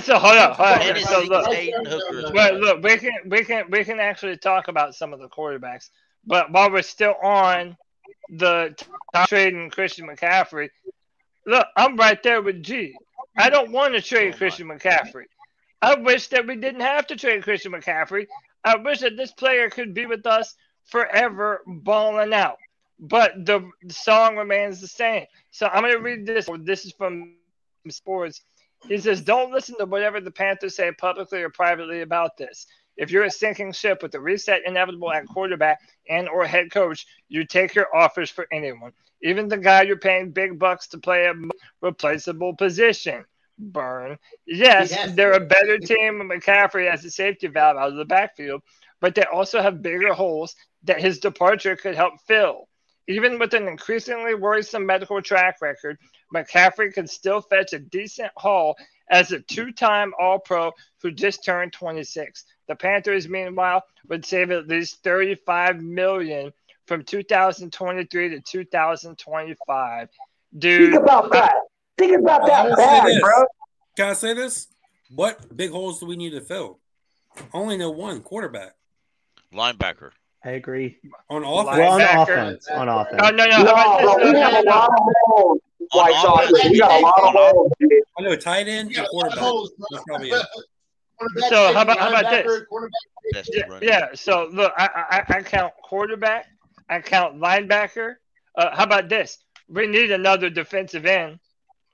S5: So hold up, hold up. So look,
S2: Hendon Hooker is
S5: Wait,
S2: better.
S5: look, we can we can we can actually talk about some of the quarterbacks, but while we're still on the top trading Christian McCaffrey, look, I'm right there with G. I don't want to trade Christian McCaffrey. I wish that we didn't have to trade Christian McCaffrey. I wish that this player could be with us forever, balling out. But the song remains the same. So I'm going to read this. This is from Sports. He says, Don't listen to whatever the Panthers say publicly or privately about this. If you're a sinking ship with a reset inevitable at quarterback and or head coach, you take your offers for anyone, even the guy you're paying big bucks to play a replaceable position. Burn. Yes,
S10: Yes.
S5: they're a better team with McCaffrey as a safety valve out of the backfield, but they also have bigger holes that his departure could help fill. Even with an increasingly worrisome medical track record, McCaffrey can still fetch a decent haul as a two-time All-Pro who just turned 26. The Panthers, meanwhile, would save at least 35 million from 2023 to 2025. Dude,
S15: Think about that. Think about that
S4: say
S15: bag, bro.
S4: Can I say this? What big holes do we need to fill? I only know one quarterback
S2: Linebacker.
S7: I agree.
S4: on
S7: Well,
S4: offense.
S7: on offense. On offense.
S5: No, no,
S15: No,
S5: how about
S15: bro, we
S5: No,
S15: have
S5: no,
S15: a
S5: no.
S15: lot of holes.
S2: On
S15: White Sox,
S2: offense.
S15: we got a lot of
S2: On off-
S15: holes.
S4: I know tight end and
S10: got a lot of
S4: quarterback.
S10: holes.
S4: That's probably it.
S5: So, how about- how about this?
S10: linebacker, cornerback,
S2: Best
S5: Yeah, yeah. So look, I, I I count quarterback, I count linebacker. Uh, how about this? We need another defensive end.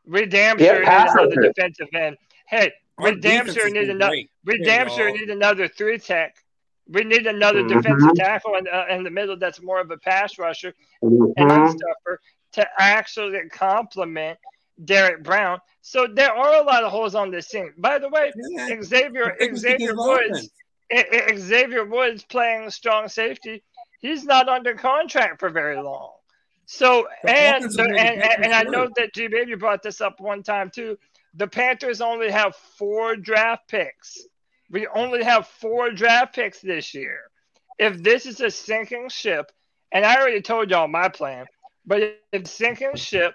S5: We damn
S15: Yeah,
S5: sure need another
S15: rusher.
S5: defensive end. Hey, we damn sure need another. We damn sure need another three tech. We need another
S15: Mhm.
S5: defensive tackle in, uh, in the middle that's more of a pass rusher and
S15: Mhm.
S5: stuffer to actually compliment Derek Brown. So there are a lot of holes on this team. By the way,
S4: Yeah.
S5: Xavier
S4: I think it's
S5: Xavier Woods. I- I- eh, eh, Xavier Woods playing strong safety, he's not under contract for very long. So and
S4: offense
S5: the,
S4: has made the
S5: and, and, and I know that G Baby brought this up one time too. The Panthers only have four draft picks. We only have four draft picks this year. If this is a sinking ship, and I already told y'all my plan, but if it's sinking ship,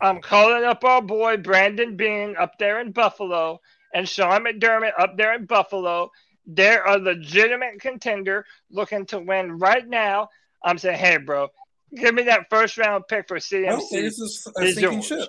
S5: I'm calling up our boy Brandon Beane up there in Buffalo and Sean McDermott up there in Buffalo. They're a legitimate contender looking to win right now. I'm saying, hey, bro, give me that first round pick for
S4: I don't
S5: CMC.
S4: this is a sinking
S5: yours.
S4: ship.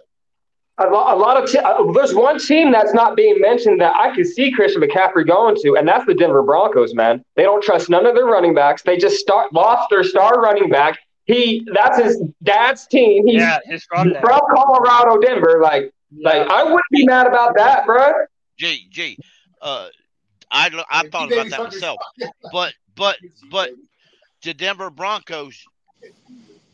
S15: A lot, a lot of te- uh, there's one team that's not being mentioned that I could see Christian McCaffrey going to, and that's the Denver Broncos. Man, they don't trust none of their running backs. They just start lost their star running back. He that's his dad's team. He's
S5: Yeah, he's from
S15: from Colorado, Denver. Like, like I wouldn't be mad about that, bro.
S2: G G. Uh, I lo- I thought about that myself, but but but the Denver Broncos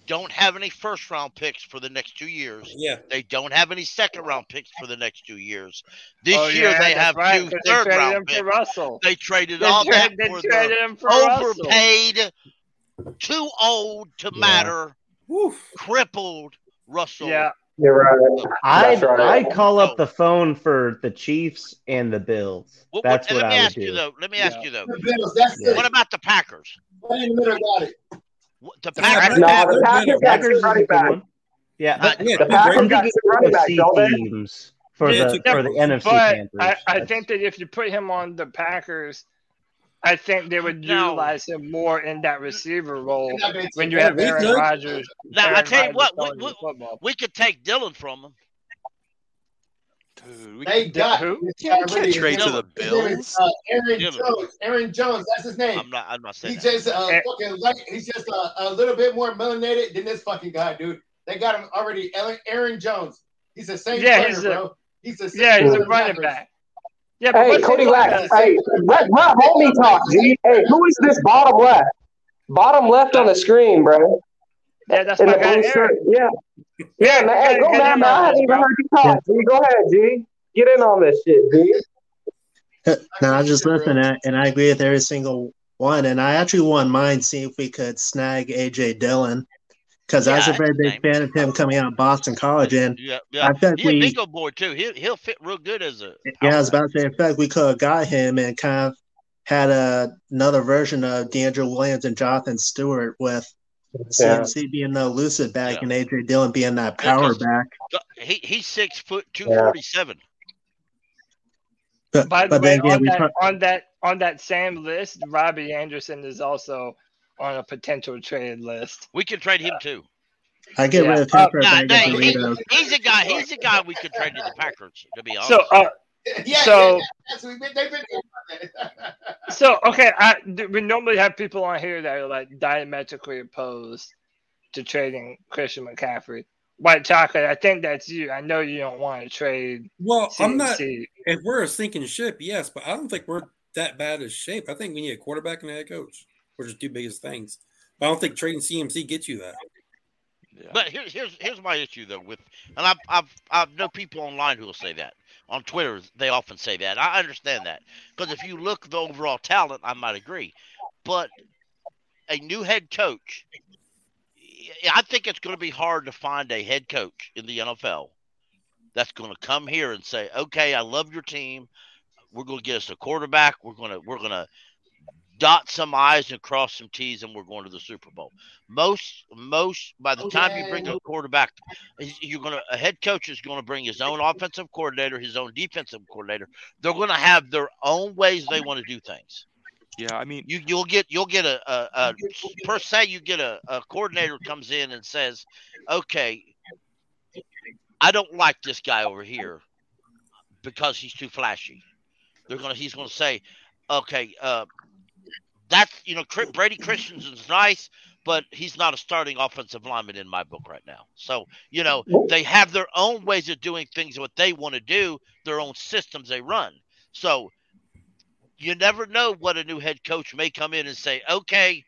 S2: don't have any first round picks for the next two years.
S4: Yeah.
S2: They don't have any second round picks for the next two years. This
S5: Oh,
S2: year
S5: yeah,
S2: they have
S5: right,
S2: two
S5: 'cause they
S2: third
S5: traded
S2: round
S5: for
S2: picks.
S5: Russell.
S2: They traded
S5: They
S2: all
S5: tra-
S2: that
S5: they
S2: for
S5: traded
S2: the
S5: him for Russell.
S2: Overpaid, too old to matter, crippled Russell.
S5: Yeah.
S15: You're right.
S7: I'd,
S15: right.
S7: I'd call up the oh. phone for the Chiefs and the Bills.
S2: What,
S7: That's
S2: what,
S7: what
S2: let me
S7: I would
S2: ask
S7: do.
S2: you though. Let me ask you though.
S10: Bills, that's
S7: Yeah.
S2: What about the Packers?
S10: Right in the middle got it.
S2: What- The
S4: Yeah,
S2: Packers.
S15: No, the. Packers
S7: Packers
S15: two running
S7: good
S15: backs.
S7: one. Yeah, but
S4: Yeah,
S15: The
S4: two
S15: Packers
S4: great
S15: got
S7: the
S15: running backs,
S7: NFC
S15: don't
S7: teams for the for the NFC
S5: But
S7: Panthers.
S5: I, I think that if you put him on the Packers, I think they would
S2: No.
S5: utilize him more in that receiver role
S10: They're not gonna
S5: when you have
S4: we
S5: Aaron. Rodgers.
S2: Now I
S5: Aaron
S2: tell you
S5: Rodgers
S2: what, we, we, we could take Dillon from him.
S6: Dude, we
S10: They
S6: can,
S10: got
S5: who?
S10: this
S6: Yeah, we
S10: guy
S6: can't trade to the
S10: his name is,
S6: Bills.
S10: uh, Aaron
S2: Dylan.
S10: Jones. Aaron Jones, that's his name.
S2: I'm not. I'm not saying
S10: He's
S2: that.
S10: just uh,
S5: Eh.
S10: fucking like he's just uh, a little bit more melanated than this fucking guy, dude. They got him already. Aaron- Aaron Jones. He's the same
S5: Yeah,
S10: player,
S5: he's a-
S10: bro. He's the same
S5: Yeah, he's a running back. Yeah,
S15: Hey, Cody
S5: he
S15: Lack. Hey, let, let homie talk, G. Hey, who is this bottom left? Bottom left on the screen, bro.
S5: Yeah, that's
S15: In
S5: my
S15: the
S5: guy
S15: blue shirt.
S5: Aaron.
S15: Yeah. Yeah, man. Hey, go,
S5: get
S15: man, man. I
S5: on
S15: hadn't even heard you talk. G. Go ahead, G. Get in on this shit, G.
S13: No, I just listen and, and I agree with every single one. And I actually wouldn't mind seeing if we could snag AJ Dillon because I was a very big fan of him coming out of Boston College. And
S2: Yeah, yeah.
S13: I think
S2: He's a
S13: we,
S2: bingo board too. He'll he'll fit real good as a.
S13: yeah, I was about to say, in fact, we could have got him and kind of had a, another version of DeAngelo Williams and Jonathan Stewart with
S15: Yeah.
S13: CMC being the elusive back
S2: Yeah.
S13: and AJ Dillon being that
S2: Yeah,
S13: power
S2: 'cause
S13: back.
S2: He he's six foot two forty seven.
S13: But,
S5: By the
S13: but
S5: way,
S13: then again,
S5: on
S13: we
S5: that
S13: talk,
S5: on that on that same list, Robbie Anderson is also on a potential trade list.
S2: We can trade him too.
S13: I get rid of him
S5: Uh,
S13: for a
S2: Nah,
S13: bag
S2: nah,
S13: of
S2: he- he's a guy. He's a guy we could trade to the Packers. To be honest.
S5: So, uh,
S10: Yeah,
S5: So-
S10: yeah, yeah. That's what we- they've been doing that.
S5: so okay, I, we normally have people on here that are like diametrically opposed to trading Christian McCaffrey. White chocolate, I think that's you. I know you don't want to trade.
S4: Well, I'm not.
S5: CMC.
S4: If we're a sinking ship, yes, but I don't think we're that bad of shape. I think we need a quarterback and a head coach, which are two biggest things. But I don't think trading CMC gets you that.
S2: But here's here's here's my issue though with, and I've I've I've know people online who will say that on Twitter. They often say that. I understand that because if you look the overall talent, I might agree, but a new head coach, I think it's going to be hard to find a head coach in the NFL that's going to come here and say, "Okay, I love your team. We're going to get us a quarterback. We're going to we're going to dot some I's and cross some T's, and we're going to the Super Bowl." Most most by the time you bring a quarterback, you're going to a head coach is going to bring his own offensive coordinator, his own defensive coordinator. They're going to have their own ways they want to do things.
S6: Yeah, I mean,
S2: You you'll get you'll get a, a, a per se you get a, a coordinator comes in and says, "Okay, I don't like this guy over here because he's too flashy." They're gonna he's gonna say, "Okay, uh, that's you know Cri- Brady Christensen's nice, but he's not a starting offensive lineman in my book right now." So you know they have their own ways of doing things, what they want to do, their own systems they run. So you never know what a new head coach may come in and say, okay,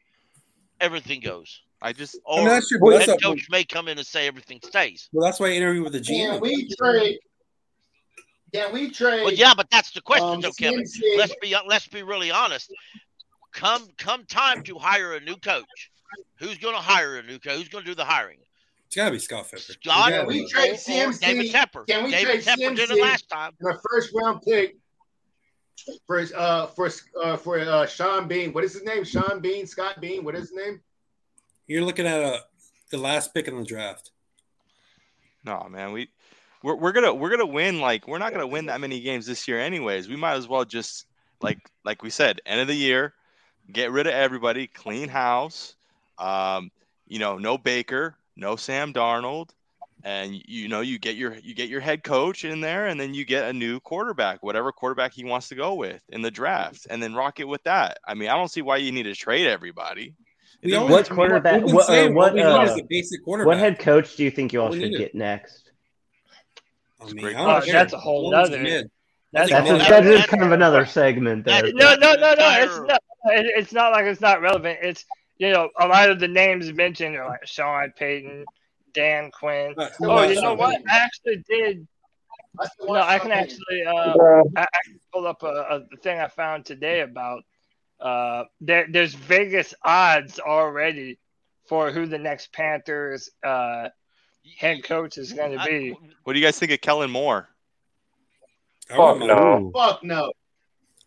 S2: everything goes.
S6: I just
S4: I
S2: Or
S4: that's true, but that's
S2: head
S4: a-
S2: coach may come in and say everything stays.
S4: Well, that's why I interview with the
S10: Can
S4: GM.
S10: we trade? Can we trade?
S2: Well, yeah, but that's the question,
S10: um,
S2: though, Kevin. Let's be let's be really honest. Come come time to hire a new coach. Who's going to hire a new coach? Who's going to do the hiring?
S4: It's got to be Scott Pepper.
S2: Scott
S10: Can we trade
S2: or
S10: CMC?
S2: David Tepper.
S10: Can we
S2: David
S10: trade
S2: Tepper did it
S10: CMC
S2: last time.
S10: and a first round pick for uh for uh for uh Sean Bean? What is his name? Sean Bean, Scott Bean. What is his name?
S4: You're looking at a the last pick in the draft.
S6: No, man, we we're, we're gonna we're gonna win. Like we're not gonna win that many games this year, anyways. We might as well just like like we said, end of the year, get rid of everybody, clean house. Um, you know, no Baker, no Sam Darnold, and you know you get your you get your head coach in there, and then you get a new quarterback, whatever quarterback he wants to go with in the draft, and then rock it with that. I mean, I don't see why you need to trade everybody. It
S4: We always-
S7: What quarterback?
S4: We've been
S7: What, uh, what,
S4: what need
S7: uh,
S4: is a basic quarterback.
S7: what head coach do you think you all
S4: We
S7: should get next?
S4: I mean,
S6: great
S4: I don't
S5: Oh, that's a whole
S4: As long as
S5: nother-
S4: he's mid.
S5: That's,
S7: That's, a,
S5: that-
S7: that is kind of another segment there.
S5: no, no, no, no. It's not. It's not like it's not relevant. It's you know a lot of the names mentioned are like Sean Payton, Dan Quinn.
S4: still
S5: Oh, you know
S4: Sean
S5: what?
S4: Payton.
S5: I actually did. No, I can actually. Uh,
S15: Yeah.
S5: I, I can pull up a, a thing I found today about. Uh, there, there's Vegas odds already for who the next Panthers uh, head coach is going to be.
S6: What do you guys think of Kellen Moore?
S15: Fuck no.
S10: Fuck no.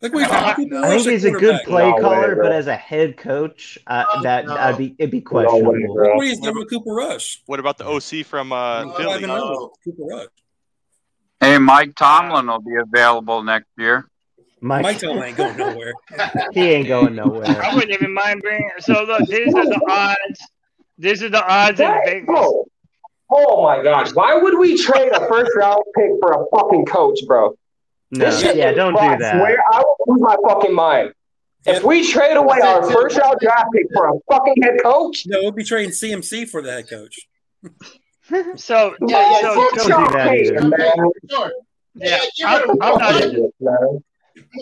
S4: Look, we found Cooper
S7: I think he's a good play
S15: No
S7: caller,
S15: bro.
S7: but as a head coach, uh, that
S10: no.
S7: I'd be it'd be questionable.
S15: bro.
S4: Look what he's done with Cooper Rush.
S6: What about the OC from uh,
S4: Five
S6: Philly?
S4: and oh, Cooper Rush.
S14: Hey, Mike Tomlin will be available next year.
S7: Mike,
S4: Mike Tomlin ain't going nowhere.
S7: he ain't going nowhere.
S5: I wouldn't even mind bringing. So look, these are the odds. These are the odds in
S15: That-
S5: Vegas.
S15: bro. Oh my gosh. Why would we trade a first round pick for a fucking coach, bro?
S7: No, yeah, don't do that.
S15: swear I will lose my fucking mind. If we trade away our first round draft pick for a fucking head coach,
S4: No, we'll be trading CMC for the head coach.
S5: So
S15: yeah, yeah,
S5: so,
S7: Don't do that either.
S15: man.
S5: Yeah,
S10: Yeah,
S5: I'm, I'm not.
S10: Come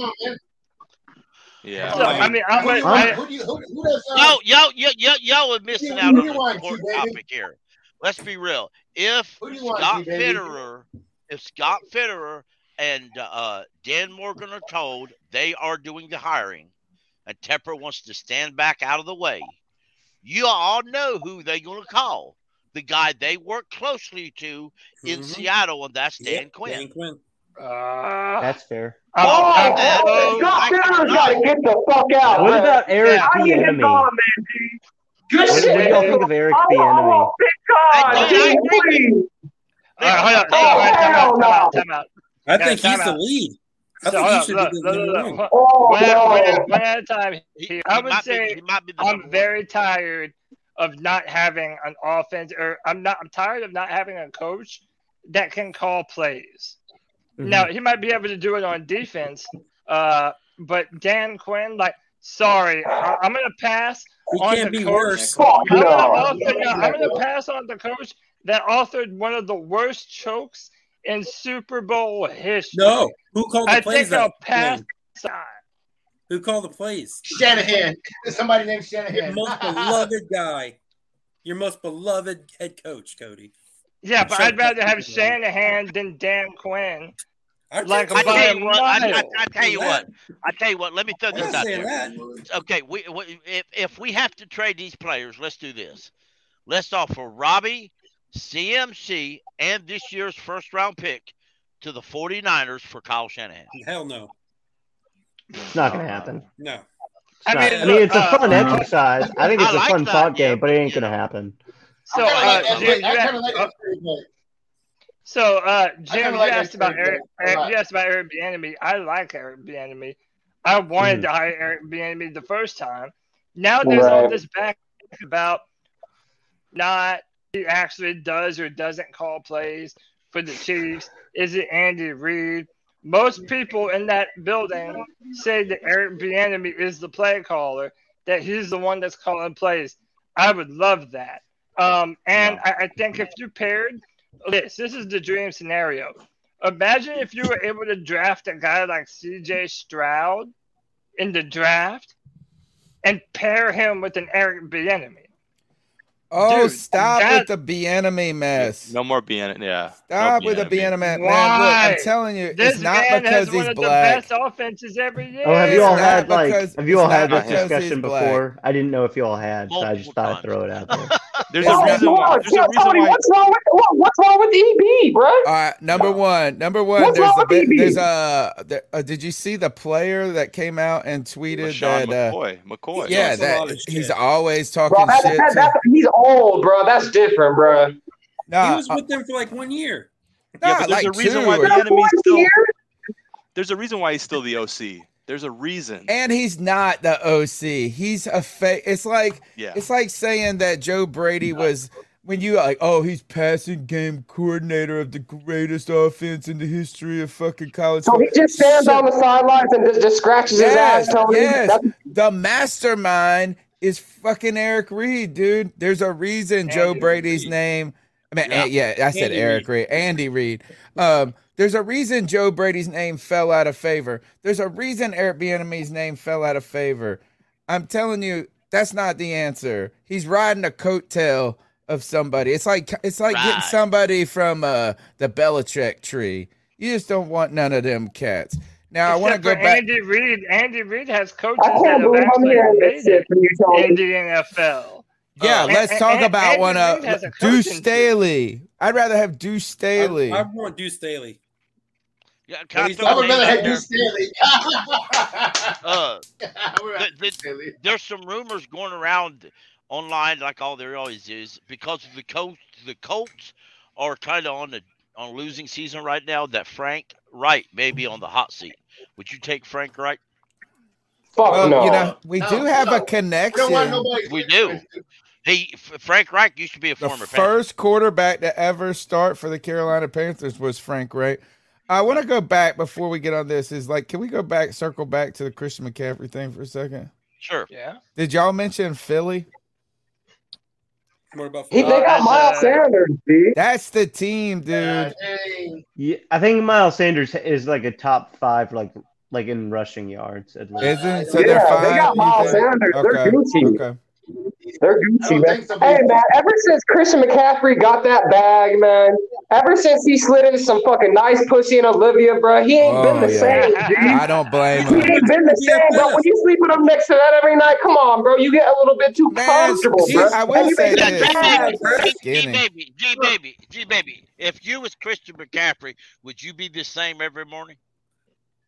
S10: on, man.
S6: Yeah.
S5: So I mean, I'm.
S10: Who,
S5: with-
S10: who, do you, who, who does uh,
S9: Yo, yo, yo, yo, y'all are missing
S10: Who
S9: out on
S10: you
S9: an important
S10: G-Baby?
S9: topic here. Let's be real. If
S10: Who do you want,
S9: Scott
S10: G-Baby?
S9: Fitterer, if Scott Fitterer and uh, Dan Morgan are told they are doing the hiring, and Tepper wants to stand back out of the way, you all know who they're going to call. The guy they work closely to in
S4: Mhm.
S9: Seattle, and that's Dan
S4: Yep,
S9: Quinn.
S4: Dan Quinn.
S5: uh,
S7: That's fair.
S5: I'm-
S15: Oh,
S5: I'm
S15: oh,
S5: so-
S15: Scott
S9: I
S15: Fitterer's got to get the fuck out.
S7: What
S15: man.
S7: about Eric
S5: Yeah.
S15: I need to
S7: Bieniemy?
S15: call him, man, G. Good
S7: What, what
S15: shit.
S7: do y'all think of Eric
S15: Oh,
S7: Bieniemy?
S15: big God,
S9: Hey,
S15: G,
S9: I agree with
S15: please.
S5: All right, hold on.
S15: Oh,
S5: Time out, time
S15: hell
S5: out, time out, time out.
S4: I
S5: Yeah,
S4: think he's
S5: time
S4: the lead. I
S5: So
S4: think he should
S5: look,
S4: be
S5: look,
S4: the
S5: look, look.
S4: one.
S15: Oh,
S5: One at, one, at, a time. Here. I would say
S9: be, he might be the number
S5: I'm very tired of not having an offense, or I'm not. I'm tired of not having a coach that can call plays.
S7: Mhm.
S5: Now he might be able to do it on defense, uh, but Dan Quinn, like, sorry, I, I'm gonna pass
S4: He
S5: on
S4: can't
S5: the
S4: be
S5: coach.
S4: worse.
S15: Fuck
S5: I'm gonna,
S15: no.
S5: author, no, I'm gonna pass on the coach that authored one of the worst chokes in Super Bowl history.
S4: No, who called the
S5: I
S4: plays?
S5: think I'll
S4: That
S5: pass.
S4: game? Who called the plays?
S10: Shanahan? Somebody named Shanahan.
S4: Your most beloved guy. Your most beloved head coach, Cody.
S5: Yeah, but
S4: Shut
S5: I'd rather
S4: up.
S5: have Shanahan than Dan Quinn.
S4: I
S5: Like
S4: can't
S5: a
S9: I
S4: say
S9: tell you what. I, I. I tell you what. I tell you what. Let me throw this out there.
S4: that.
S9: Okay, we, we if if we have to trade these players, let's do this. Let's offer Robbie, CMC, and this year's first round pick to the 49ers for Kyle Shanahan.
S4: Hell no.
S7: It's not gonna happen.
S4: No.
S5: I
S7: not-
S5: mean,
S7: I mean, it's a
S5: uh,
S7: fun exercise. I think
S9: I
S7: it's a
S9: like
S7: fun
S9: that,
S7: thought
S9: yeah,
S7: game, but it ain't
S9: you
S7: gonna happen.
S5: So,
S10: I kinda
S5: uh,
S10: like
S5: Jim, you
S10: I kind
S5: asked,
S10: of like
S5: uh,
S10: that pretty good.
S5: so uh, Jim, you asked about Eric. Eric you asked about Eric Bieniemy. I like Eric Bieniemy. I wanted
S7: Mhm.
S5: to hire Eric Bieniemy the first time. Now there's all this back about not he actually does or doesn't call plays for the Chiefs. Is it Andy Reid? Most people in that building say that Eric Bieniemy is the play caller, that he's the one that's calling plays. I would love that. Um, and I, I think if you paired this, this is the dream scenario. Imagine if you were able to draft a guy like CJ Stroud in the draft and pair him with an Eric Bieniemy.
S1: Oh,
S5: Dude,
S1: stop
S5: that-
S1: with the enemy mess.
S6: No more being yeah.
S1: Stop
S6: no
S1: with the
S6: Bieniemy.
S1: Vienna man. Man,
S5: Why?
S1: look, I'm telling you,
S5: This
S1: it's not
S5: man
S1: because
S5: has
S1: he's
S5: one of
S1: black.
S5: the best offenses every year.
S7: Oh, have you all had like? Have you all had this discussion before? I didn't know if you all had, so I just
S9: Multiple
S7: thought I'd throw it out there.
S6: There's
S15: Oh,
S6: a reason
S15: hold
S6: why.
S15: on,
S6: There's a
S15: Tony,
S6: reason why.
S15: what's wrong with what, what's wrong with EB, bro?
S1: All right, number one, number one.
S15: What's
S1: there's
S15: wrong
S1: a
S15: with
S1: bit,
S15: EB?
S1: there's a. There, uh, did you see the player that came out and tweeted
S6: Sean
S1: that? Uh,
S6: McCoy. McCoy.
S1: yeah,
S4: talks
S1: that he's
S4: shit.
S1: always
S15: Bro,
S1: talking
S15: that,
S1: shit.
S15: that,
S1: to-
S15: that, he's old, bro. That's different, bro.
S4: He
S1: Nah,
S4: was
S1: uh,
S4: with them for like one year.
S6: Yeah,
S1: nah,
S6: but there's
S1: like
S6: a reason
S1: two
S6: why the enemy's still.
S15: Here?
S6: There's a reason why he's still the OC. There's a reason.
S1: and he's not the OC. He's a fake. It's like
S6: Yeah.
S1: it's like saying that Joe Brady was when you like, oh, he's passing game coordinator of the greatest offense in the history of fucking college.
S15: So he just stands
S1: Shut-
S15: on the sidelines and just, just scratches his ass,
S1: Yes,
S15: Tony.
S1: yes. The mastermind is fucking Eric Reed, dude. There's a reason Joe Brady's
S5: Reid.
S1: name I mean, yeah, yeah I said
S4: Andy
S1: Eric Reed, Andy Reid. Um, there's a reason Joe Brady's name fell out of favor. There's a reason Eric Bieniemy's name fell out of favor. I'm telling you, that's not the answer. He's riding a coattail of somebody. It's like it's like getting somebody from uh, the Belichick tree. You just don't want none of them cats. Now I want to go
S5: for
S1: back.
S5: Andy Reid. Andy Reid has coaches
S15: I
S5: that
S15: can't
S5: have
S15: believe I'm
S5: actually
S15: hearing
S5: made
S15: this
S5: it
S15: from you, Tony.
S5: in the NFL.
S1: Yeah,
S5: Uh,
S1: let's
S5: and-
S1: talk
S5: and-
S1: about
S5: Andy
S1: one. Uh,
S5: Reid has
S1: Deuce Staley. I'd rather have Deuce Staley.
S4: I, I want Deuce Staley.
S2: Yeah, can I
S4: He's
S2: throw
S10: I
S2: a
S10: would rather have
S2: there?
S10: you Staley.
S2: Uh,
S10: I would rather
S2: th- th-
S10: Staley.
S2: there's some rumors going around online, like all there always is, because of the Colts. The Colts are kind of on the on losing season right now. That Frank Reich may be on the hot seat. Would you take Frank Reich?
S15: Fuck
S1: well,
S15: no.
S1: you know, we
S10: No,
S1: do have
S10: no.
S1: a connection.
S10: don't want nobody.
S2: We do. He Frank Reich used to be a
S1: The
S2: former Panther.
S1: first quarterback to ever start for the Carolina Panthers was Frank Reich. I want to go back before we get on this. Is like, can we go back, circle back to the Christian McCaffrey thing for a second?
S2: Sure.
S5: Yeah.
S1: Did y'all mention Philly?
S4: What about
S15: He, they got
S5: Uh,
S15: Miles
S5: uh,
S15: Sanders, dude.
S1: That's the team, dude.
S10: God.
S7: Yeah, I think Miles Sanders is like a top five, like like in rushing yards at least.
S1: Isn't so
S15: Yeah,
S1: they're
S15: they got Miles
S1: think?
S15: Sanders. They're
S1: Okay,
S15: Gucci.
S1: okay.
S15: They're
S10: I
S15: Gucci, man. Hey, man, ever since Christian McCaffrey got that bag, man, ever since he slid into some fucking nice pussy in Olivia, bro, he ain't oh, been
S1: Oh,
S15: the
S1: yeah.
S15: same, dude.
S1: I don't blame
S15: He
S1: him.
S15: He ain't been the
S4: Yeah,
S15: same, bro. When you sleep with him next to that every night, come on, bro. You get a little bit too
S1: Man,
S15: comfortable,
S1: see,
S15: bro.
S1: I will
S15: you
S1: say
S15: make
S1: this.
S2: G
S15: bad.
S2: G, G baby, G baby, G baby. If you was Christian McCaffrey, would you be the same every morning?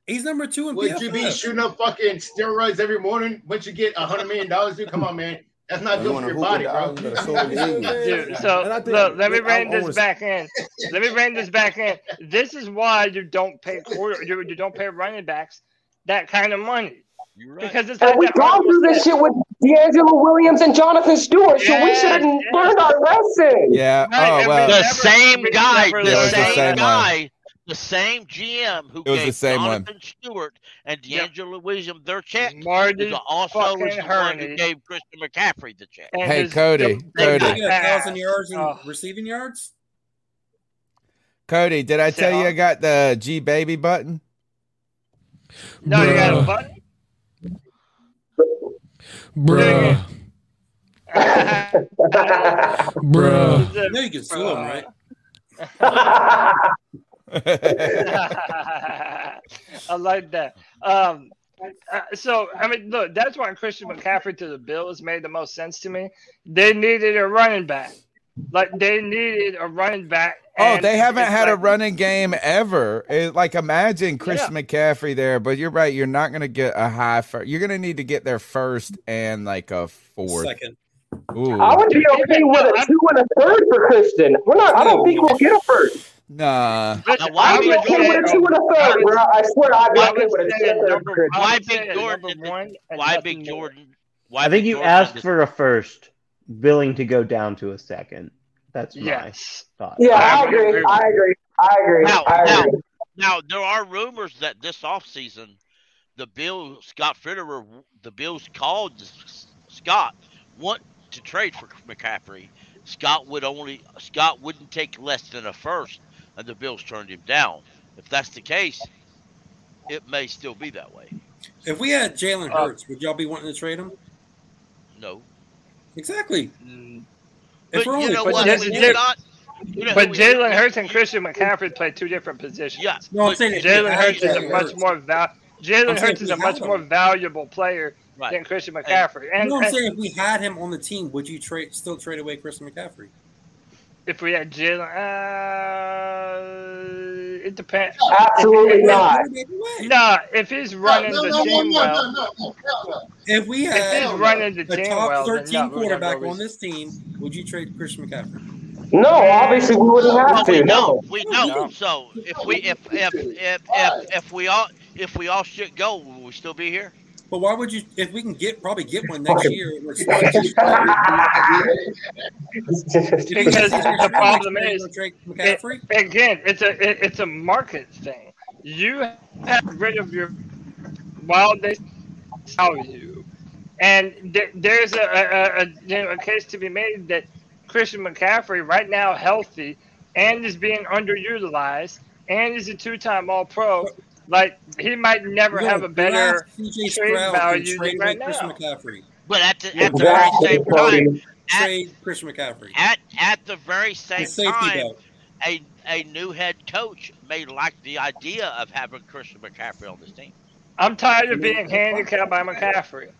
S4: He's number two in
S10: Would you be shooting up fucking steroids every morning once you get a hundred million dollars, dude? Come on, man. That's not good for your body, bro.
S5: Dude, so
S16: think-
S5: look, let me
S16: I'm
S5: rein this
S16: always-
S5: back in. Let me rein this back in. This is why you don't pay quarter, you, you don't pay running backs that kind of money
S2: You're right.
S5: because it's
S15: And
S5: like
S15: we've gone through this shit with DeAngelo Williams and Jonathan Stewart, so we should have
S5: yes.
S15: learned our lesson.
S1: Yeah.
S5: Right,
S1: Oh
S5: and
S1: well.
S2: the same guy, the same,
S1: the
S2: guy, the same GM who
S1: It was
S2: gave
S1: the same one.
S2: Jonathan Stewart and
S5: Yep.
S2: DeAngelo Williams their check.
S5: Marty
S2: Is also
S5: fucking
S2: is the one who gave Christian McCaffrey the check.
S5: and
S1: Hey, Cody, Cody.
S4: Did he get a thousand yards in
S5: Oh.
S4: receiving yards?
S1: Cody, did I tell you I got the G baby button?
S5: No, you got a
S16: Bruh.
S5: button.
S16: Bruh. Bruh.
S4: You know you can sue him, right?
S5: I like that. Um, uh, so I mean, look, that's why Christian McCaffrey to the Bills made the most sense to me. They needed a running back, like they needed a running back.
S1: Oh, they haven't
S5: it's
S1: had a running game ever. It, like imagine Christian McCaffrey there, but you're right. You're not going to get a high. Fir- you're going to need to get there first and like a fourth.
S4: Second.
S1: Ooh,
S15: I would be okay with a two and a third for Christian. We're not. I don't think we'll get a first.
S1: Nah.
S5: Listen,
S2: why
S15: I'd
S5: I
S15: be
S5: would
S15: okay
S5: say-
S15: with a two and a
S5: I
S15: third, bro. I swear, I'd be okay with a two and a third
S5: number-
S15: for Christian.
S5: I
S2: Why Big Jordan?
S5: one
S2: Why
S5: nothing
S2: Big. Jordan? Why
S7: I think you
S2: Jordan
S7: asked for a first, willing to go down to a second. That's my thought.
S15: Yeah, I
S5: I
S15: agree.
S5: agree
S15: I agree. I agree.
S2: Now,
S15: I
S2: now,
S15: agree.
S2: now there are rumors that this offseason, the Bill Scott Fitterer, the Bills called Scott want to trade for McCaffrey. Scott would only Scott wouldn't take less than a first, and the Bills turned him down. If that's the case, it may still be that way.
S4: If we had Jalen
S5: Uh,
S4: Hurts, would y'all be wanting to trade him?
S2: No,
S4: Exactly.
S5: Mm,
S4: If
S2: but
S4: we're
S2: you know
S5: but
S2: what?
S5: this
S2: When
S5: is
S2: you
S5: it.
S2: you know
S5: But Jalen Hurts and Christian McCaffrey play two different positions.
S2: Yeah,
S4: No, I'm saying
S5: Jalen
S4: had
S5: Hurts is a much
S4: Hurts.
S5: more val. Jalen Hurts is a much
S4: had
S5: more valuable player
S2: Right.
S5: than Christian McCaffrey. And,
S4: no, I'm saying if we had him on the team, would you trade still trade away Christian McCaffrey?
S5: If we had Jalen, uh, it depends.
S15: Absolutely
S5: If-
S15: not.
S5: No, if he's running
S10: no,
S5: the
S10: no, no,
S5: team well.
S4: If we
S5: if
S4: had
S5: he's running the
S4: a
S5: team
S4: top
S5: well,
S4: 13
S5: no, we would have no
S4: quarterback on this team, would you trade Christian McCaffrey?
S15: No, obviously we wouldn't
S2: Well,
S15: have
S2: we
S15: to. No.
S2: We don't. So if we if if if if, if we all if we all should go, will we still be here?
S4: But why would you? If we can get probably get one next year, we're still just
S5: Because the problem is,
S4: trade
S5: it, again, it's a it, it's a market thing. You have rid of your while they sell you, and th- there's a, a, a, you know, a case to be made that Christian McCaffrey right now healthy and is being underutilized and is a two-time All-Pro, like he might never
S4: Yo,
S5: have a better trade
S4: Stroud
S5: value
S4: trade
S5: than right
S4: Christian
S5: now.
S4: McCaffrey.
S2: But at the, at the very same time,
S4: Trade Christian McCaffrey.
S2: at at the very same
S4: The
S2: time,
S4: belt.
S2: a a new head coach may like the idea of having Christian McCaffrey on this team.
S5: I'm tired of being handicapped by McCaffrey.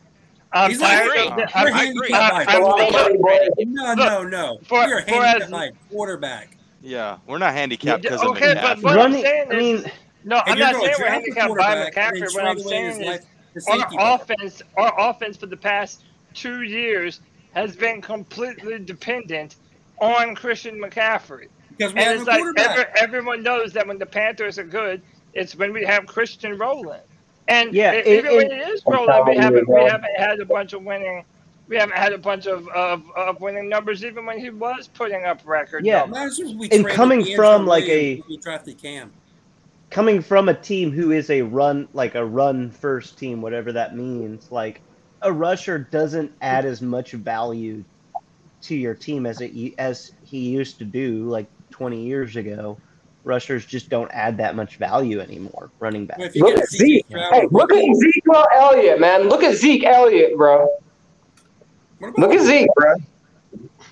S5: I'm
S4: He's not
S5: tired
S4: great.
S5: of
S4: You're
S5: I'm,
S4: handicapped by
S5: I'm-
S4: quarterback.
S5: I'm-
S4: No, no, no.
S5: For-
S4: You're handicapped
S5: as-
S4: by quarterback.
S6: Yeah, we're not handicapped because of
S5: okay, but what I'm saying is,
S7: I mean,
S5: no,
S4: If
S5: I'm not saying we're
S4: draft
S5: handicapped by McCaffrey. What I'm
S4: trade away his
S5: saying
S4: life-
S5: is, our
S4: safety
S5: offense, our offense for the past two years has been completely dependent on Christian McCaffrey.
S4: Because we
S5: and
S4: have
S5: it's
S4: no
S5: like
S4: quarterback.
S5: every, everyone knows that when the Panthers are good, it's when we have Christian rolling. And
S7: Yeah, it-
S5: even when
S7: it-
S5: it is
S7: I'm
S5: we haven't we haven't had a bunch of winning. We haven't had a bunch of, of, of winning numbers, even when he was putting up records.
S7: Yeah.
S5: numbers.
S4: Imagine if we
S7: And coming from, like, a-
S4: when we drafted Cam.
S7: Coming from a team who is a run like a run first team whatever that means like a rusher doesn't add as much value to your team as it as he used to do like 20 years ago rushers just don't add that much value anymore running back
S15: Look at Zeke. Hey, look at Zeke Elliott, man. Look at Zeke Elliott, bro. Look at Zeke, bro.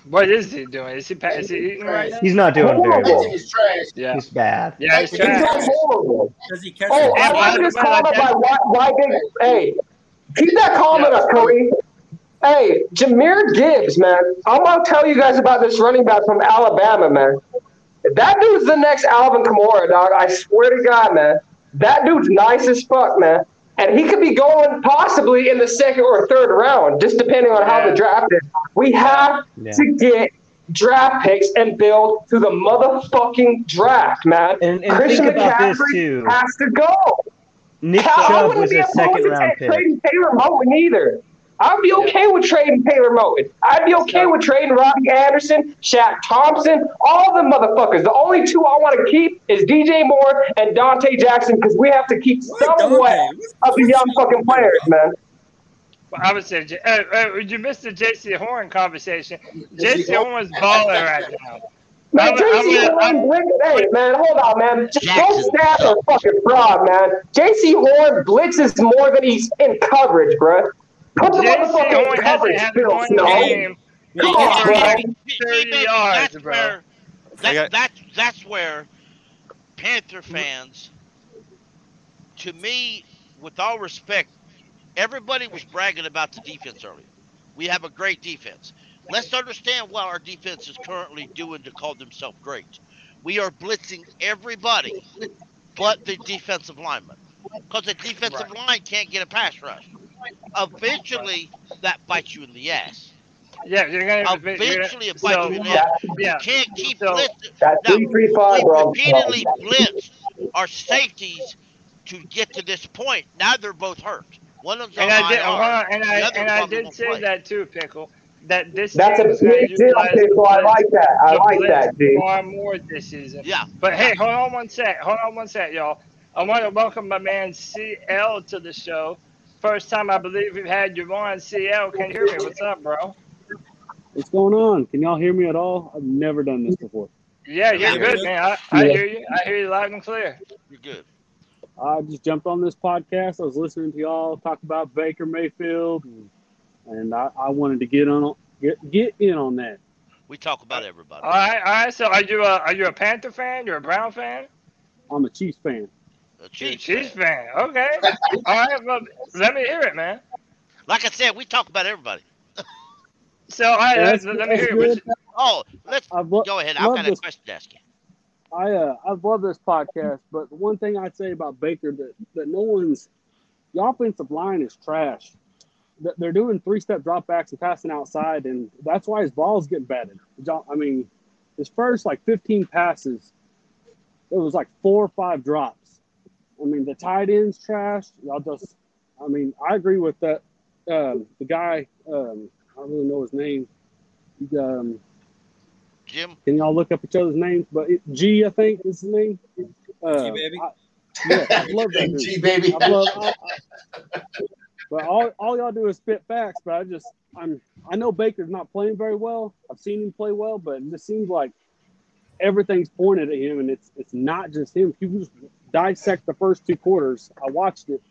S5: What is he doing? Is he pa- is he eating right now?
S7: he's not doing very well
S10: He's trash.
S5: Yeah.
S7: he's bad
S5: Yeah, he's
S15: He's
S5: trash.
S15: horrible.
S4: Does he catch
S15: Oh, I
S4: ball?
S15: like this comment by why, why big. Hey, keep that comment up, Cody. Hey, Jahmyr Gibbs, man. I'm gonna tell you guys about this running back from Alabama, man. That dude's the next Alvin Kamara, dog. I swear to God, man. That dude's nice as fuck, man. And he could be going possibly in the second or third round, just depending on how the draft is. We have
S7: Yeah.
S15: to get draft picks and build to the motherfucking draft, man.
S7: And- and
S15: Christian
S7: think about this,
S15: McCaffrey
S7: too.
S15: has to go.
S7: Nick Chubb was
S15: be
S7: a second round pick
S15: Taylor Moton either. I'd be okay with trading Taylor Moton. I'd be okay with trading Robbie Anderson, Shaq Thompson, all the motherfuckers. The only two I want to keep is DJ Moore and Donte Jackson because we have to keep somewhat of the young fucking players, man.
S5: I would say, uh, uh, you missed the Jaycee Horn conversation. Jaycee Horn's balling right now.
S15: Man,
S5: I'm-
S15: JC
S5: I'm-
S15: Horn blitz. Hey, man, hold on, man. Just those stats are fucking fraud, man. Jaycee Horn blitzes more than he's in coverage, bruh. Put the
S5: J.C.
S15: motherfucker in coverage,
S5: hasn't
S15: Bill
S5: had
S15: Snow.
S5: one game.
S15: Come on, bro.
S5: like 30 yards,
S2: that's
S5: bro.
S2: where that, that, that's where Panther fans, to me, with all respect, everybody was bragging about the defense earlier. We have a great defense. Let's understand what our defense is currently doing to call themselves great. We are blitzing everybody but the defensive lineman because the defensive line can't get a pass rush. Eventually, that bites you in the ass.
S5: Yeah, you're gonna you're gonna-
S2: Eventually, it
S5: so,
S2: you in the ass.
S5: yeah.
S2: You can't keep
S5: So-
S2: blitzing.
S15: That
S2: Now,
S15: three three five,
S2: we
S15: bro.
S2: repeatedly blitzed our safeties to get to this point. Now they're both hurt. One of them's
S5: And
S2: on
S5: I did,
S2: IR,
S5: hold on, and I and I did say
S2: play.
S5: that too, pickle. That this
S15: That's a
S5: is going
S15: big deal, Pickle. I like that. I like that, G.
S5: far more this season.
S2: Yeah.
S5: But hey, hold on one sec. Hold on one sec, y'all. I want to welcome my man CL to the show. First time I believe we've had you on. CL, can you hear me? What's up, bro?
S17: What's going on? Can y'all hear me at all? I've never done this before.
S5: Yeah, you're good, man. I, I
S17: Yeah.
S5: hear you. I hear you loud and clear.
S2: You're good.
S17: I just jumped on this podcast. I was listening to y'all talk about Baker Mayfield, and, and I, I wanted to get on get get in on that.
S2: We talk about everybody.
S5: All right, all right. So are you a are you a Panther fan? You're a Brown fan?
S17: I'm a Chiefs fan.
S2: A Chiefs,
S5: Chiefs fan. Okay. all right. Well, let me hear it, man.
S2: Like I said, we talk about everybody.
S5: So all right,
S17: That's-
S5: let, let me
S17: that's
S5: hear it.
S2: Oh, let's
S17: I've lo-
S2: go ahead. I've
S17: love
S2: got a
S17: this-
S2: question to ask you.
S17: I uh, I've loved this podcast, but the one thing I'd say about Baker that that no one's the offensive line is trash. That They're doing three step dropbacks and passing outside, and that's why his ball's getting batted. John- I mean, his first like 15 passes, it was like four or five drops. I mean, the tight end's trash. Y'all just, I mean, I agree with that. Um, the guy, um, I don't really know his name. Um,
S2: Jim.
S17: can y'all look up each other's names? But it, G, I think is his name. Uh,
S4: G baby.
S17: I, yeah, I love that. dude.
S10: G baby.
S17: I love, I, But all, all y'all do is spit facts. But I just I'm I know Baker's not playing very well. I've seen him play well, but it just seems like everything's pointed at him, and it's it's not just him. If you just dissect the first two quarters, I watched it.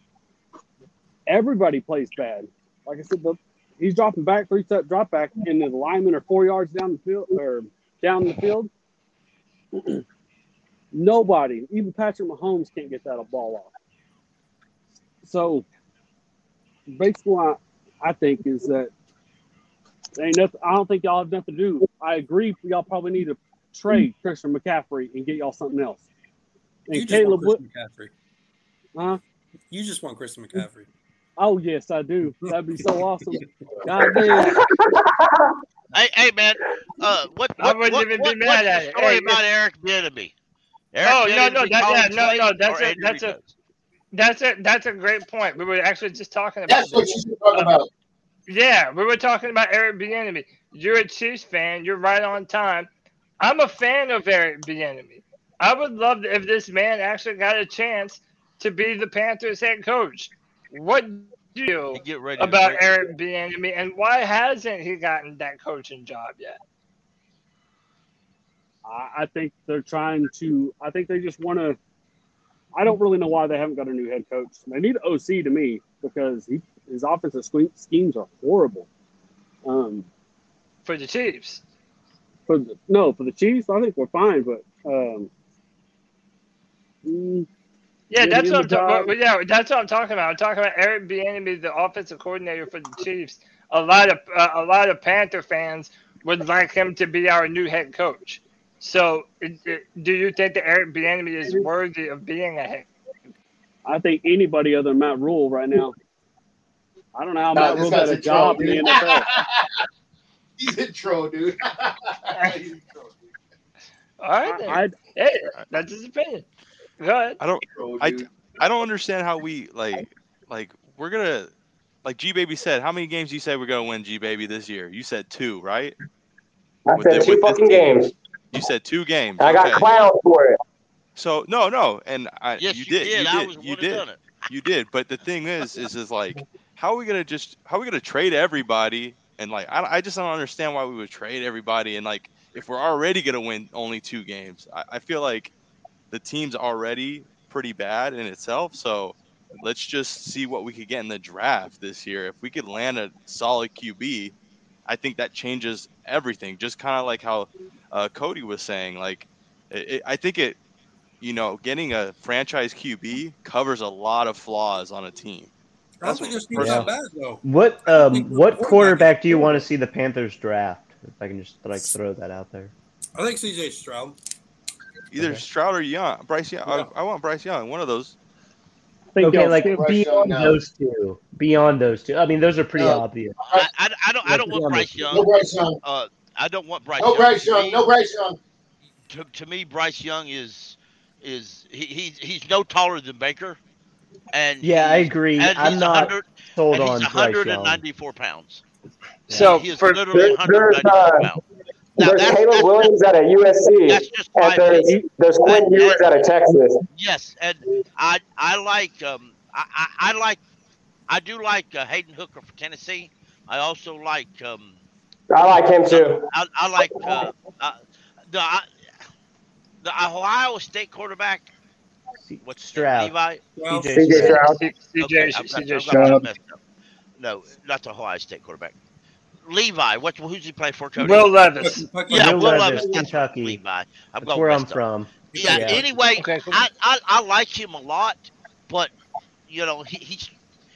S17: Everybody plays bad. Like I said, the, he's dropping back three step drop back, and the linemen are four yards down the field or down the field. Nobody, even Patrick Mahomes, can't get that ball off. So basically, what I think is that ain't nothing. I don't think y'all have nothing to do. I agree. Y'all probably need to trade Christian McCaffrey and get y'all something else. And
S4: You just want
S17: Wood,
S4: Christian McCaffrey.
S17: huh?
S4: You just want Chris McCaffrey.
S17: Oh yes, I do. That'd be so awesome. God damn.
S2: Hey, hey, man. Uh, what?
S5: I
S2: what,
S5: wouldn't
S2: what,
S5: even be
S2: what-
S5: mad at
S2: the
S5: it.
S2: story
S5: Hey,
S2: about
S5: hey.
S2: Eric Bieniemy? Eric
S5: Oh no, no,
S2: Bieniemy
S5: that, yeah, no, no, that's a that's a that's a that's a great point. We were actually just talking about
S10: That's what you should talk about.
S5: Yeah, we were talking about Eric Bieniemy. You're a Chiefs fan. You're right on time. I'm a fan of Eric Bieniemy. I would love to, if this man actually got a chance to be the Panthers head coach. What do you
S2: You get ready to
S5: about
S2: break-
S5: Eric Bieniemy, and why hasn't he gotten that coaching job yet?
S17: I, I think they're trying to. I think they just want to. I don't really know why they haven't got a new head coach. They need an OC to me because he, his offensive schemes are horrible. Um,
S5: For the Chiefs,
S17: for the, no, for the Chiefs, I think we're fine. But um, mm,
S5: yeah, that's what I'm talking. Yeah, that's what I'm talking about. I'm talking about Eric Bieniemy, the offensive coordinator for the Chiefs. A lot of uh, a lot of Panther fans would like him to be our new head coach. So, it, it, do you think that Eric Bieniemy is worthy of being a head?
S17: I think anybody other than Matt Rhule right now. I don't know how
S10: Nah,
S17: Matt
S10: this Rhule
S17: got a
S10: a troll,
S17: job in the. NFL.
S10: He's a troll, dude. He's a troll.
S5: All right, then.
S17: I'd-
S5: hey, that's his opinion. Go.
S6: I don't.
S10: Troll,
S6: I. I don't understand how we like like we're gonna like G Baby said. How many games you said we're gonna win G Baby this year? You said two, right?
S15: I
S6: With
S15: said
S6: the-
S15: two fucking games.
S6: You said two games.
S15: I got
S6: okay.
S15: clowned for it.
S6: So no, no, and I,
S2: Yes,
S6: you
S2: you
S6: did,
S2: did.
S6: you
S2: I
S6: did, you did, you did. But the thing is, is is like, how are we gonna just, how are we gonna trade everybody? And like, I, I just don't understand why we would trade everybody. And like, if we're already gonna win only two games, I, I feel like the team's already pretty bad in itself. So let's just see what we could get in the draft this year. If we could land a solid QB, I think that changes everything. Just kind of like how uh, Cody was saying. Like, it, it, I think it, you know, getting a franchise QB covers a lot of flaws on a team.
S4: I don't think this
S7: Yeah.
S4: that bad though.
S7: What um what
S4: quarterback
S7: quarterback do you want to see the Panthers draft? If I can just like throw that out there.
S4: I think CJ Stroud.
S6: Either
S7: Okay.
S6: Stroud or Young, Bryce Young.
S4: Yeah.
S6: I, I want Bryce Young. One of those.
S17: think
S7: Okay, like
S17: skip-
S10: Young,
S7: beyond
S10: no.
S7: those two, beyond those two. I mean, those are pretty
S10: No.
S7: obvious.
S2: I, I, I don't. I don't want Bryce Young.
S10: No Bryce Young.
S2: Uh, I don't want Bryce.
S10: No
S2: Young.
S10: Bryce
S2: To
S10: Young.
S2: me-
S10: No Bryce Young.
S2: to, to me, Bryce Young is is he, he's he's no taller than Baker, and
S7: Yeah, I agree.
S2: And
S7: I'm not
S2: 100,
S7: sold
S2: and
S7: on
S2: he's
S7: Bryce Young.
S2: 194 pounds.
S5: So
S2: he is
S5: for
S2: literally
S15: There-
S2: 194
S15: uh,
S2: pounds. Now
S15: There's
S2: that's,
S15: Caleb
S2: that's
S15: Williams
S2: just,
S15: at a USC,
S2: that's just
S15: and
S2: my
S15: there's
S2: opinion.
S15: there's Quinn
S2: And-
S15: Ewers
S2: and-
S15: at a Texas.
S2: Yes, and I I like um I, I, I like I do like uh, Hendon Hooker for Tennessee. I also like um
S15: I like him too.
S2: I, I like uh, uh, the I, the Ohio State quarterback. What's?
S7: Stroud.
S2: Levi.
S4: Well,
S7: CJ
S15: CJ
S7: Stroud.
S15: Stroud.
S2: Okay,
S5: CJ
S2: I've got,
S5: CJ
S2: I've
S5: Stroud.
S2: that. No, not the Ohio State quarterback. Levi. What? Who's he play for? Cody?
S5: Will Levis.
S4: Kentucky.
S2: Yeah,
S7: Will
S2: Will
S7: Levis,
S2: Levis. That's
S7: Kentucky.
S2: Levi. I'm
S7: That's
S2: going
S7: where I'm from.
S2: Yeah.
S7: Yeah.
S2: Anyway,
S5: Okay, cool.
S2: I, I I like him a lot, but you know he, he's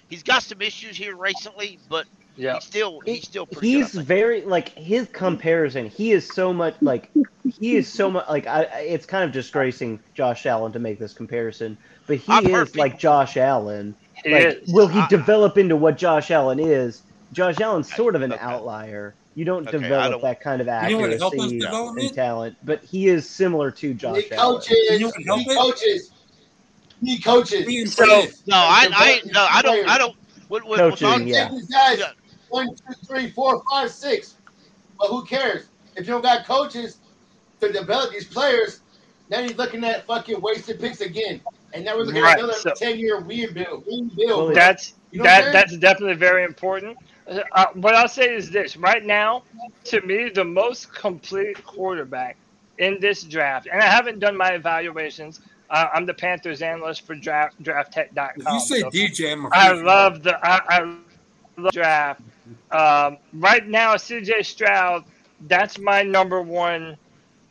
S2: he's got some issues here recently, but
S5: Yeah.
S2: he's still he's still pretty
S7: He's
S2: good. I
S7: very like his comparison. He is so much like he is so much like I. I- It's kind of disgracing Josh Allen to make this comparison, but he
S2: I've
S7: is like Josh Allen. Like, will he
S2: I-
S7: develop into what Josh Allen is? Josh Allen's sort of an
S2: Okay.
S7: outlier. You don't
S2: Okay,
S7: develop
S2: don't-
S7: that kind of
S4: You know what helped
S7: accuracy and uh, talent, but he is similar to Josh
S10: Need
S7: Allen.
S10: coaches.
S4: You know what helped
S10: Need
S4: it?
S10: coaches. Need coaches.
S5: So-
S4: praised.
S2: No, I I no I don't I don't. What, what,
S7: Coaching,
S2: on,
S7: yeah.
S10: These guys,
S2: Yeah.
S10: one, two, three, four, five, six. But who cares? If you don't got coaches to develop these players, now you're looking at fucking wasted picks again. and that was like
S5: Right,
S10: another
S5: so-
S10: ten year rebuild. rebuild.
S5: That's
S10: You know
S5: that that's definitely very important. Uh, what I'll say is this: right now, to me, the most complete quarterback in this draft, and I haven't done my evaluations. Uh, I'm the Panthers analyst for draft drafttech.com.
S4: If you say
S5: so
S4: DJ, I'm
S5: I love the I, I love draft. Um, right now, CJ Stroud, that's my number one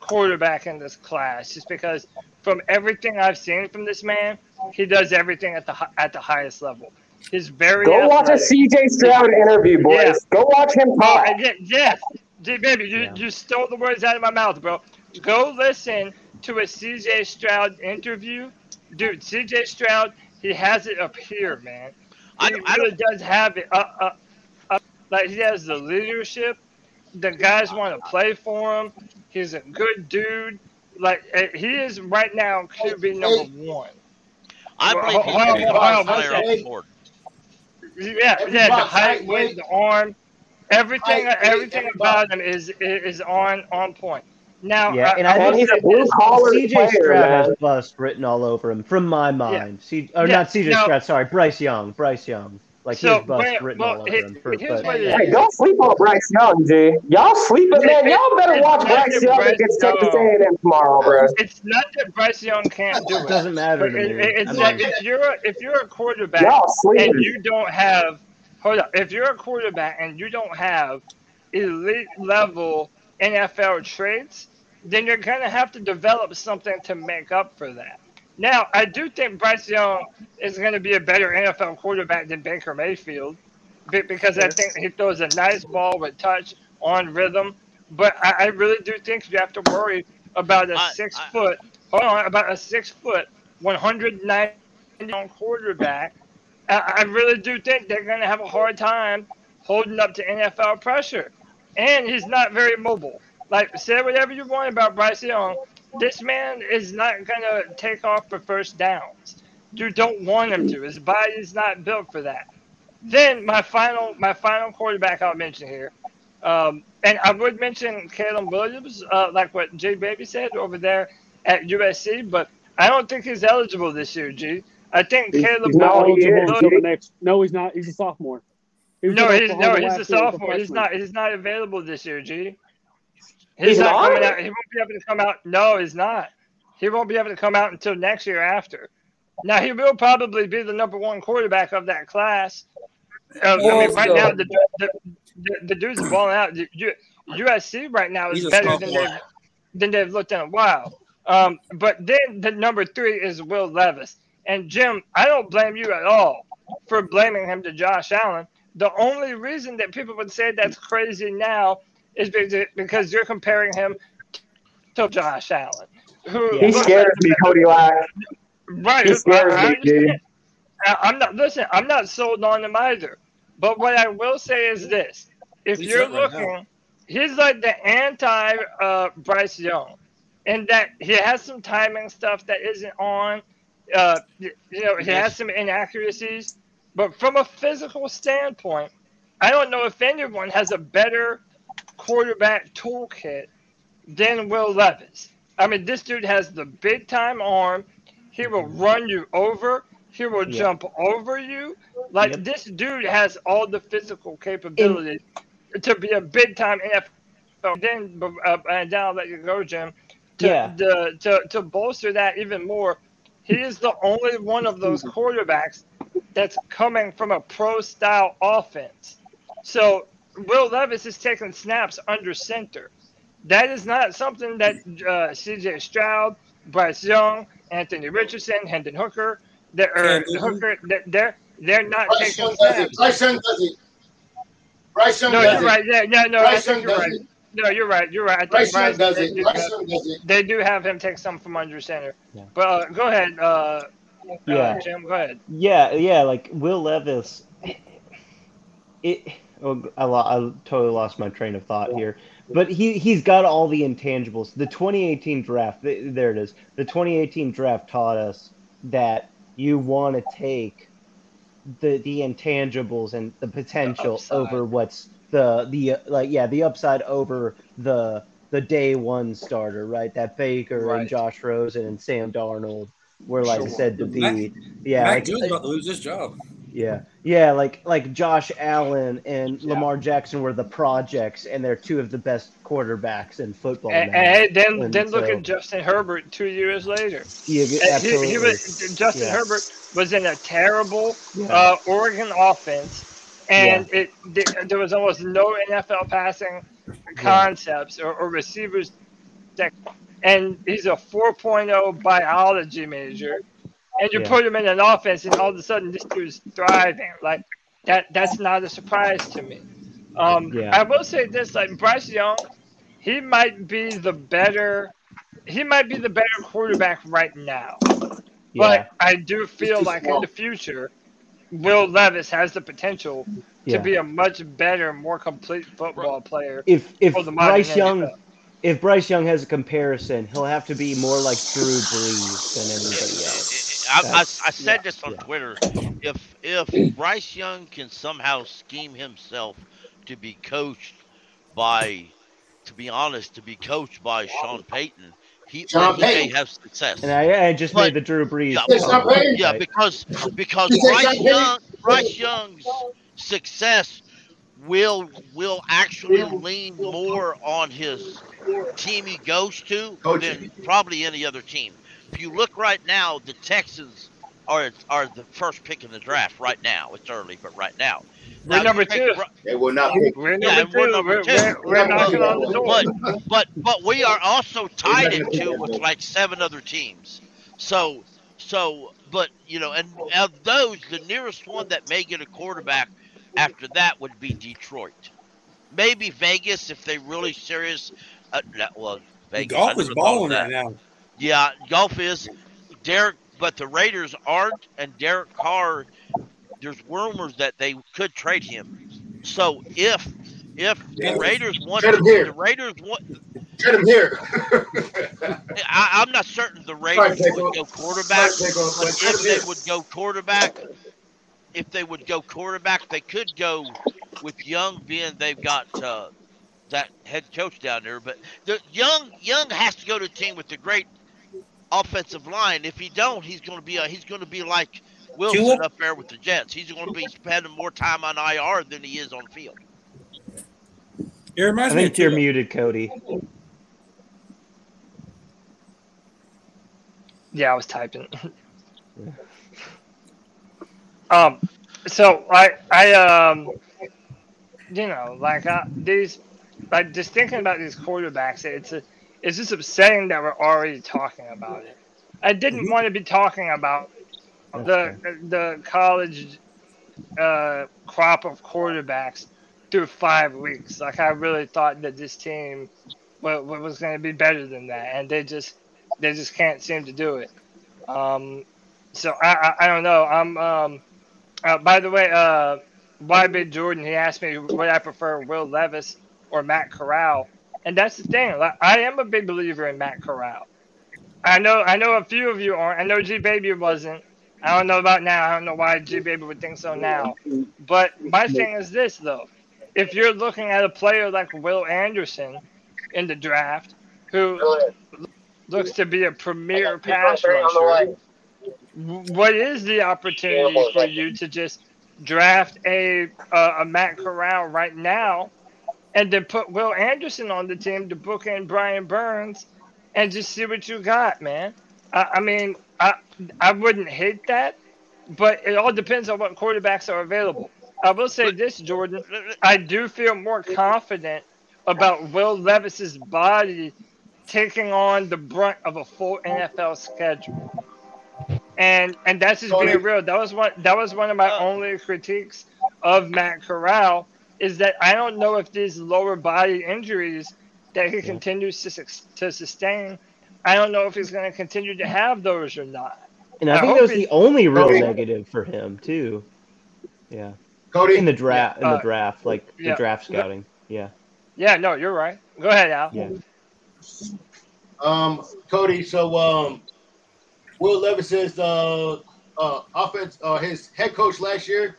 S5: quarterback in this class, just because from everything I've seen from this man, he does everything at the at the highest level. He's very
S15: Go watch a. CJ Stroud interview, boys.
S5: Yeah.
S15: Go watch him talk.
S5: and yeah, yes, Dude, baby, you, you stole the words out of my mouth, bro. Go listen to a CJ Stroud interview, dude. CJ Stroud, he has it up here, man. He really does have it up, up, up. Like he has the leadership. The guys want to play for him. He's a good dude. Like eh, he is right now QB number one.
S9: I
S5: Well,
S9: believe he's
S5: hold
S9: the
S5: on,
S9: best
S5: hold on,
S9: player off
S5: one
S9: the board.
S5: Yeah, yeah, the height,
S10: right,
S5: weight, the arm, everything,
S10: Height,
S5: everything
S10: everybody.
S5: about him is is on on point. Now,
S7: Yeah, and I
S5: will
S7: think
S5: say this.
S7: CJ Stroud has bust written all over him, from my mind. C- or
S5: Yeah,
S7: not CJ
S5: no.
S7: Stroud, sorry, Bryce Young. Bryce Young. Like
S5: So,
S7: his bust written
S5: well,
S7: all over him. For, but,
S15: Hey, don't sleep on Bryce Young, G. Y'all sleeping, man. Y'all better watch
S5: not
S15: Bryce
S5: that
S15: Young
S5: Bryce
S15: against Texas
S5: Young-
S15: A&M tomorrow, bro.
S5: It's not that Bryce Young can't do it.
S7: It doesn't matter to
S5: it-
S7: me.
S5: it's
S7: I
S5: that
S7: mean-
S5: if you're a, if you're a quarterback and you don't have hold up, if you're a quarterback and you don't have elite level NFL traits, then you're gonna have to develop something to make up for that. Now, I do think Bryce Young is going to be a better NFL quarterback than Baker Mayfield because I think he throws a nice ball with touch on rhythm. But I, I really do think you have to worry about a six foot, hold on, about a six foot, 190 pound quarterback. I, I really do think they're going to have a hard time holding up to NFL pressure. And he's not very mobile. Like, say whatever you want about Bryce Young. This man is not going to take off for first downs. You don't want him to. His body's not built for that. Then my final, my final quarterback I'll mention here, um, and I would mention Caleb Williams, uh, like what Jay Baby said over there at USC, but I don't think he's eligible this year, G. I think
S17: He's,
S5: Caleb
S17: he's not
S5: Williams.
S17: eligible until the next. No, he's not. He's a sophomore. He
S5: No, he's no, he's a
S17: last year as
S5: sophomore. He's not. He's not available this year, G. He's,
S15: He's
S5: not,
S15: not?
S5: coming out. He won't be able to come out. No, he's not. He won't be able to come out until next year after. Now he will probably be the number one quarterback of that class. Uh, I mean, right now the, the, the, the dude's balling out. USC right now is better than they've than they've looked in a while. Um, but then the number three is Will Levis. And Jim, I don't blame you at all for blaming him to Josh Allen. The only reason that people would say that's crazy now is because- because you're comparing him to Josh Allen. Who
S15: He
S5: looks
S15: scares
S5: like-
S15: me, Cody Lack.
S5: Right.
S15: He scares
S5: I- I
S15: me, dude.
S5: I- I'm not listen. I'm not sold on him either. But what I will say is this: if
S4: He's
S5: you're
S4: hurt right
S5: looking, he's like the anti uh, Bryce Young, in that he has some timing stuff that isn't on. Uh, you know, he has some inaccuracies. But from a physical standpoint, I don't know if anyone has a better quarterback toolkit than Will Levis. I mean, this dude has the big time arm. He will run you over. He will
S7: Yeah.
S5: jump over you. Like
S7: Yep.
S5: this dude has all the physical capability to be a big time NFL. Then, uh, and then I'll let you go, Jim. To,
S7: Yeah.
S5: to, to, to bolster that even more, he is the only one of those quarterbacks that's coming from a pro style offense. So Will Levis is taking snaps under center. That is not something that uh, C.J. Stroud, Bryce Young, Anthony Richardson, Hendon Hooker, they're,
S4: Cam Newton.
S5: Hooker, they're, they're they're not
S10: Bryce
S5: taking
S10: Young does it.
S5: snaps.
S10: Bryce Young does it. Bryce Young
S5: No,
S10: does
S5: you're
S10: it.
S5: right. Yeah, yeah, no, I
S10: Bryce
S5: think
S10: Young
S5: you're right.
S10: it.
S5: No, you're right. You're right. I think
S10: Bryce
S5: Bryce,
S10: does
S5: they
S10: it.
S5: do
S10: Bryce
S5: have-
S10: does it.
S5: They do have him take some from under center.
S7: Yeah.
S5: But uh, go ahead, uh,
S7: Yeah.
S5: uh, Jim. Go ahead.
S7: Yeah, yeah, like Will Levis. It. Oh, I, lo- I totally lost my train of thought here, but he he's got all the intangibles. The 2018 draft, th- there it is. The 2018 draft taught us that you want to take the the intangibles and the potential
S5: upside.
S7: over what's the the uh, like yeah the upside over the the day one starter right that Baker
S5: Right.
S7: and Josh Rosen and Sam Darnold were like
S4: Sure.
S7: said to be.
S4: Mac-
S7: yeah,
S4: Mac
S7: like,
S4: Jones about to lose his job.
S7: Yeah, yeah, like like Josh Allen and Lamar Jackson were the projects, and they're two of the best quarterbacks in football.
S5: And, and then
S7: And
S5: then look at Justin Herbert two years later.
S7: Yeah,
S5: And he, he was Justin
S7: Yeah.
S5: Herbert was in a terrible
S7: Yeah.
S5: uh, Oregon offense, and it there- there was almost no NFL passing concepts or, or receivers. That, and he's a 4.0 biology major, and you
S7: Yeah.
S5: put him in an offense, and all of a sudden this dude's thriving. Like that that's not a surprise to me. Um,
S7: Yeah.
S5: I will say this: like Bryce Young, he might be the better. He might be the better quarterback right now.
S7: Yeah.
S5: But I do feel like in the future, Will Levis has the potential to be a much better, more complete football player.
S7: if if
S5: for the
S7: Bryce Young
S5: NFL.
S7: if Bryce Young has a comparison, he'll have to be more like Drew Brees than anybody else.
S2: I, I, I said this on Twitter. If if Bryce Young can somehow scheme himself to be coached by, to be honest, to be coached by Sean Payton, he,
S7: Sean
S2: he may have success.
S7: And I, I just
S2: But-
S7: made the Drew Brees.
S2: Yeah,
S7: comment,
S2: yeah, because because Bryce Young Bryce Young's success will will actually lean more on his team he goes to than probably any other team. If you look right now, the Texans are are the first pick in the draft right now. It's early, but right now.
S5: We're
S2: Now,
S5: number
S2: you take
S5: two.
S10: They will not
S5: We're
S10: pick.
S5: number two.
S2: we're number
S5: We're,
S2: two.
S5: we're, we're knocking on the door.
S2: But but but we are also tied in two with like seven other teams. So so but you know, and of those, the nearest one that may get a quarterback after that would be Detroit. Maybe Vegas if they really serious. Uh, no, well, Vegas.
S4: Golf is
S2: never thought of
S4: balling right now.
S2: Yeah, golf is Derek, but the Raiders aren't, and Derek Carr. There's rumors that they could trade him. So if if the Raiders want
S10: here.
S2: the Raiders want,
S10: Trade him here.
S2: I, I'm not certain the Raiders would go quarterback, but if they
S10: here.
S2: would go quarterback, if they would go quarterback, they could go with Young being they've got uh, that head coach down there. But the Young Young has to go to a team with a great offensive line. If he don't, he's going to be a, he's going to be like Wilson
S4: Tua?
S2: up there with the Jets. He's going to be spending more time on IR than he is on field.
S4: It
S7: I
S4: reminds me
S7: think you're
S4: Tua.
S7: muted, Cody.
S5: Yeah, I was typing. um, so I I um, you know, like uh, these, like just thinking about these quarterbacks, it's a, it's just upsetting that we're already talking about it. I didn't want to be talking about the the college uh, crop of quarterbacks through five weeks. Like I really thought that this team wa- wa- was going to be better than that, and they just they just can't seem to do it. Um, so I, I I don't know. I'm um, uh, by the way, uh, YB Jordan he asked me would I prefer Will Levis or Matt Corral, and that's the thing. Like, I am a big believer in Matt Corral. I know I know a few of you aren't. I know G Baby wasn't. I don't know about now. I don't know why G Baby would think so now. But my thing is this though. If you're looking at a player like Will Anderson in the draft, who looks to be a premier pass rusher, what is the opportunity for you to just draft a uh, a Matt Corral right now, and then put Will Anderson on the team to book in Brian Burns, and just see what you got, man? I, I mean, I I wouldn't hate that, but it all depends on what quarterbacks are available. I will say this, Jordan. I do feel more confident about Will Levis's body taking on the brunt of a full NFL schedule. And and that's just being real. That was one that was one of my uh, only critiques of Matt Corral is that I don't know if these lower body injuries that he continues to to sustain, I don't know if he's going to continue to have those or not.
S7: And I, think that was the only real
S5: Cody.
S7: negative for him too. Yeah.
S10: Cody?
S7: In the draft, in
S5: Uh,
S7: the draft, like
S5: yeah.
S7: the draft scouting. Yeah.
S5: Yeah, no, you're right. Go ahead, Al.
S7: Yeah.
S10: Um, Cody. So, um, Will Levis is uh, uh, offense. Uh, his head coach last year.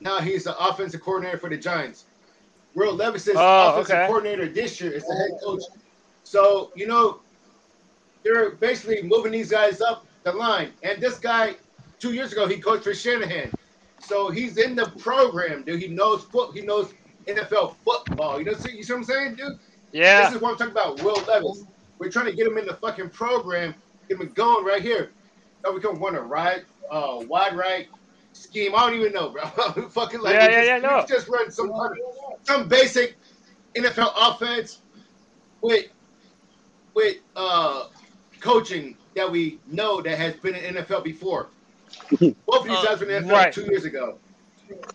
S10: Now he's the offensive coordinator for the Giants. Will Levis is
S5: Oh,
S10: offensive
S5: okay.
S10: coordinator this year. Is the head coach. So you know, they're basically moving these guys up the line. And this guy, two years ago, he coached for Shanahan. So he's in the program, dude. He knows foot. He knows NFL football. You know, see, you see what I'm saying, dude?
S5: Yeah.
S10: This is what I'm talking about. Will Levis. We're trying to get him in the fucking program. Get him going right here. Now we can run a right, uh, wide right scheme. I don't even know, bro. fucking like
S5: Yeah, yeah,
S10: just,
S5: yeah, no.
S10: just run some some basic NFL offense with with uh coaching that we know that has been in NFL before. Both of these guys were in the NFL
S5: right.
S10: two years ago.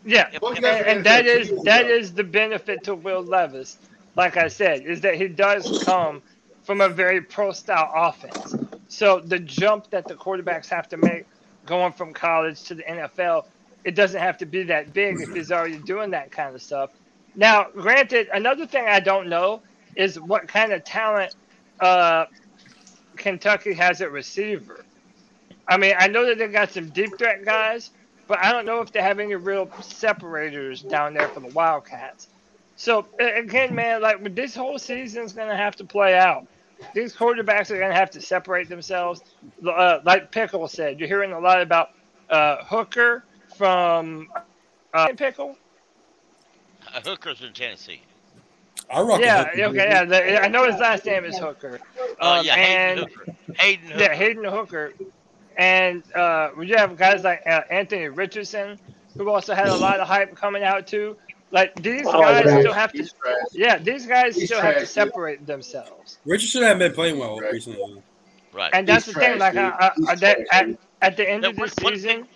S5: Yeah, and,
S10: you guys
S5: and
S10: the
S5: that
S10: NFL two
S5: is
S10: years
S5: that
S10: ago.
S5: is the benefit to Will Levis. Like I said, is that he does come from a very pro style offense. So the jump that the quarterbacks have to make going from college to the NFL, it doesn't have to be that big if he's already doing that kind of stuff. Now, granted, another thing I don't know is what kind of talent uh, Kentucky has at receiver. I mean, I know that they got some deep threat guys, but I don't know if they have any real separators down there for the Wildcats. So again, man, like this whole season's gonna have to play out. These quarterbacks are gonna have to separate themselves. Uh, like Pickle said, you're hearing a lot about uh, Hooker from uh, Pickle.
S2: Uh, Hooker's in Tennessee.
S4: I rock
S5: yeah, okay, yeah. The, I know his last name is Hooker.
S2: Oh
S5: Um,
S2: yeah,
S5: and
S2: Hendon Hooker. Hendon Hooker.
S5: yeah, Hendon Hooker, and uh, we do have guys like uh, Anthony Richardson, who also had a lot of hype coming out too. Like these
S4: Oh,
S5: guys
S4: man.
S5: still have to,
S10: He's
S5: yeah, these guys
S10: He's
S5: still have to
S10: trash, dude.
S5: separate themselves.
S4: Richardson hasn't been playing well recently.
S2: Right.
S5: And that's
S10: He's
S5: the thing. Like
S10: dude.
S5: I, I, that,
S10: trash,
S5: at, at the end
S2: Yeah,
S5: of
S2: one-
S5: this season,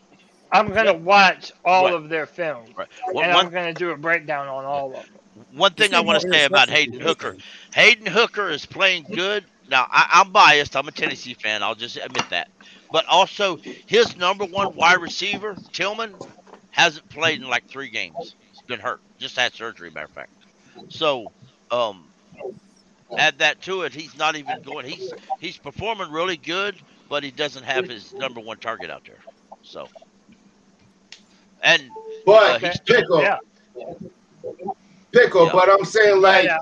S5: I'm gonna watch all
S2: Right.
S5: of their film,
S2: Right. One,
S5: and
S2: one,
S5: I'm gonna do a breakdown on all of them.
S2: one thing I want to say about Hendon Hooker. Hendon Hooker is playing good. Now I, I'm biased. I'm a Tennessee fan. I'll just admit that. But also, his number one wide receiver, Tillman, hasn't played in like three games. He's been hurt. Just had surgery, matter of fact. So, um, add that to it. He's not even going. He's he's performing really good, but he doesn't have his number one target out there. So, and uh,
S10: But
S2: he's
S10: pickle,
S5: Yeah,
S10: pickle.
S2: Yeah.
S10: But I'm saying like
S5: yeah.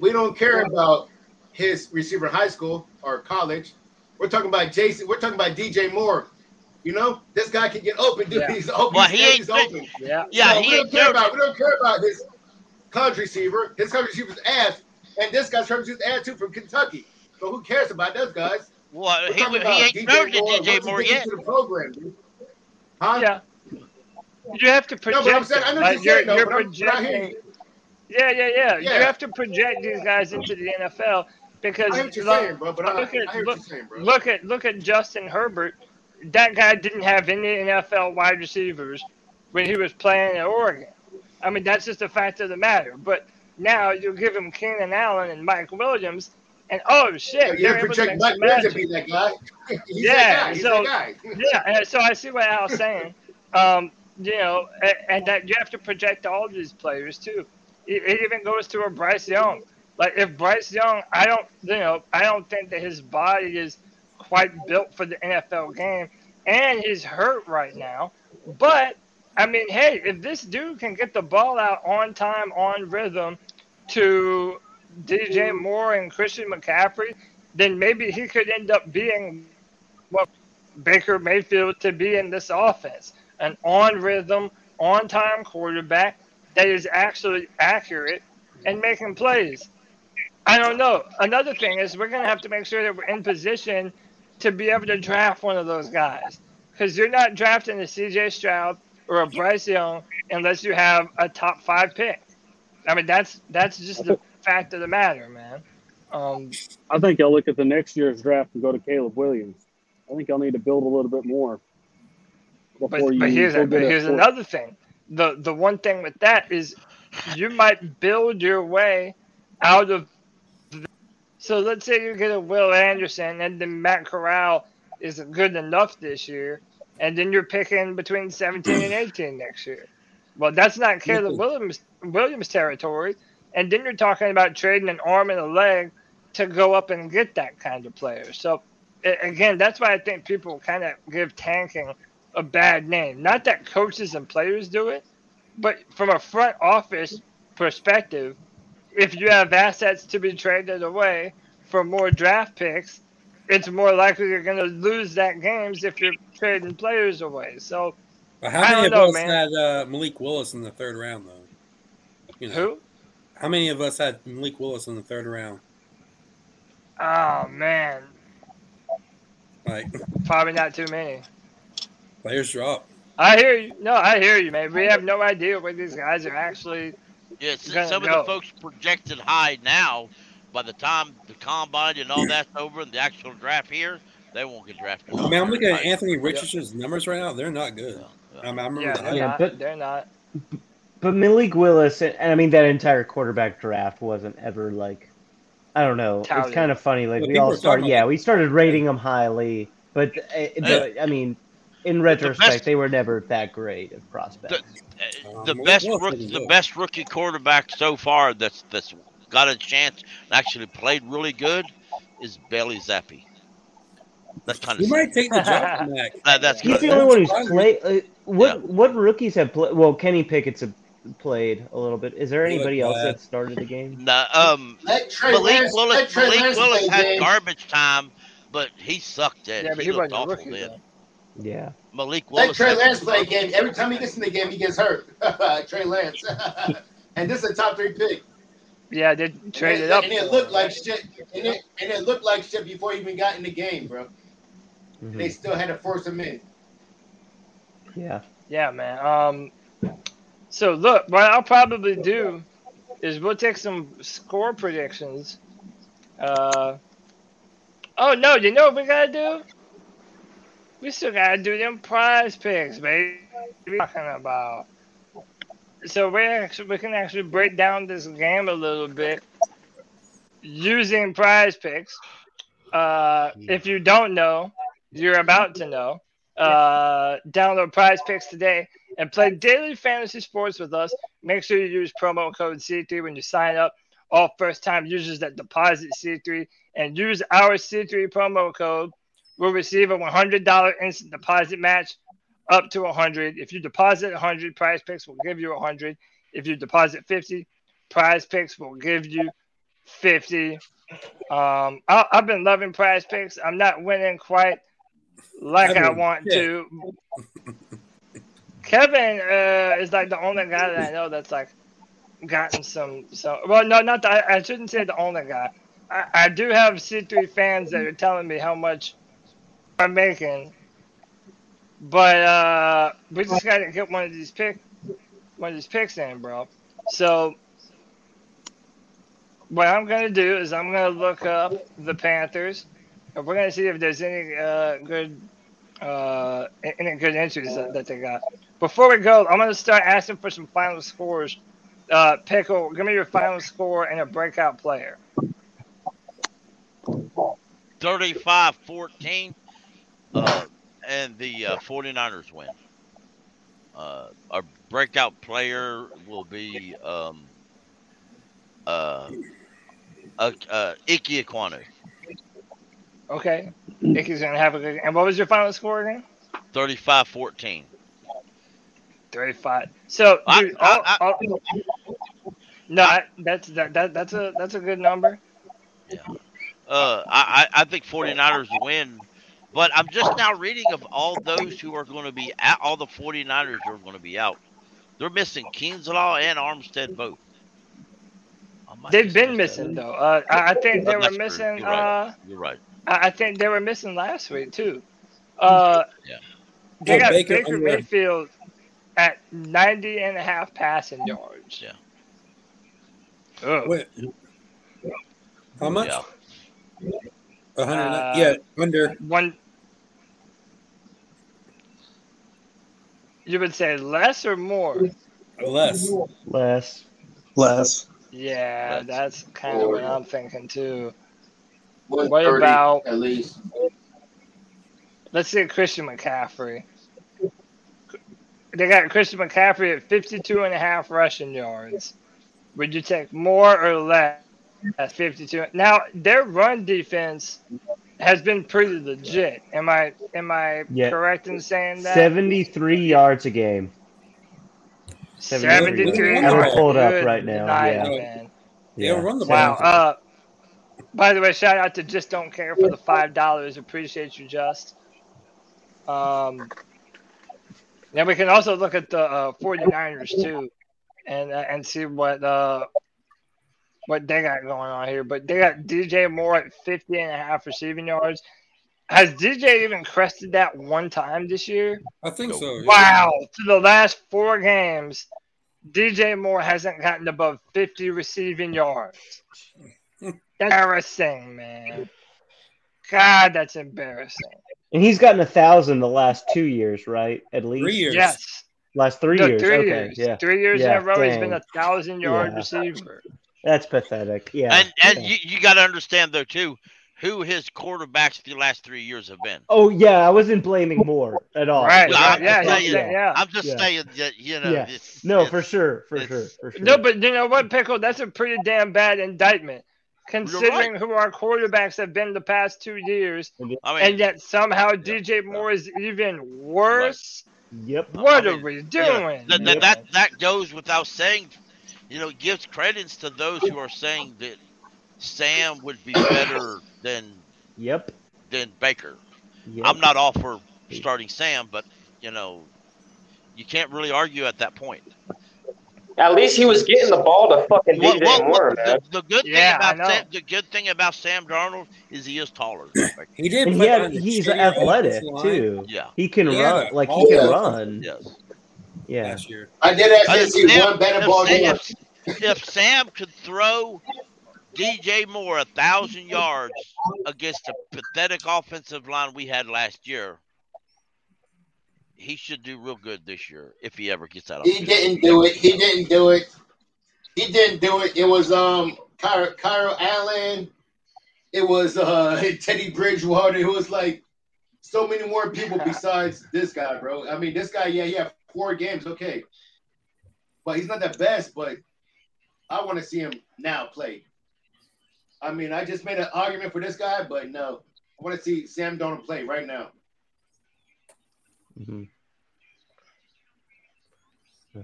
S10: we don't care about his receiver in high school or college. We're talking about Jason. We're talking about DJ Moore. You know, this guy can get open, dude.
S5: Yeah.
S10: He's open.
S2: Well,
S10: he's,
S2: he ain't
S10: open.
S5: yeah.
S2: yeah,
S10: So
S2: he
S10: we don't care
S2: no-
S10: about. We don't care about his college receiver. His college receiver's ass, and this guy's college receiver's ass too from Kentucky. So who cares about those guys?
S2: Well, he,
S10: talking
S2: he
S10: about
S2: ain't thrown to
S10: Moore,
S2: DJ
S10: once he
S2: Moore yet.
S10: into the program, dude. Huh?
S5: Yeah. You have to project.
S10: No, but I'm saying I know
S5: Like,
S10: you're saying,
S5: you're,
S10: though,
S5: you're
S10: but I'm, but
S5: projecting.
S10: you.
S5: Yeah, yeah, yeah, You have to project these guys into the NFL because
S10: I hear what you're
S5: look,
S10: saying, bro.
S5: Look at look,
S10: saying,
S5: look at look at Justin Herbert. That guy didn't have any NFL wide receivers when he was playing at Oregon. I mean, that's just a fact of the matter. But now you give him Keenan Allen and Mike Williams, and oh shit,
S10: Yeah, you
S5: they're
S10: have
S5: able
S10: to
S5: to
S10: project Mike Williams to be that guy. He's
S5: Yeah,
S10: that guy. He's
S5: so- yeah, and so I see what Al's saying. Um, you know, and, and that you have to project all these players too. It, it even goes to a Bryce Young. Like if Bryce Young, I don't, you know, I don't think that his body is quite built for the NFL game, and he's hurt right now. But I mean, hey, if this dude can get the ball out on time, on rhythm, to DJ Moore and Christian McCaffrey, then maybe he could end up being what Baker Mayfield to be in this offense an on rhythm, on time quarterback that is actually accurate and making plays. I don't know. Another thing is we're going to have to make sure that we're in position to be able to draft one of those guys because you're not drafting a CJ Stroud or a Bryce Young unless you have a top five pick. I mean, that's that's just the fact of the matter, man. Um,
S17: I think I'll look at the next year's draft and go to Caleb Williams. I think I'll need to build a little bit more
S5: But,
S17: before you.
S5: but here's, a, but here's another thing. The the one thing with that is you might build your way out of. So let's say you get a Will Anderson and then Matt Corral isn't good enough this year, and then you're picking between 17 and 18 next year. Well, that's not Caleb Williams Williams territory, and then you're talking about trading an arm and a leg to go up and get that kind of player. So again, that's why I think people kind of give tanking a bad name. Not that coaches and players do it, but from a front office perspective, if you have assets to be traded away for more draft picks, it's more likely you're going to lose that games if you're trading players away. So
S4: But how many of
S5: know,
S4: us
S5: man.
S4: had uh, Malik Willis in the third round, though? You know,
S5: Who?
S4: How many of us had Malik Willis in the third round?
S5: Oh man,
S4: Like
S5: probably not too many.
S4: players drop.
S5: I hear you. No, I hear you, man. We have no idea where these guys are actually.
S2: Yeah, s-
S5: gonna
S2: some
S5: go.
S2: of the folks projected high now. By the time the combine and all that's over and the actual draft here, they won't get drafted.
S4: I mean, I'm looking at Anthony Richardson's numbers right now. They're not good. I, mean, I remember
S5: Yeah, they're
S7: Yeah,
S5: not.
S7: but-
S5: they're not.
S7: But Malik Willis, and and I mean that entire quarterback draft wasn't ever like, I don't know.
S5: Touted.
S7: It's kind of funny. Like
S4: Well,
S7: we all started, yeah, we started rating them highly, but uh, the, I mean, in retrospect,
S2: best-
S7: they were never that great of prospects.
S2: the
S4: Um,
S2: best
S4: Willis
S2: rookie, the
S4: good.
S2: best rookie quarterback so far that's that's got a chance and actually played really good is Bailey Zappe. That's kind
S4: He
S2: of
S4: might take the job from Mac.
S2: that, that's
S7: He's
S2: good.
S7: the only one who's played. Uh, what what rookies have played? Well, Kenny Pickett's a, played a little bit. Is there anybody else that started the game?
S2: Nah, um,
S10: Let
S2: Malik Willis, Malik Willis had
S10: game.
S2: garbage time, but he sucked at.
S5: Yeah,
S2: it.
S5: but
S2: he,
S5: he
S2: looked awful
S5: rookie,
S2: then.
S5: though.
S7: Yeah.
S2: Malik
S10: Let
S2: Willis.
S10: Trey Lance play a game. Every time he gets in the game, he gets hurt. Trey Lance. and this is a top three pick.
S5: Yeah, they
S10: And
S5: traded
S10: it,
S5: up.
S10: and it looked like shit. And it, and it looked like shit before he even got in the game, bro.
S7: Mhm.
S10: They still had to force him in.
S7: Yeah.
S5: Yeah, man. Um, so look, what I'll probably do is we'll take some score predictions. Uh, oh no, you know what we gotta do? We still gotta do them prize picks, baby. Talking about? So we actually we can actually break down this game a little bit using prize picks. Uh, if you don't know, you're about to know. Uh, download prize picks today and play daily fantasy sports with us. Make sure you use promo code C3 when you sign up. All first time users that deposit C3 and use our C3 promo code will receive a $100 instant deposit match up to 100. If you deposit 100, prize picks will give you 100. If you deposit 50, prize picks will give you 50. Um, I, I've been loving prize picks. I'm not winning quite like I
S4: Kevin,
S5: want
S4: yeah.
S5: to. Kevin uh, is like the only guy that I know that's like gotten some. So well, no, not that. I shouldn't say the only guy. I, I do have C3 fans that are telling me how much I'm making, but uh, we just gotta get one of these pick, one of these picks in, bro. So what I'm gonna do is I'm gonna look up the Panthers, and we're gonna see if there's any uh, good, uh, any good entries that, that they got. Before we go, I'm gonna start asking for some final scores. Uh, Pickle, give me your final score and a breakout player.
S2: 35 14 uh, and the uh, 49ers win. Uh, our breakout player will be um, uh, uh, uh, Ike Ekwonu,
S5: Okay, Icky's gonna have a good. And what was your final score again?
S2: 35 14.
S5: 35. So,
S2: I-
S5: dude,
S2: I-
S5: all- all- no, I, that's that, that that's a that's a good number.
S2: Uh, I, I I think 49ers win, but I'm just now reading of all those who are going to be out, all the 49ers are going to be out. They're missing Kinlaw and Armstead both.
S5: They've been
S2: miss that.
S5: missing though. Uh, I, I think they were
S2: that's true.
S5: missing.
S2: You're right.
S5: Uh,
S2: You're right.
S5: I I think they were missing last week too. Uh,
S2: Yeah.
S5: They
S4: Oh,
S5: got
S4: Baker
S5: Baker,
S4: under-
S5: Mayfield at 90 and a half passing yards.
S2: Yeah.
S5: Oh.
S4: Wait, how much?
S2: Yeah.
S4: Hundred.
S5: Uh,
S4: yeah, under.
S5: One. You would say less or more?
S4: Less.
S7: Less.
S13: Less.
S5: Yeah, that's kind of what I'm thinking too.
S10: What,
S5: What about
S10: at least?
S5: let's say Christian McCaffrey? They got Christian McCaffrey at 52 and a half rushing yards. Would you take more or less at 52? Now, their run defense has been pretty legit. Am I am I
S7: Yeah.
S5: correct in saying that?
S7: 73 yards a game.
S5: 73.
S7: I will pull it up right now.
S5: night,
S7: Yeah.
S5: man.
S4: Yeah, run the
S5: Wow. Uh, By the way, shout out to Just Don't Care for the five dollars. Appreciate you, Just. Um, yeah, we can also look at the uh, 49ers too, and uh, and see what uh what they got going on here. But they got DJ Moore at 50 and a half receiving yards. Has DJ even crested that one time this year?
S4: I think so. yeah.
S5: Wow. To the last four games, DJ Moore hasn't gotten above 50 receiving yards. That's embarrassing, man. God, that's embarrassing.
S7: And he's gotten a thousand the last two years, right? At least
S4: Three years.
S5: Yes.
S7: Last three
S5: No,
S7: years.
S5: three
S7: okay,
S5: years.
S7: yeah.
S5: Three years
S7: yeah,
S5: in a row, he's been a thousand yard
S7: Yeah.
S5: receiver.
S7: That's pathetic. Yeah.
S2: and and
S7: yeah.
S2: you, you got to understand though too, who his quarterbacks the last three years have been.
S7: Oh yeah, I wasn't blaming Moore at all.
S5: Right,
S2: Well, I'm
S5: yeah,
S2: just
S5: yeah,
S2: saying,
S5: yeah, yeah.
S2: I'm just
S7: Yeah.
S2: saying that you know.
S7: yeah.
S2: It's,
S7: No,
S2: it's-
S7: for sure, for sure, for sure.
S5: No, but you know what, Pickle? That's a pretty damn bad indictment, considering who our quarterbacks have been the past two years,
S2: I mean,
S5: and yet somehow DJ Moore is even worse.
S7: Yep.
S5: What
S2: I
S5: are we
S2: you know,
S5: doing?
S2: that, that, that that goes without saying. You know, gives credence to those who are saying that Sam would be better than
S7: Yep.
S2: than Baker.
S7: Yep.
S2: I'm not all for starting Sam, but you know, you can't really argue at that point.
S15: At least he was getting the ball to fucking
S2: What-
S15: DJ
S2: what-
S15: Moore,
S2: the, the good thing
S5: Yeah, I
S2: about. Sam, the good thing about Sam Darnold is he is taller. Like,
S4: He did
S7: And he had, he's athletic too.
S2: Yeah.
S7: He can
S4: Yeah,
S7: run. Like he can run.
S2: yes.
S7: Yeah.
S4: last year.
S10: I did
S2: I
S10: actually
S2: think
S10: see
S2: Sam-
S10: one better
S2: if
S10: ball
S2: Sam-
S10: game.
S2: If, if Sam could throw DJ Moore a thousand yards against the pathetic offensive line we had last year, he should do real good this year if he ever gets that.
S10: He didn't do it. He didn't do it. He didn't do it. It was um Cairo, Cairo Allen. It was uh Teddy Bridgewater. It was like so many more people besides this guy, bro. I mean, this guy, yeah, yeah, four games, okay, but he's not the best. But I want to see him now play. I mean, I just made an argument for this guy, but no, I want to see Sam Darnold play right now.
S7: Mhm.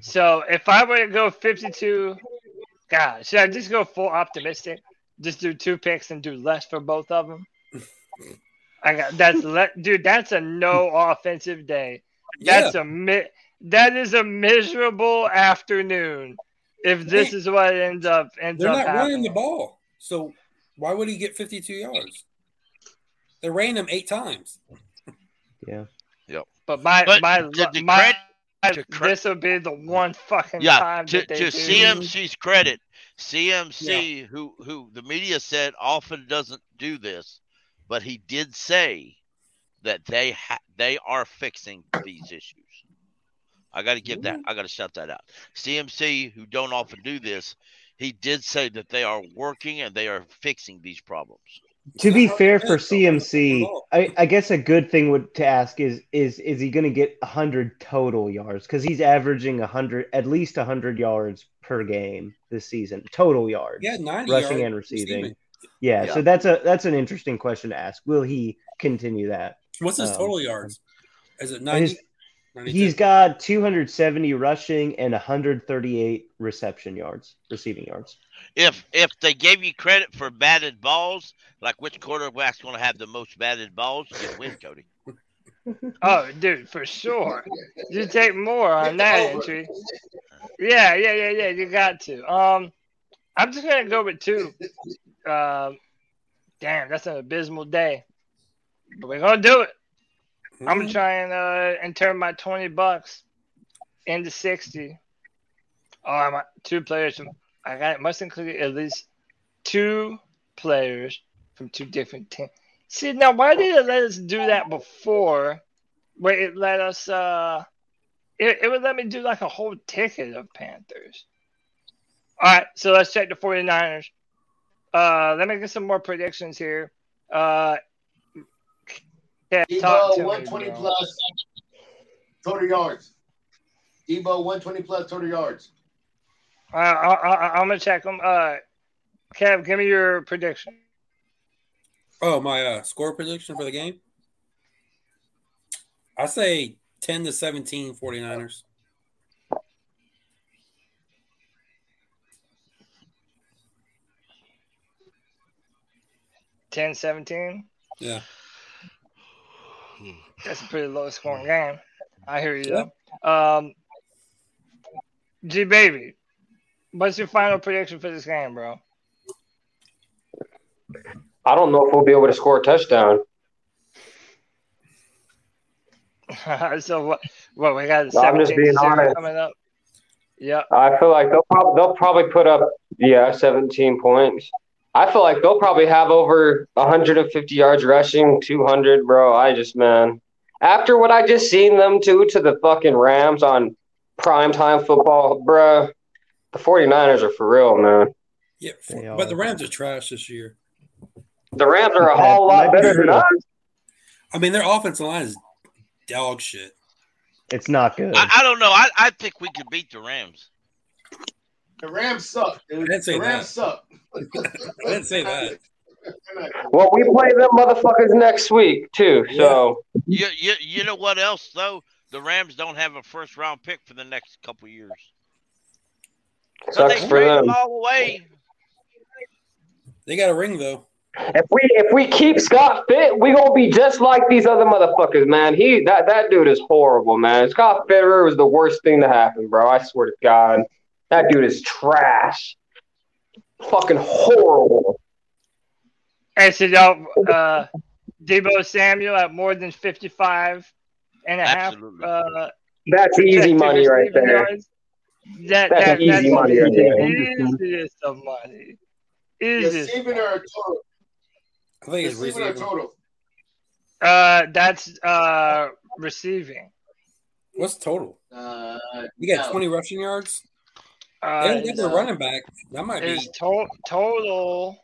S5: So if I were to go 52, God, should I just go full optimistic? Just do two picks and do less for both of them? I got that's le- dude. That's a no offensive day. That's a mi- that is a miserable afternoon. If this is what ends up ends
S4: They're
S5: up
S4: not
S5: happening.
S4: running the ball, so why would he get 52 yards? They ran him eight times.
S7: Yeah.
S2: Yep.
S5: But my
S2: But
S5: my
S2: to the
S5: my
S2: to cre-
S5: this will be the one fucking
S2: Yeah,
S5: time
S2: to,
S5: that they
S2: to. CMC's credit, CMC, who who the media said often doesn't do this, but he did say that they ha- they are fixing these issues. I got to give that. I got to shout that out. CMC, who don't often do this, he did say that they are working and they are fixing these problems.
S7: To be fair for CMC, I, I guess a good thing would to ask is is is he going to get hundred total yards? Because he's averaging hundred at least hundred yards per game this season, total yards,
S4: Yeah, 90
S7: rushing
S4: yards
S7: and receiving.
S4: receiving.
S7: Yeah,
S4: Yeah.
S7: so that's a that's an interesting question to ask. Will he continue that?
S4: What's his
S7: Um,
S4: total yards? Is it
S7: His-
S4: 90? 92?
S7: He's got 270 rushing and 138 reception yards, receiving yards.
S2: If if they gave you credit for batted balls, like which quarterback's going to have the most batted balls, you win, Cody.
S5: Oh, dude, for sure. You take more on that entry. Yeah, yeah, yeah, yeah. You got to. Um, I'm just gonna go with two. Um, damn, that's an abysmal day, but we're gonna do it. I'm gonna try and uh and turn my twenty bucks into sixty. Oh, I'm two players. From, I got must include at least two players from two different teams. See now, why did it let us do that before? Where it let us, uh, it, it would let me do like a whole ticket of Panthers. All right, so let's check the 49ers. Uh, let me get some more predictions here. Uh, yeah, talk
S10: Deebo
S5: to
S10: 120
S5: bro.
S10: plus total yards. Deebo 120 plus total yards.
S5: Uh, I, I, I'm gonna check them. Uh, Kev, give me your prediction.
S4: Oh, my uh, score prediction for the game? I say 10 to 17 49ers.
S5: 10 17.
S4: Yeah.
S5: That's a pretty low scoring game. I hear you though. Um, G baby, what's your final prediction for this game, bro?
S15: I don't know if we'll be able to score a touchdown.
S5: so what? What we got?
S15: No, I'm just
S5: 17
S15: being honest.
S5: coming up. Yeah,
S15: I feel like they'll probably they'll probably put up yeah 17 points. I feel like they'll probably have over 150 yards rushing, 200, bro. I just man, after what I just seen them do to the fucking Rams on primetime football, bro, the 49ers are for real, man.
S4: Yeah, for- but the Rams are trash this year.
S15: The Rams are a whole lot better than us.
S4: I mean, their offensive line is dog shit.
S7: It's not good.
S2: I, I don't know. I, I think we could beat the Rams.
S10: The Rams suck, dude.
S4: I didn't say
S10: the Rams
S4: that.
S10: suck.
S4: I didn't say that.
S15: Well, we play them motherfuckers next week too. So
S2: You, you you know what else though? The Rams don't have a first round pick for the next couple years. So
S15: sucks
S2: they
S15: for them.
S2: them all away.
S4: They got a ring though.
S15: If we if we keep Scott fit, we gonna be just like these other motherfuckers, man. He that that dude is horrible, man. Scott Fitterer was the worst thing to happen, bro. I swear to God, that dude is trash. Fucking horrible.
S5: Hey, so y'all, uh, Deebo Samuel at more than 55 and a half. Uh,
S15: That's easy money right there.
S5: yards. That,
S15: That's
S5: that,
S15: easy
S5: that's
S15: money right there.
S5: Easiest of money. Easiest.
S10: Receiving or total?
S4: I think it's
S10: Receiving or total?
S5: Uh, that's uh receiving.
S4: What's total?
S10: Uh,
S4: You got
S10: no.
S4: 20 rushing yards.
S5: Uh,
S4: they don't get their running back. That might
S5: Is
S4: be.
S5: to- total.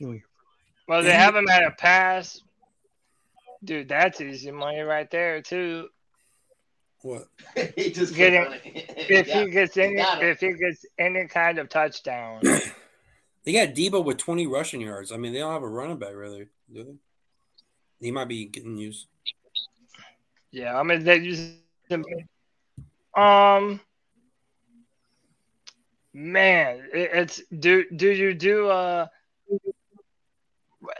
S5: Well, they have him at a pass. Dude, that's easy money right there too.
S4: What?
S10: he just
S5: Getting
S10: put
S5: if
S10: Yeah,
S5: he gets any
S10: got
S5: if he gets any kind of touchdown.
S4: They got Deebo with 20 rushing yards. I mean, they don't have a running back, really, do they? He might be getting used.
S5: Yeah, I mean they use him. Um, man, it, it's do do you do uh?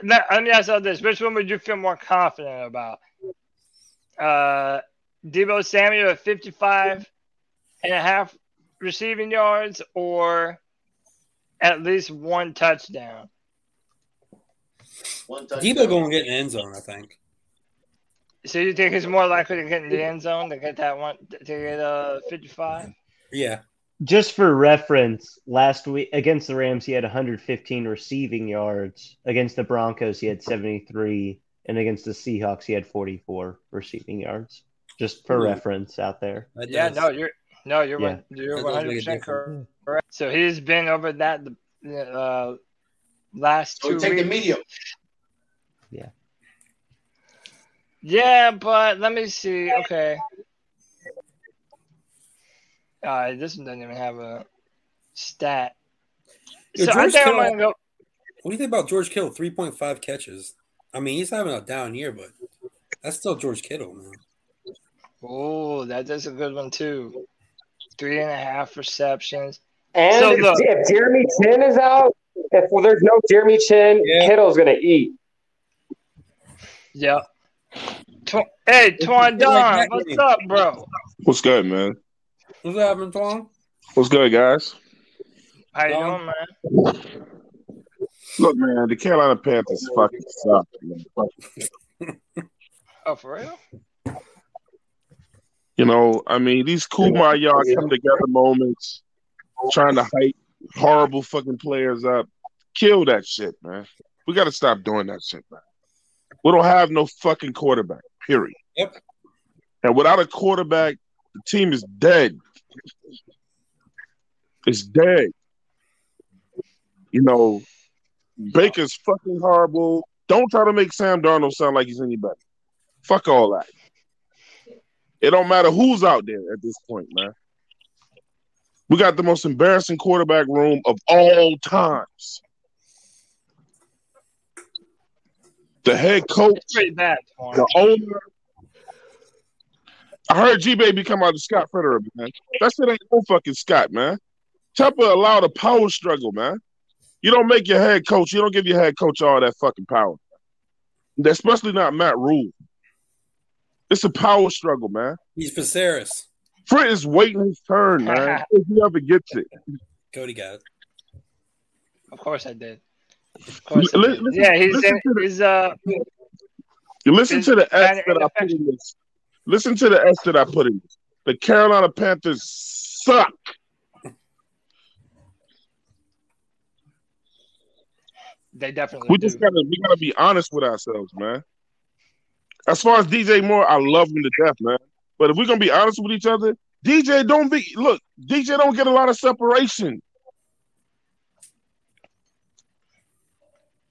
S5: Let, let me ask you this: Which one would you feel more confident about? Uh, Deebo Samuel at 55 and a half receiving yards, or at least one touchdown?
S10: One
S4: Deebo going to get in the end zone, I think.
S5: So you think he's more likely to get in the end zone to get that one to get uh 55?
S4: Yeah.
S7: Just for reference, last week against the Rams, he had 115 receiving yards. Against the Broncos, he had 73, and against the Seahawks, he had 44 receiving yards. Just for
S5: Ooh.
S7: reference out there.
S5: Yeah, no, you're no, you're
S7: Yeah.
S5: one, you're
S4: That
S5: one
S4: does
S5: hundred percent
S4: difference.
S5: correct. So he's been over that the uh, last
S10: So
S5: two
S10: we take the medium.
S7: Yeah.
S5: Yeah, but let me see. Okay. Uh, this one doesn't even have a stat.
S4: Yo,
S5: so I
S4: George
S5: think I'm
S4: Kittle-
S5: gonna go.
S4: What do you think about George Kittle? 3.5 catches. I mean, he's having a down year, but that's still George Kittle, man.
S5: Oh, that is a good one too. Three and a half receptions.
S15: And
S5: So
S15: if,
S5: look-
S15: if Jeremy Chinn is out, if well, there's no Jeremy Chinn, Kittle's gonna eat.
S5: Yep. Tw- hey, Twan Don, what's up, bro?
S18: What's good, man?
S4: What's happening, Tom?
S18: What's good, guys?
S5: How you doing, man?
S18: Look, man, the Carolina Panthers fucking suck. Man.
S5: Oh, for real?
S18: You know, I mean, these Kumar y'all come together moments, trying to hype horrible fucking players up. Kill that shit, man. We got to stop doing that shit, man. We don't have no fucking quarterback, period.
S4: Yep.
S18: And without a quarterback, the team is dead. It's dead. You know, Baker's fucking horrible. Don't try to make Sam Darnold sound like he's any better. Fuck all that. It don't matter who's out there at this point, man. We got the most embarrassing quarterback room of all times. The head coach,
S5: It's pretty bad, Twan.
S18: the owner. I heard G Baby come out of Scott Fitterer, man. That shit ain't no fucking Scott, man. Tepper allowed a power struggle, man. You don't make your head coach. You don't give your head coach all that fucking power. Especially not Matt Rhule. It's a power struggle, man.
S4: He's Viserys.
S18: Frit is waiting his turn, man. if he ever gets it.
S4: Cody got it.
S5: Of course I did. Of course I
S18: Li-
S5: did.
S18: listen-
S5: yeah, he's
S18: listen
S5: in,
S18: to the-
S5: he's uh
S18: You listen to the
S5: It's
S18: that I put in this. Listen to the S that I put in. The Carolina Panthers suck.
S5: they definitely
S18: We
S5: do.
S18: just gotta we gotta be honest with ourselves, man. As far as DJ Moore, I love him to death, man. But if we're gonna be honest with each other, DJ don't be look, DJ don't get a lot of separation.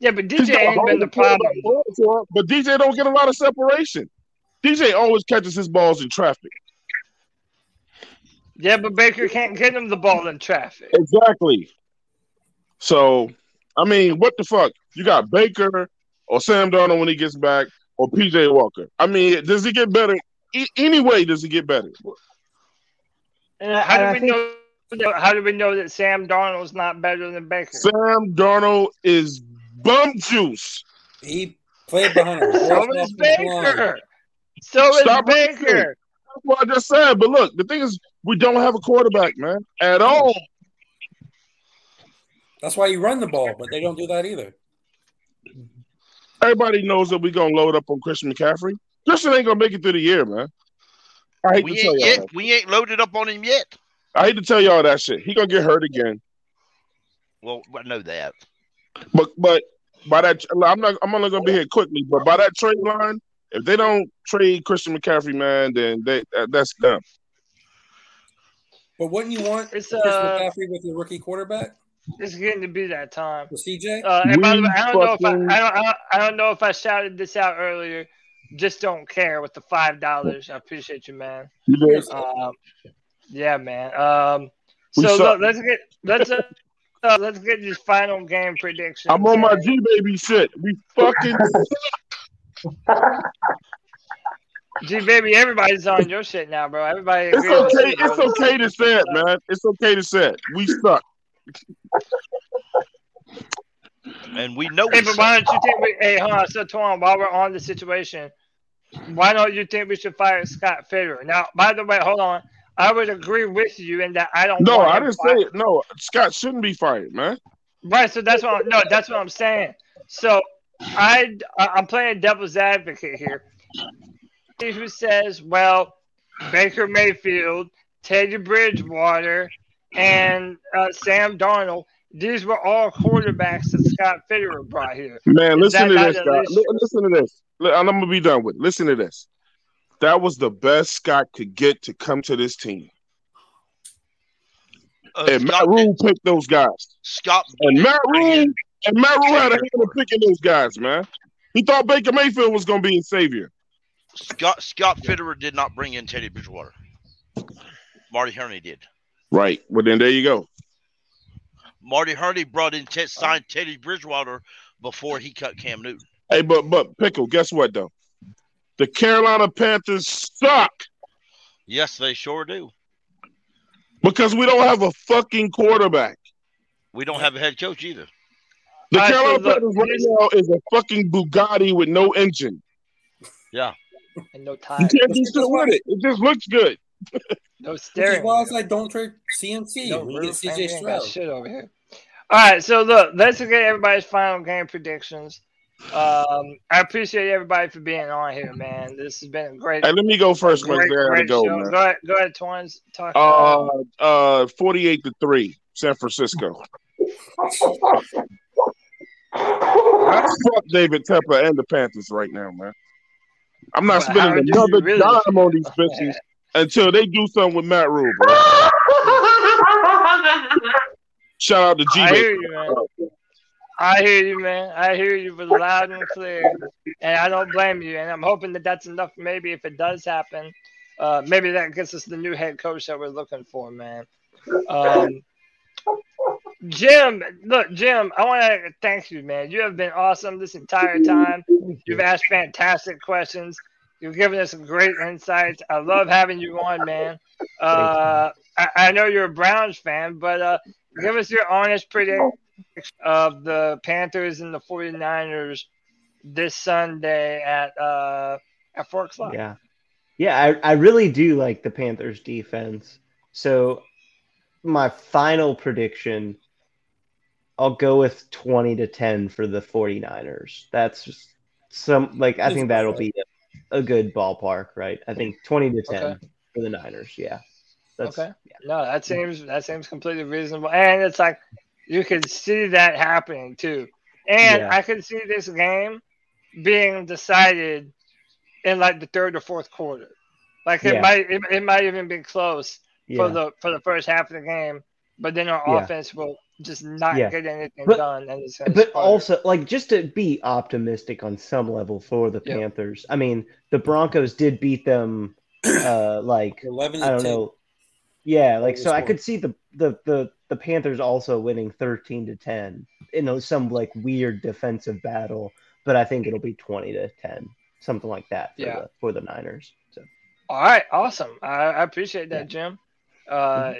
S5: Yeah, but DJ ain't been the
S18: hell of a
S5: problem.
S18: ball for him, But DJ don't get a lot of separation. DJ always catches his balls in traffic.
S5: Yeah, but Baker can't get him the ball in traffic.
S18: Exactly. So, I mean, what the fuck? You got Baker or Sam Darnold when he gets back, or PJ Walker. I mean, does he get better? E- anyway, does he get better?
S5: And how do we know? How do we know that Sam Darnold's not better than Baker?
S18: Sam Darnold is bum juice.
S4: He played behind a
S5: So is
S4: offensive line.
S5: Baker. So is
S18: Stop
S5: Baker.
S18: That's what I just said. But look, the thing is, we don't have a quarterback, man, at all.
S4: That's why you run the ball, but they don't do that either.
S18: Everybody knows that we're gonna load up on Christian McCaffrey. Christian ain't gonna make it through the year, man. I hate
S9: We
S18: to tell
S9: ain't
S18: y'all
S9: yet.
S18: that.
S9: We ain't loaded up on him yet.
S18: I hate to tell y'all that shit. He gonna get hurt again.
S9: Well, I know that.
S18: But but by that, I'm not. I'm only gonna be here quickly. But by that trade line, if they don't trade Christian McCaffrey, man, then they that, that's them.
S4: But wouldn't you want
S5: It's,
S4: Chris
S5: uh,
S4: McCaffrey with your rookie quarterback?
S5: It's getting to be that time.
S4: For CJ?
S5: Uh, and by the way, I don't know if I, I don't, I don't, I don't know if I shouted this out earlier. Just don't care with the five dollars. I appreciate you, man.
S18: You.
S5: Um, yeah, man. Um, so look, let's get let's uh, uh, let's get these final game prediction.
S18: I'm on my G baby shit. We fucking.
S5: Gee, baby, everybody's on your shit now, bro. Everybody.
S18: It's okay.
S5: you, bro.
S18: It's okay to say it, man. It's okay to say it. We suck.
S9: And we know
S5: Hey,
S9: we
S5: but why don't you think we? Hey, hold on. So, Twan, while we're on the situation, why don't you think we should fire Scott Fitterer? Now, by the way, hold on. I would agree with you in that I don't.
S18: No,
S5: want
S18: I didn't
S5: fired.
S18: say it. No, Scott shouldn't be fired, man.
S5: Right. So that's what. I'm, no, that's what I'm saying. So I I'm playing devil's advocate here. Who says, well, Baker Mayfield, Teddy Bridgewater, and uh, Sam Darnold. These were all quarterbacks that Scott Fitterer brought here.
S18: Man,
S5: Is
S18: listen to this, guy. Listen to this. I'm gonna be done with. it. Listen to this. That was the best Scott could get to come to this team.
S9: Uh,
S18: and Matt Rhule picked those guys.
S9: Scott
S18: And Matt Rhule
S9: bringing-
S18: and Matt Rhule had a hand in picking those guys, man. He thought Baker Mayfield was gonna be his savior.
S9: Scott Scott Fitterer did not bring in Teddy Bridgewater. Marty Hurney did.
S18: Right. Well, then there you go.
S9: Marty Hurney brought in Ted, signed Teddy Bridgewater before he cut Cam Newton.
S18: Hey, but but pickle. Guess what though? The Carolina Panthers suck
S9: Yes, they sure do.
S18: because we don't have a fucking quarterback.
S9: We don't have a head coach either.
S18: The
S5: All right, so
S18: Carolina
S5: look,
S18: Panthers right now is a fucking Bugatti with no engine.
S9: Yeah.
S5: And no
S18: You
S5: time.
S18: can't do shit with it. It just looks good.
S5: No
S4: Which is
S5: staring.
S4: why I like, don't trade CMC.
S5: No
S4: we get
S5: roof, man. We
S4: CJ Stroud.
S5: shit over here. All right, so look, let's look at everybody's final game predictions. Um, I appreciate everybody for being on here, man. This has been a great,
S18: Hey, let me go first, man.
S5: great,
S18: I gotta
S5: great
S18: go,
S5: show.
S18: man.
S5: Go ahead, go ahead, Twins. Talk.
S18: Uh, uh, forty-eight to three, San Francisco. Fuck David Tepper and the Panthers right now, man. I'm not spending another
S5: really
S18: dime on these bitches until they do something with Matt Rhule, bro. Shout out to G.
S5: I hear you, man. I hear you, man. I hear you with loud and clear, and I don't blame you. And I'm hoping that that's enough. Maybe if it does happen, uh, maybe that gets us the new head coach that we're looking for, man. Um, Jim, look, Jim, I want to thank you, man. You have been awesome this entire time. You've asked fantastic questions. You've given us some great insights. I love having you on, man. Uh, I, I know you're a Browns fan, but uh, give us your honest prediction of the Panthers and the 49ers this Sunday at uh at four o'clock.
S7: Yeah. Yeah, I, I really do like the Panthers defense. So my final prediction, I'll go with 20 to 10 for the 49ers. That's just some like I think that'll be a, a good ballpark, right? I think 20 to 10
S5: Okay.
S7: for the Niners. Yeah. That's
S5: okay. No, that seems that seems completely reasonable, and it's like you could see that happening too. And
S7: Yeah.
S5: I could see this game being decided in like the third or fourth quarter. Like it
S7: Yeah.
S5: might it, it might even be close for the for the first half of the game, but then our
S7: Yeah.
S5: offense will just not
S7: Yeah.
S5: get anything
S7: But-
S5: done, and it's
S7: But
S5: sputter.
S7: also, like, just to be optimistic on some level for the
S5: Yep.
S7: Panthers. I mean, the Broncos did beat them, uh, like
S4: 11
S7: I don't
S4: 10.
S7: know. Yeah, like so, I could see the the the the Panthers also winning thirteen to ten in a- some like weird defensive battle, but I think it'll be twenty to ten, something like that for
S5: Yeah.
S7: the for the Niners. So
S5: All right, awesome. I, I appreciate that, Jim. Uh,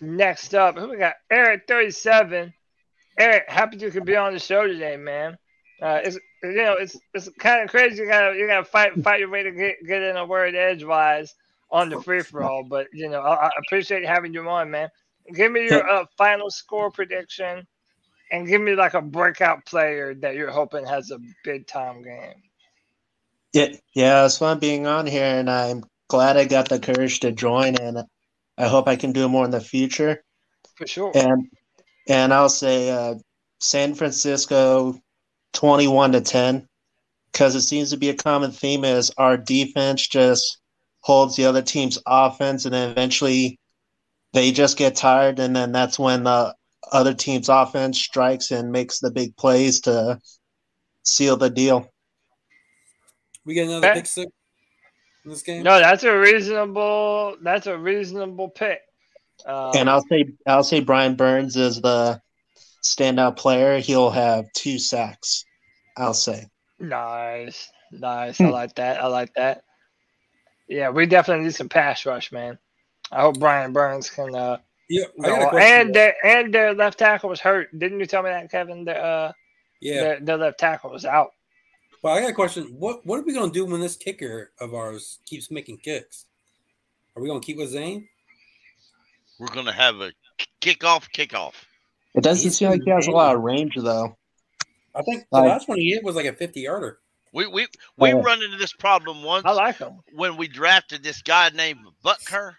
S5: Next up, who we got? Eric thirty seven. Eric, happy you could be on the show today, man. Uh, it's you know it's it's kind of crazy. You gotta you gotta fight fight your way to get get in a word edgewise on the free for all. But you know I, I appreciate having you on, man. Give me your uh, final score prediction, and give me like a breakout player that you're hoping has a big time game.
S13: Yeah, yeah, it's fun being on here, and I'm glad I got the courage to join, and I hope I can do more in the future.
S5: For sure.
S13: And and I'll say uh, San Francisco, twenty-one to ten, because it seems to be a common theme is our defense just holds the other team's offense, and then eventually they just get tired, and then that's when the other team's offense strikes and makes the big plays to seal the deal.
S4: We get another
S5: Okay.
S4: pick six in this game.
S5: No, that's a reasonable. That's a reasonable pick. Um,
S13: And I'll say I'll say Brian Burns is the standout player. He'll have two sacks. I'll say.
S5: Nice, nice.
S13: Hmm.
S5: I like that. I like that. Yeah, we definitely need some pass rush, man. I hope Brian Burns can. Uh,
S4: Yeah, I
S5: go
S4: got a
S5: on.
S4: question.
S5: and their and their left tackle was hurt. Didn't you tell me that, Kevin? The, uh,
S4: Yeah.
S5: their, their left tackle was out.
S4: Well, I got a question. What what are we gonna do when this kicker of ours keeps making kicks? Are we gonna keep with Zane?
S2: We're gonna have a kickoff, kickoff.
S13: It doesn't seem like he has a lot of range though.
S4: I think the
S13: Like-
S4: last one he hit was like a fifty yarder.
S2: We we we
S13: Oh.
S2: run into this problem once.
S5: I like him
S2: when we drafted this guy named Butker,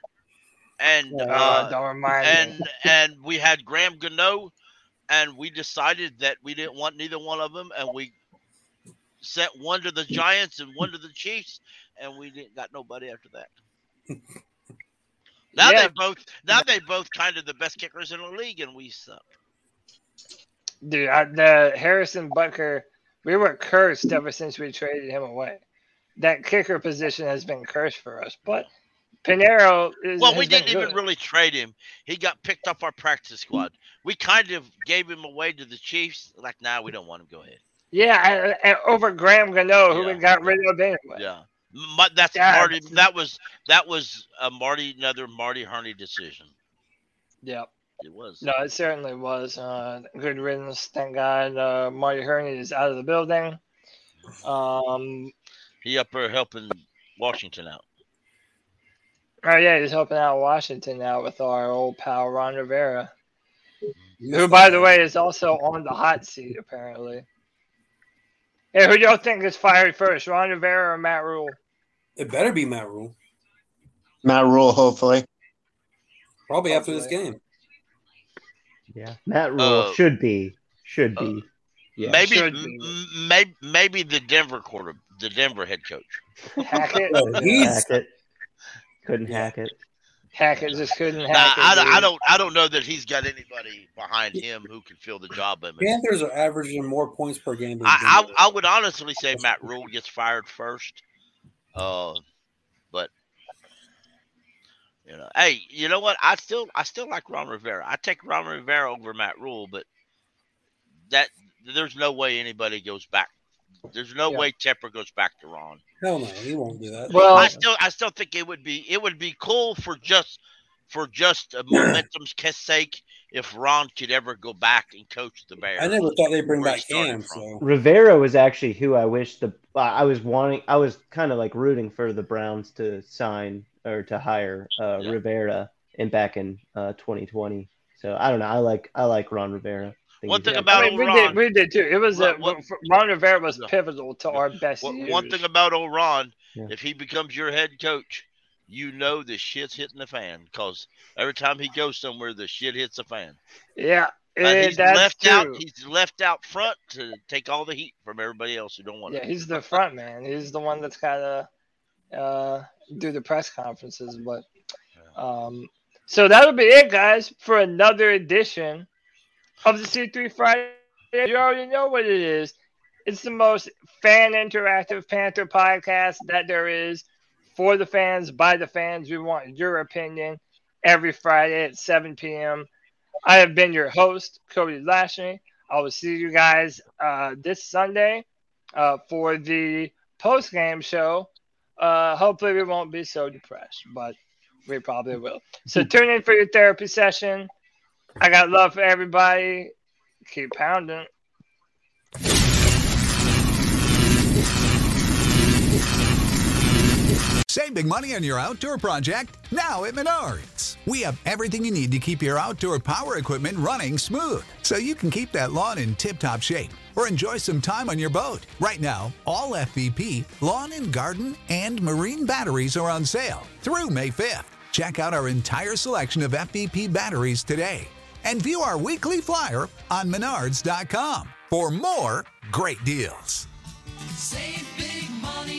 S2: and
S5: Oh,
S2: uh,
S5: don't remind me.
S2: and and we had Graham Gano, and we decided that we didn't want neither one of them, and we sent one to the Giants and one to the Chiefs, and we didn't got nobody after that. now
S5: Yeah.
S2: they both now they both kind of the best kickers in the league, and we suck.
S5: Dude, I, the Harrison Butker, we were cursed ever since we traded him away. That kicker position has been cursed for us, but Piñeiro is.
S2: Well, we didn't even really trade him. He got picked up our practice squad. We kind of gave him away to the Chiefs. Like, nah, we don't want him. Go ahead.
S5: Yeah, and, and over Graham Gano, who we got rid of anyway.
S2: Yeah, Ma- that's
S5: Yeah,
S2: Marty. That was that was a Marty another Marty Hurney decision.
S5: Yep.
S2: It was.
S5: No, it certainly was. Uh, good riddance. Thank God uh, Marty Hurney is out of the building. Um,
S2: He up there helping Washington out.
S5: oh, yeah, he's helping out Washington now with our old pal Ron Rivera, who, by the way, is also on the hot seat, apparently. Hey, who do y'all think is fired first, Ron Rivera or Matt Rhule?
S4: It better be Matt Rhule.
S13: Matt Rhule, hopefully.
S4: Probably after this game.
S7: yeah, Matt Rhule
S2: Uh,
S7: should be should be. yeah.
S2: maybe,
S5: should be.
S2: m- maybe, maybe the Denver quarter, the Denver head coach.
S5: Hackett?
S4: Oh, he's
S7: hack it. Couldn't hack it.
S5: Hackett just couldn't
S2: Nah,
S5: hack.
S2: I, don't- I don't, I don't know that he's got anybody behind him who can fill the job of him.
S4: Panthers are averaging more points per game than
S2: I, I, I would honestly say Matt Rhule gets fired first. Uh, but you know, hey, you know what? I still, I still like Ron Rivera. I take Ron Rivera over Matt Rhule, but that there's no way anybody goes back. There's no
S5: Yeah.
S2: way Tepper goes back to Ron.
S4: Hell no, he won't do that.
S5: Well,
S2: I still, I still think it would be, it would be cool for just for just a momentum's sake, if Ron could ever go back and coach the Bears.
S4: I never thought they'd bring back
S2: he started
S4: Cam. So
S7: Rivera was actually who I wish the I was wanting. I was kind of like rooting for the Browns to sign or to hire uh, Rivera in back in uh, 2020. So I don't know. I like I like Ron Rivera. I think
S2: One thing
S7: got-
S2: about
S5: I mean, we
S2: old
S5: did, we did too. It was a,
S2: What- what-
S5: Ron Rivera was pivotal to our best
S2: One, one thing about old Ron,
S7: Yeah.
S2: if he becomes your head coach, you know the shit's hitting the fan because every time he goes somewhere, the shit hits the fan.
S5: yeah,
S2: And
S5: eh,
S2: he's left
S5: true.
S2: out. He's left out front to take all the heat from everybody else who don't want
S5: Yeah,
S2: it.
S5: he's the front man. He's the one that's gotta uh, do the press conferences. But um, so that'll be it, guys, for another edition of the C3 Friday. You already know what it is. It's the most fan interactive Panther podcast that there is for the fans, by the fans. We want your opinion every Friday at 7 p.m. I have been your host, Cody Lashley. I will see you guys uh, this Sunday uh, for the post game show. Uh, hopefully, we won't be so depressed, but we probably will. So, tune in for your therapy session. I got love for everybody. Keep pounding.
S19: Save big money on your outdoor project now at Menards. We have everything you need to keep your outdoor power equipment running smooth so you can keep that lawn in tip top shape or enjoy some time on your boat. Right now, all FVP, lawn and garden, and marine batteries are on sale through May 5th. Check out our entire selection of FVP batteries today and view our weekly flyer on menards.com for more great deals.
S20: Save big money.